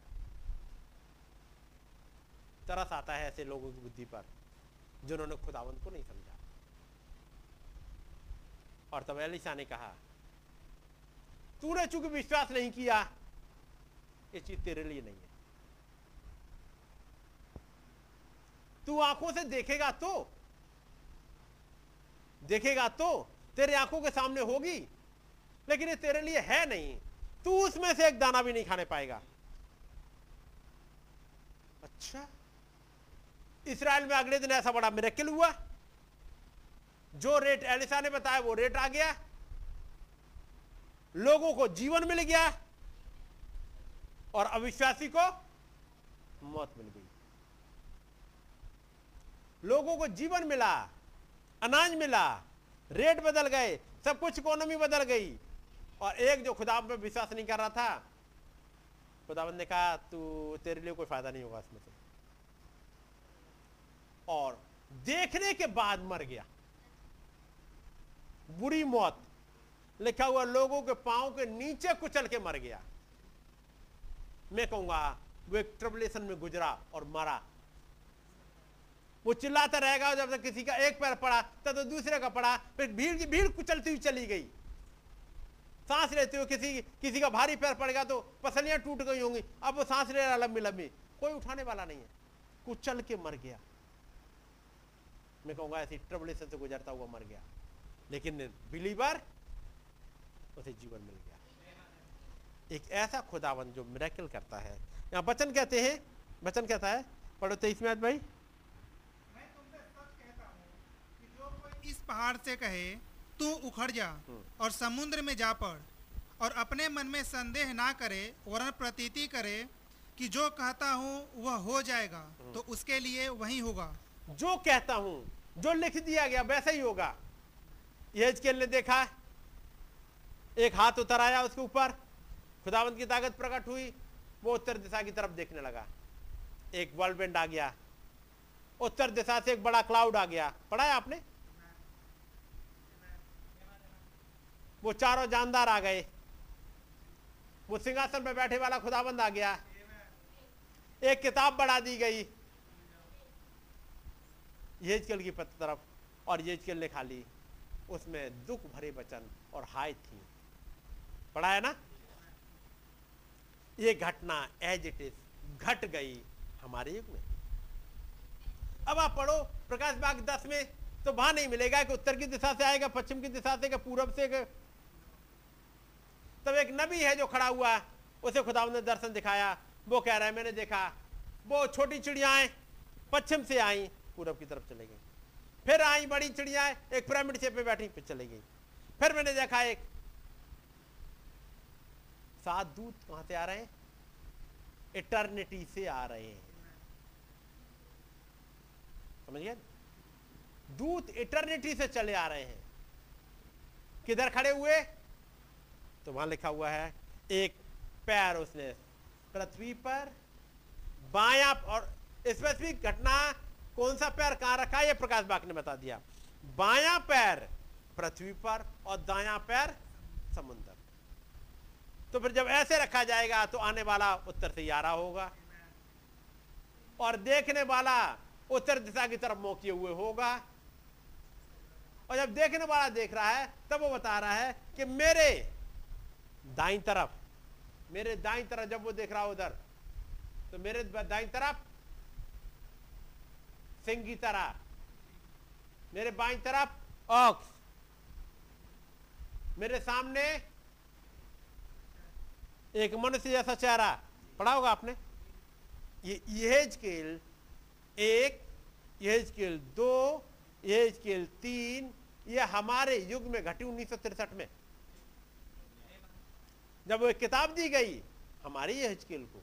तरस आता है ऐसे लोगों की बुद्धि पर, जिन्होंने खुदावंत को नहीं समझा। और तब एलिसा ने कहा, तूने चूँकि विश्वास नहीं किया, ये चीज़ तेरे लिए नहीं है। तू आँखों से देखेगा तो देखेगा तो तेरे आँखों के सामने होगी, लेकिन ये तेरे लिए है नहीं। तू उसमें से एक दाना भी नहीं खाने पाएगा। अच्छा इसराइल में अगले दिन ऐसा बड़ा मिरेकल हुआ। जो रेट एलिसा ने बताया, वो रेट आ गया। लोगों को जीवन मिल गया और अविश्वासी को मौत मिल गई। लोगों को जीवन मिला, अनाज मिला रेट बदल गए, सब कुछ इकोनॉमी बदल गई। और एक जो खुदा पे विश्वास नहीं कर रहा था खुदाबंद ने कहा, तू, तेरे लिए कोई फ़ायदा नहीं होगा इसमें से। और देखने के बाद मर गया। बुरी मौत, लिखा हुआ लोगों के पाँव के नीचे कुचल के मर गया। मैं कहूँगा, वो एक ट्रिबुलेशन में गुजरा और मरा। वो चिल्लाता रहेगा जब तक किसी का एक पैर पड़ा, तब तो दूसरे का पड़ा, फिर भीड़ की भीड़ कुचलती हुई चली गई। सांस लेते हुए किसी किसी का भारी पैर पड़ गया तो पसलियाँ टूट गई होंगी। अब वो सांस ले रहा लंबी लंबी। कोई उठाने वाला नहीं है। कुचल के मर गया। मैं कहूँगा, ऐसी ट्रबलेशन से गुजरता हुआ मर गया। लेकिन बिलीवर उसे जीवन मिल गया। एक ऐसा खुदावन जो मिरेकल करता है। यहाँ वचन कहते हैं वचन कहता है पढ़ो तेईस में आज भाई। मैं तुमसे सच कहता कि जो कोई इस पहाड़ से कहे तू उखड़ जा हम्म। और समुद्र में जा पड़ और अपने मन में संदेह ना करे वरन प्रतीति करे कि जो कहता हूँ वह हो जाएगा तो उसके लिए वही होगा। जो कहता हूँ जो लिख दिया गया वैसा ही होगा। यह ने देखा, एक हाथ उतर आया उसके ऊपर, खुदावंत की ताकत प्रकट हुई, वो उत्तर दिशा की तरफ़ देखने लगा। एक वर्ल्ड आ गया, उत्तर दिशा से एक बड़ा क्लाउड आ गया। पढ़ा है आपने? वो चारों जानदार आ गए। वो सिंहासन पे बैठे वाला खुदाबंद आ गया। एक किताब बढ़ा दी गई येजकेल की तरफ़, और येजकेल ने खा ली। उसमें दुख भरे वचन और हाय थी। पढ़ा है ना? ये घटना एज इट इज़ घट गई हमारे युग में। अब आप पढ़ो, प्रकाश बाग दस में तो वहाँ नहीं मिलेगा कि उत्तर की दिशा से आएगा, पश्चिम की दिशा से पूरब से तब एक नबी है जो खड़ा हुआ, उसे खुदा ने दर्शन दिखाया। वो कह रहा है, मैंने देखा, वो छोटी चिड़ियाएँ पश्चिम से आई, पूरब की तरफ़ चले गई। फिर आई बड़ी चिड़िया एक पिरामिड शेप पे बैठी, फिर चली गई। फिर मैंने देखा एक सात दूत कहाँ से आ रहे हैं? इटर्निटी से आ रहे हैं। समझ गए दूत इटर्निटी से चले आ रहे हैं। किधर खड़े हुए? तो वहाँ लिखा हुआ है, एक पैर उसने पृथ्वी पर, बाया और स्पेसिफिक घटना कौन सा पैर कहाँ रखा है? ये प्रकाश बाग ने बता दिया। बाया पैर पृथ्वी पर और दाया पैर समुद्र। तो फिर जब ऐसे रखा जाएगा तो आने वाला उत्तर से रहा होगा और देखने वाला उत्तर दिशा की तरफ़ मुँह किए हुए होगा। और जब देखने वाला देख रहा है, तब वो बता रहा है कि मेरे दाई तरफ़, मेरे दाई तरफ़ जब वो देख रहा उधर तो मेरे दाई तरफ़ सिंह की तरह। मेरे बाई तरफ़ ऑक्स मेरे सामने एक मनुष्य जैसा चेहरा। पढ़ा होगा आपने? ये यह स्केल एक यह स्केल दो यह स्केल तीन ये हमारे युग में घटी उन्नीस सौ में। जब वो किताब दी गई हमारी यह स्केल को।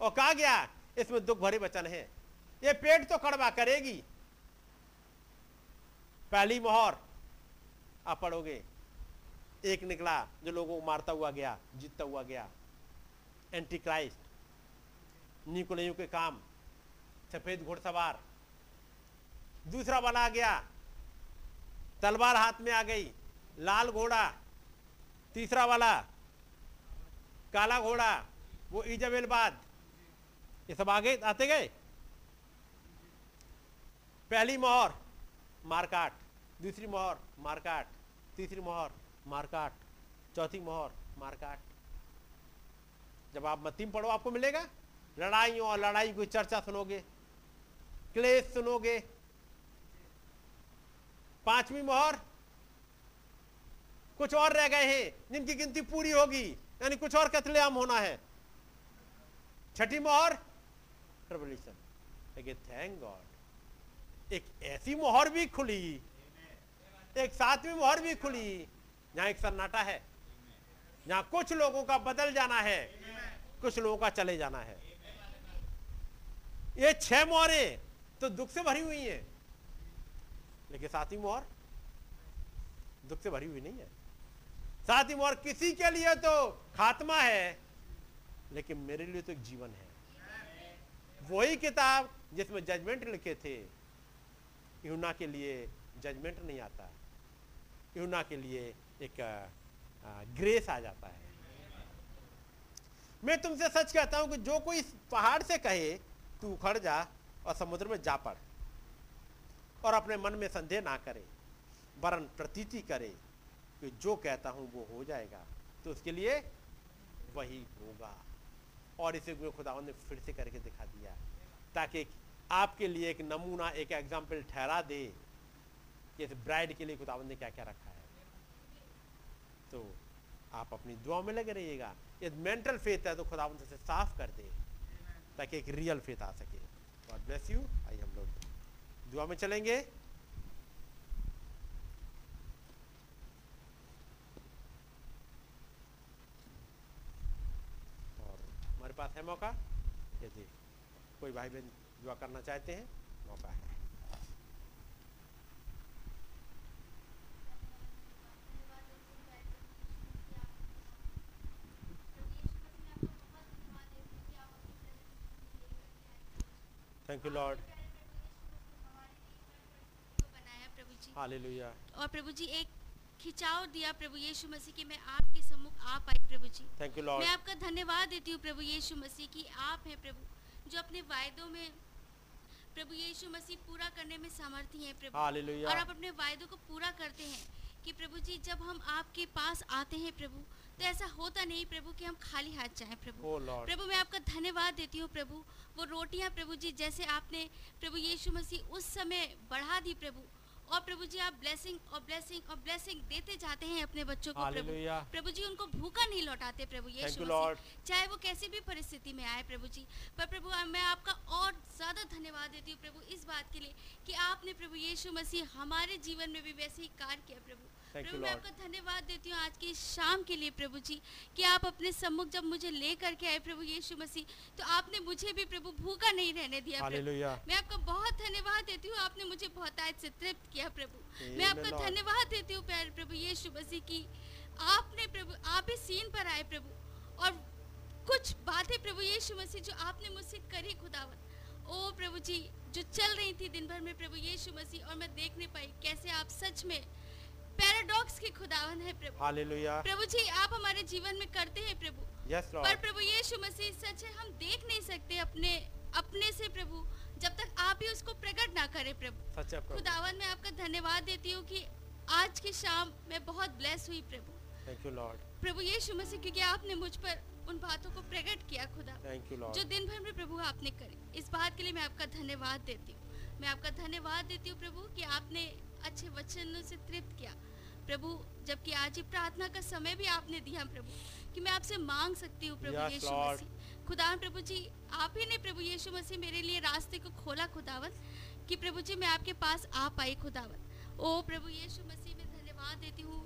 और कहा गया इसमें दुख भरे वचन है। ये पेट तो कड़वा करेगी। पहली मोहर, आप पढ़ोगे। एक निकला जो लोगों को मारता हुआ गया, जीतता हुआ गया। एंटी क्राइस्ट निकुलयू के काम, सफ़ेद घुड़सवार दूसरा वाला आ गया, तलवार हाथ में आ गई, लाल घोड़ा। तीसरा वाला, काला घोड़ा, वो इजबेल बाद। ये सब आगे आते गए? पहली मोहर मारकाट दूसरी मोहर मारकाट तीसरी मोहर मारकाट चौथी मोहर मारकाट जब आप मत्ती में पढ़ो, आपको मिलेगा, लड़ाइयों और लड़ाई की चर्चा सुनोगे, क्लेश सुनोगे। पांचवी मोहर, कुछ और रह गए हैं, जिनकी गिनती पूरी होगी, यानी कुछ और कत्लेआम होना है। छठी मोहर लेकिन थैंक गॉड एक ऐसी मोहर भी खुली, एक सातवीं मोहर भी खुली जहाँ एक सन्नाटा है जहाँ कुछ लोगों का बदल जाना है, कुछ लोगों का चले जाना है। ये छह मोहरें तो दुख से भरी हुई हैं, लेकिन सातवीं मोहर दुख से भरी हुई नहीं है। सातवीं मोहर किसी के लिए तो खात्मा है, लेकिन मेरे लिए तो एक जीवन है। वही किताब जिसमें जजमेंट लिखे थे यूना के लिए जजमेंट नहीं आता यूना के लिए एक ग्रेस आ जाता है। मैं तुमसे सच कहता हूँ कि जो कोई पहाड़ से कहे, तू उखड़ जा और समुद्र में जा पड़ और अपने मन में संदेह ना करे, वरन प्रतीति करे कि जो कहता हूँ वो हो जाएगा तो उसके लिए वही होगा। और इसे खुदावन ने फिर से करके दिखा दिया ताकि आपके लिए एक नमूना, एक एग्ज़ाम्पल ठहरा दे कि इस ब्राइड के लिए खुदावन ने क्या क्या रखा है। तो आप अपनी दुआ में लगे रहिएगा। ये मेंटल फेथ है तो खुदावन से साफ़ कर दे ताकि एक रियल फेथ आ सके। गॉड ब्लेस यू आइए हम लोग दुआ में चलेंगे। और हमारे पास है मौका? यदि कोई भाई बहन दुआ करना चाहते हैं मौका है। थैंक यू लॉर्ड हालेलुया और प्रभु जी एक खिंचाव दिया प्रभु यीशु मसीह कि मैं आपके सम्मुख आ पाई प्रभु जी। थैंक यू मैं आपका धन्यवाद देती हूँ प्रभु यीशु मसीह की आप हैं प्रभु जो अपने वायदों में प्रभु यीशु मसीह पूरा करने में सामर्थ्य है प्रभु। Hallelujah. और आप अपने वायदों को पूरा करते हैं कि प्रभु जी जब हम आपके पास आते हैं प्रभु तो ऐसा होता नहीं प्रभु कि हम खाली हाथ जाएँ प्रभु। Oh प्रभु मैं आपका धन्यवाद देती हूँ प्रभु। वो रोटियाँ प्रभु जी जैसे आपने प्रभु यीशु मसीह उस समय बढ़ा दी प्रभु और प्रभु जी आप ब्लेसिंग और ब्लेसिंग और ब्लेसिंग देते जाते हैं अपने बच्चों को प्रभु। प्रभु जी उनको भूखा नहीं लौटाते प्रभु ये यीशु चाहे वो कैसी भी परिस्थिति में आए प्रभु जी। पर प्रभु मैं आपका और ज़्यादा धन्यवाद देती हूँ प्रभु इस बात के लिए कि आपने प्रभु यीशु मसीह हमारे जीवन में भी वैसे ही कार्य किया प्रभु। प्रभु मैं. आपका धन्यवाद देती हूँ आज की शाम के लिए प्रभु जी कि आप अपने सम्मुख जब मुझे ले करके आए प्रभु यीशु मसीह तो आपने मुझे भी प्रभु भूखा नहीं रहने दिया प्रभु। मैं आपका बहुत धन्यवाद देती हूँ आपने मुझे बहुत आज से तृप्त किया प्रभु। मैं आपका धन्यवाद देती हूँ प्यारे प्रभु यीशु मसीह की आपने प्रभु आप इस सीन पर आए प्रभु और कुछ बातें प्रभु यीशु मसीह जो आपने मुझसे करी खुदावन ओ प्रभु जी जो चल रही थी दिन भर में प्रभु यीशु मसीह और मैं देख नहीं पाई कैसे आप सच में पैराडॉक्स के खुदावन है प्रभु। हालेलुया। प्रभु जी आप हमारे जीवन में करते हैं प्रभु। यस पर प्रभु यीशु मसीह सच है हम देख नहीं सकते अपने अपने से प्रभु जब तक आप ही उसको प्रकट ना करें प्रभु। प्रभु। खुदावन मैं आपका धन्यवाद देती हूँ कि आज की शाम मैं बहुत ब्लेस हुई प्रभु। थैंक यू लॉर्ड प्रभु यीशु मसीह क्योंकि आपने मुझ पर उन बातों को प्रकट किया खुदा। थैंक यू लॉर्ड जो दिन भर में प्रभु आपने करी इस बात के लिए मैं आपका धन्यवाद देती हूँ। मैं आपका धन्यवाद देती हूँ प्रभु कि आपने अच्छे वचनों से तृप्त किया। प्रभु जबकि आज ये प्रार्थना का समय भी आपने दिया प्रभु कि मैं आपसे मांग सकती हूँ प्रभु Yes, यीशु मसीह। खुदावन प्रभु जी आप ही ने प्रभु यीशु मसीह मेरे लिए रास्ते को खोला खुदावन कि प्रभु जी मैं आपके पास आ पाई खुदावन। ओ प्रभु यीशु मसीह मैं धन्यवाद देती हूँ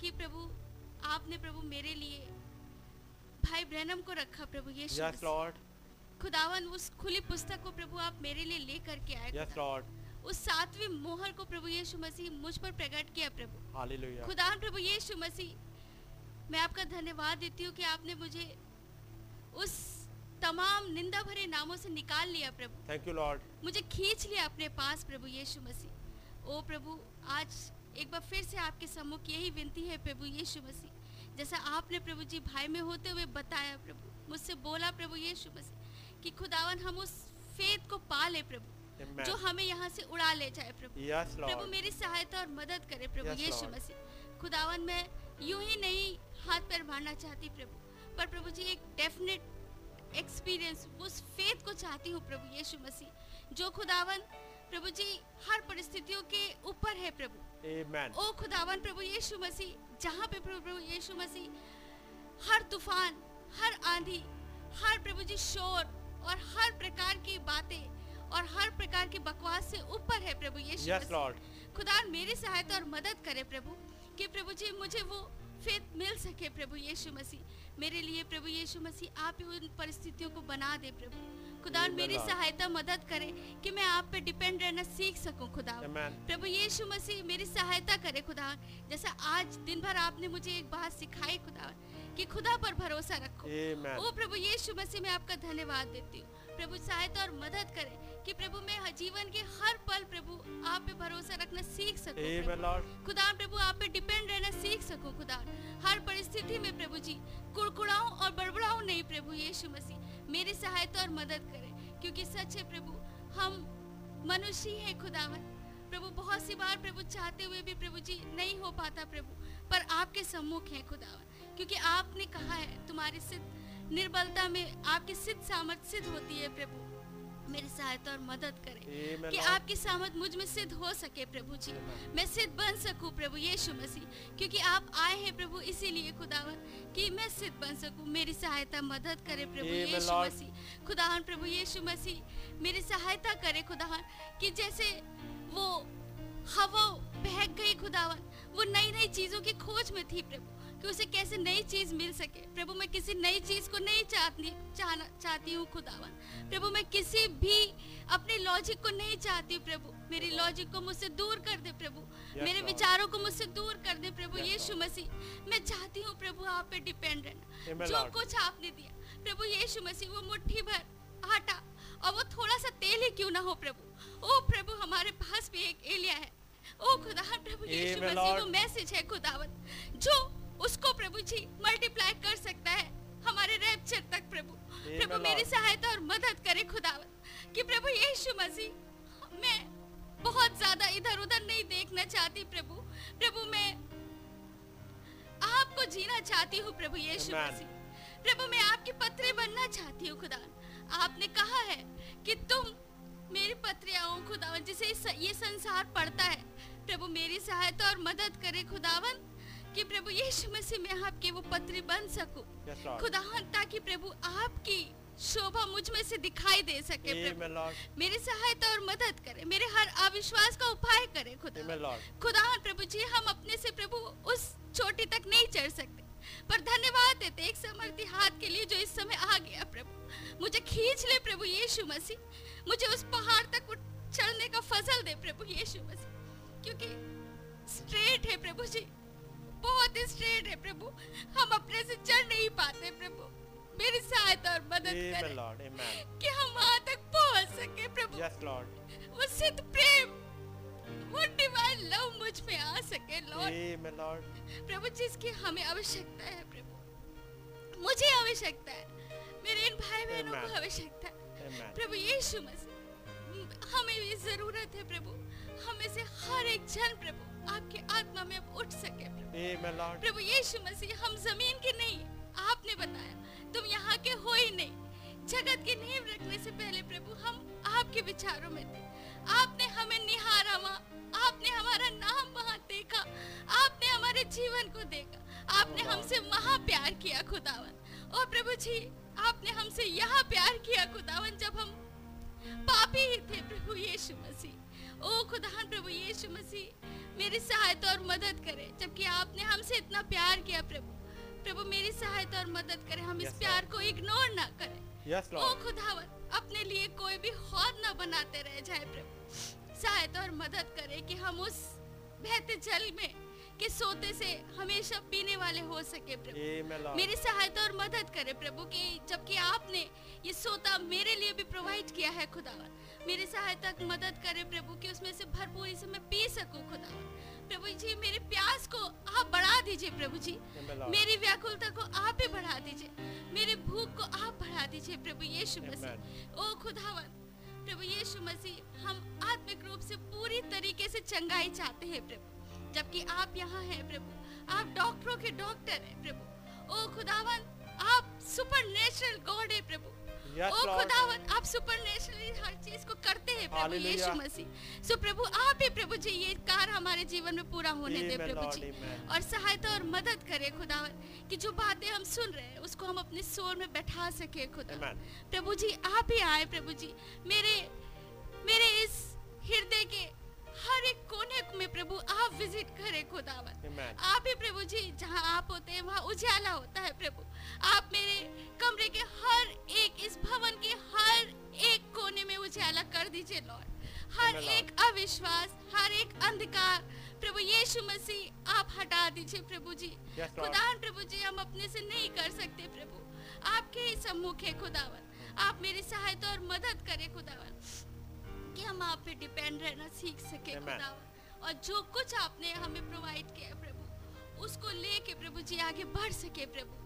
कि प्रभु आपने प्रभु मेरे लिए भाई ब्रहणम को रखा प्रभु यीशु मसीह। खुदावन उस खुली पुस्तक को प्रभु आप मेरे लिए ले करके आए। लॉर्ड उस सातवीं मोहर को प्रभु यीशु मसीह मुझ पर प्रकट किया प्रभु। हालेलुया। खुदावन प्रभु यीशु मसीह मैं आपका धन्यवाद देती हूँ कि आपने मुझे उस तमाम निंदा भरे नामों से निकाल लिया प्रभु। थैंक यू लॉर्ड मुझे खींच लिया अपने पास प्रभु यीशु मसीह। ओ प्रभु आज एक बार फिर से आपके सम्मुख यही विनती है प्रभु यीशु मसीह। जैसा आपने प्रभु जी भाई में होते हुए बताया प्रभु मुझसे बोला प्रभु यीशु मसीह कि खुदावन हम उस फेद को पा ले प्रभु। Amen. जो हमें यहाँ से उड़ा ले जाए प्रभु। यस प्रभु मेरी सहायता और मदद करे प्रभु Yes, यीशु मसीह। खुदावन मैं यूँ ही नहीं हाथ पैर मारना चाहती प्रभु पर प्रभु जी एक डेफिनेट एक्सपीरियंस उस फेथ को चाहती हूँ प्रभु यीशु मसीह जो खुदावन प्रभु जी हर परिस्थितियों के ऊपर है प्रभु। आमेन ओ खुदावन प्रभु यीशु मसीह जहाँ पे प्रभु प्रभु यीशु मसीह हर तूफ़ान हर आंधी हर प्रभु जी शोर और हर प्रकार की बातें और हर प्रकार की बकवास से ऊपर है प्रभु यीशु। लॉर्ड खुदा मेरी सहायता और मदद करे प्रभु कि प्रभु जी मुझे वो फेथ मिल सके प्रभु यीशु मसीह। मेरे लिए प्रभु यीशु मसीह आप ही उन परिस्थितियों को बना दे प्रभु। खुदा मेरी सहायता मदद करे कि मैं आप पे डिपेंड रहना सीख सकूँ खुदा। प्रभु यीशु मसीह मेरी सहायता करे खुदा। जैसा आज दिन भर आपने मुझे एक बात सिखाई खुदा कि खुदा पर भरोसा रखो। ओ प्रभु यीशु मसीह मैं आपका धन्यवाद देती हूँ। प्रभु सहायता और मदद करे कि प्रभु मैं जीवन के हर पल प्रभु आप पे भरोसा रखना सीख सकूँ खुदा प्रभु आप पे डिपेंड रहना सीख सकूँ खुदा। हर परिस्थिति में प्रभु जी कुड़कुड़ाऊं और बड़बड़ाऊं नहीं प्रभु यीशु मसीह। मेरी सहायता और मदद करे क्योंकि सच है प्रभु हम मनुष्य ही हैं खुदावन। प्रभु बहुत सी बार प्रभु चाहते हुए भी प्रभु जी नहीं हो पाता प्रभु पर आपके सम्मुख हैं खुदावन। क्योंकि आपने कहा है तुम्हारे सिद्ध निर्बलता में आपकी सिद्ध सामर्थ सिद्ध होती है प्रभु। मेरी सहायता और मदद करें कि आपकी सामर्थ मुझमें सिद्ध हो सके प्रभु जी। मैं सिद्ध बन सकूँ प्रभु यीशु मसीह क्योंकि आप आए हैं प्रभु इसीलिए खुदावन कि मैं सिद्ध बन सकूँ। मेरी सहायता मदद करे प्रभु यीशु. मसीह। खुदावन प्रभु यीशु मसीह मेरी सहायता करे खुदावन कि जैसे वो हवा बह गई खुदावन वो नई नई चीज़ों की खोज में थी प्रभु। कि उसे कैसे नई चीज़ मिल सके। प्रभु मैं किसी नई चीज़ को नहीं चाहती चाहना चाहती हूँ खुदावन। प्रभु मैं किसी भी अपने लॉजिक को नहीं चाहती हूँ प्रभु। मेरी लॉजिक को मुझसे दूर कर दे प्रभु। Yes, मेरे विचारों को मुझसे दूर कर दे प्रभु। Yes, यीशु मसीह मैं चाहती हूँ प्रभु आप पे डिपेंड रहना जो कुछ आपने दिया प्रभु यीशु मसीह वो मुट्ठी भर आटा और वो थोड़ा सा तेल ही क्यों ना हो प्रभु? ओ प्रभु हमारे पास भी एक एलिया है। ओ खुदा प्रभु यीशु मसीह वो मैसेज है खुदावत जो उसको प्रभु जी मल्टीप्लाई कर सकता है। हमारे रैप्चर तक प्रभु। प्रभु मेरी सहायता और मदद करे खुदावत कि प्रभु यीशु मसीह मैं बहुत ज़्यादा इधर उधर नहीं देखना चाहती प्रभु। प्रभु मैं आपको जीना चाहती हूँ प्रभु यीशु. मसीह। प्रभु मैं आपकी पत्री बनना चाहती हूँ खुदा आपने कहा है कि तुम मेरी पत्रियाँ हो खुदावन जिसे ये संसार पढ़ता है। प्रभु मेरी सहायता और मदद करे खुदावन। कि प्रभु यीशु मसीह में आपके वो पत्री बन सकूँ। Yes. खुदावन ताकि प्रभु आपकी शोभा मुझमें से दिखाई दे सके प्रभु। मेरी सहायता और मदद करे मेरे हर अविश्वास का उपाय करे खुदा. खुदा प्रभु जी हम अपने से प्रभु उस चोटी तक नहीं चढ़ सकते पर धन्यवाद देते एक समर्थी हाथ के लिए जो इस समय आ गया प्रभु। मुझे खींच ले प्रभु यीशु मसीह। मुझे उस पहाड़ तक चढ़ने का फजल दे प्रभु यीशु मसीह। क्योंकि स्ट्रेट है प्रभु जी। बहुत स्ट्रेट है प्रभु। हम अपने से चढ़ नहीं पाते प्रभु। मेरी सहायता और मदद Amen, करें कि हम वहाँ तक पहुँच सके प्रभु। Yes, Lord. वो सिद्ध प्रेम वो डिवाइन लव मुझमें आ सके लॉर्ड Lord. प्रभु जिसकी हमें आवश्यकता है प्रभु। मुझे आवश्यकता है। मेरे इन भाई बहनों को आवश्यकता है। प्रभु यीशु मसीह हमें भी ज़रूरत है प्रभु। हमें से हर एक जन प्रभु। आपके आत्मा में अब उठ सके। प्रभु यीशु मसीह हम ज़मीन के नहीं आपने बताया। तुम यहाँ के हो ही नहीं। जगत की नींव रखने से पहले प्रभु हम आपके विचारों में थे। आपने हमें निहारा माँ। आपने हमारा नाम वहाँ देखा। आपने हमारे जीवन को देखा। आपने हमसे वहाँ प्यार किया खुदावन। और प्रभु जी आपने हमसे यहाँ प्यार किया खुदावन जब हम पापी ही थे प्रभु यीशु मसीह। ओ खुदान प्रभु यीशु मसीह मेरी सहायता और मदद करे जबकि आपने हमसे इतना प्यार किया प्रभु। प्रभु मेरी सहायता और मदद करे हम इस Yes, प्यार को इग्नोर ना करें। Yes, ओ. खुदावन अपने लिए कोई भी हौद ना बनाते रह जाए प्रभु। सहायता और मदद करे कि हम उस बहते जल में के सोते से हमेशा पीने वाले हो सके प्रभु। मेरी सहायता और मदद करे प्रभु कि जबकि आपने ये सोता मेरे लिए भी प्रोवाइड किया है खुदावन। मेरी सहायता मदद करे प्रभु कि उसमें से भरपूरी से मैं पी सकूँ खुदावन। प्रभु जी मेरे प्यास को आप बढ़ा दीजिए प्रभु जी। मेरी व्याकुलता को आप ही बढ़ा दीजिए। मेरी भूख को आप बढ़ा दीजिए प्रभु यीशु मसीह। ओ खुदावन प्रभु यीशु मसीह हम आत्मिक रूप से पूरी तरीके से चंगाई चाहते हैं प्रभु। जबकि आप यहाँ हैं प्रभु। आप डॉक्टरों के डॉक्टर हैं प्रभु। ओ खुदावन आप सुपर नेचुरल गॉड है प्रभु। Yes, ओ खुदावन आप सुपर हर चीज़ को करते हैं प्रभु यीशु मसीह। सो प्रभु आप ही प्रभु जी ये कार्य हमारे जीवन में पूरा होने दे प्रभु जी। और सहायता और मदद करे खुदावन कि जो बातें हम सुन रहे हैं उसको हम अपने सोर में बैठा सके खुदा प्रभु जी आप ही आए प्रभु जी। मेरे मेरे इस हृदय के हर एक कोने में प्रभु आप विज़िट करें खुदावन। आप ही प्रभु जी जहाँ आप होते हैं वहाँ उजाला होता है प्रभु। आप मेरे कमरे के हर एक इस भवन के हर एक कोने में उजाला कर दीजिए लॉर्ड हर एक अविश्वास हर एक अंधकार प्रभु यीशु मसीह आप हटा दीजिए प्रभु जी। Yes, प्रभु जी हम अपने से नहीं कर सकते प्रभु। आपके ही सम्मुख है खुदावन। आप मेरी सहायता और मदद करें खुदावन। कि हम आप पे डिपेंड रहना सीख सके Amen. खुदावन। और जो कुछ आपने हमें प्रोवाइड किया प्रभु उसको लेके प्रभु जी आगे बढ़ सके प्रभु।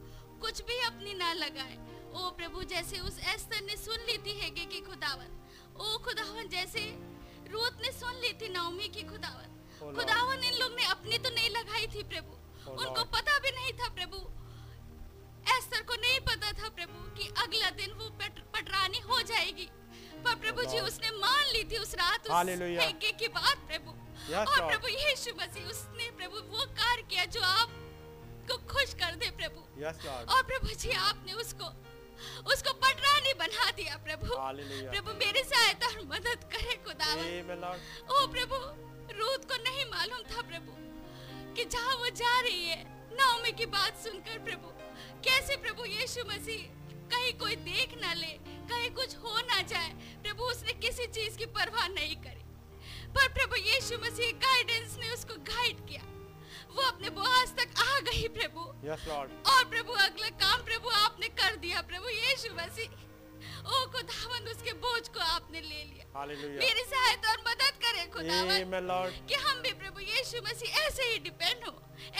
कुछ भी अपनी ना लगाए। ओ प्रभु जैसे उस एस्तर ने सुन ली थी हेगे की खुदावन ओ खुदावन जैसे रूत ने सुन ली थी नाओमी की खुदावन। Oh, खुदावन इन लोग ने अपनी तो नहीं लगाई थी प्रभु। Oh, उनको पता भी नहीं था प्रभु। एस्तर को नहीं पता था प्रभु कि अगला दिन वो पटरानी हो जाएगी। पर प्रभु जी उसने मान ली थी उस रात उस. यज्ञ की बात प्रभु। और प्रभु यीशु मसीह उसने प्रभु वो कार्य किया जो आप को खुश कर दे प्रभु। लॉर्ड और प्रभु जी आपने उसको उसको पटरानी बना दिया प्रभु। प्रभु मेरी सहायता और मदद करे खुदावन। ओ प्रभु रूत को नहीं मालूम था प्रभु कि जहाँ वो जा रही है नाओमी की बात सुनकर प्रभु कैसे प्रभु यीशु मसीह कहीं कोई देख ना ले कहीं कुछ हो ना जाए प्रभु उसने किसी चीज़ की परवाह नहीं करी। पर प्रभु यीशु मसीह गाइडेंस ने उसको गाइड किया। वो अपने बुआस तक आ गई प्रभु। यस लॉर्ड और प्रभु अगला काम प्रभु आपने कर दिया प्रभु यीशु मसीह। ओ खुदावन उसके बोझ को आपने ले लिया। हालेलुया मेरी सहायता और मदद करे खुदावन कि हम भी प्रभु यीशु मसीह ऐसे ही डिपेंड हो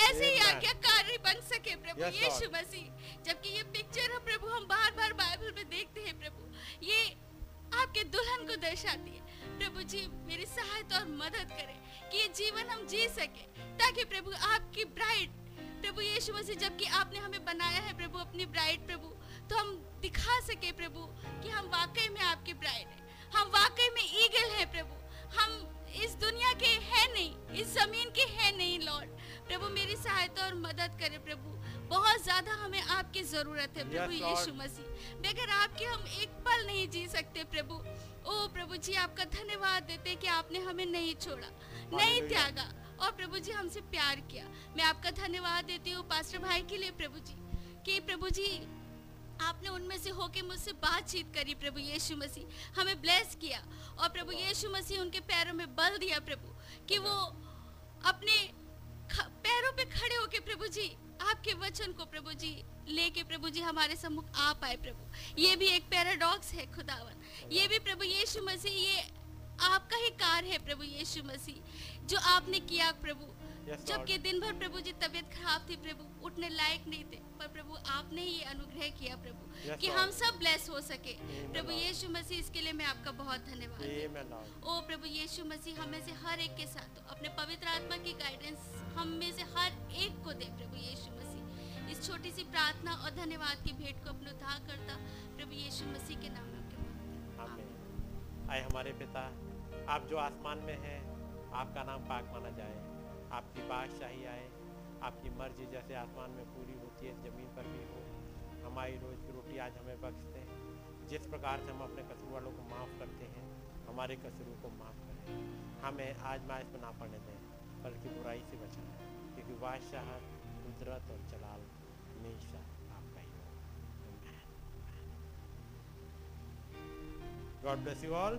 ऐसे ही. आज्ञाकारी बन सके प्रभु Yes, यीशु. मसीह। जबकि ये पिक्चर है प्रभु हम बार बार बाइबल में देखते हैं प्रभु। ये आपके दुल्हन को दर्शाती है। प्रभु जी मेरी सहायता और मदद करें कि ये जीवन हम जी सके ताकि प्रभु आपकी ब्राइड प्रभु यीशु मसीह जबकि आपने हमें बनाया है प्रभु अपनी ब्राइड प्रभु तो हम दिखा सके प्रभु कि हम वाकई में आपकी ब्राइड हैं। हम वाकई में ईगल हैं प्रभु। हम इस दुनिया के है नहीं इस ज़मीन के है नहीं लॉर्ड। प्रभु मेरी सहायता और मदद करे प्रभु। बहुत ज़्यादा हमें आपकी ज़रूरत है प्रभु Yes, यीशु मसीह। बगैर आपके हम एक पल नहीं जी सकते प्रभु ओ प्रभु जी आपका धन्यवाद देते कि आपने हमें नहीं छोड़ा नहीं त्यागा। और प्रभु जी हमसे प्यार किया। मैं आपका धन्यवाद देती हूँ पास्टर भाई के लिए प्रभु जी कि प्रभु जी आपने उनमें से होके मुझसे बातचीत करी प्रभु यीशु मसीह। हमें ब्लेस किया और प्रभु यीशु मसीह उनके पैरों में बल दिया प्रभु कि वो अपने पैरों पे खड़े होके प्रभु जी आपके वचन को प्रभु जी लेके प्रभु जी हमारे सम्मुख आ पाए प्रभु। ये भी एक पैराडॉक्स है खुदावन ये भी प्रभु यीशु मसीह ये आपका ही कार है प्रभु यीशु मसीह जो आपने किया प्रभु। Yes, जबकि दिन भर प्रभु जी तबीयत खराब थी प्रभु उठने लायक नहीं थे पर प्रभु आपने ही ये अनुग्रह किया प्रभु Yes, कि हम सब ब्लेस हो सके। प्रभु. यीशु मसीह इसके लिए मैं आपका बहुत धन्यवाद ओ प्रभु यीशु मसीह हमें से हर एक के साथ अपने पवित्र आत्मा की गाइडेंस हम में से हर एक को दे प्रभु यीशु मसीह। इस छोटी सी प्रार्थना और धन्यवाद की भेंट को अपने उद्धार करता प्रभु यीशु मसीह के नाम आए हमारे पिता। आप जो आसमान में हैं, आपका नाम पाक माना जाए। आपकी बादशाही आए, आपकी मर्ज़ी जैसे आसमान में पूरी होती है, ज़मीन पर भी हो। हमारी रोज की रोटी आज हमें बख्श दें जिस प्रकार से हम अपने कसूर वालों को माफ़ करते हैं, हमारे कसूरों को माफ़ करें। हमें आज माइस पर ना पड़ने दें, बल्कि बुराई से बचाएँ, क्योंकि बादशाह कुदरत और जलाल God bless you all.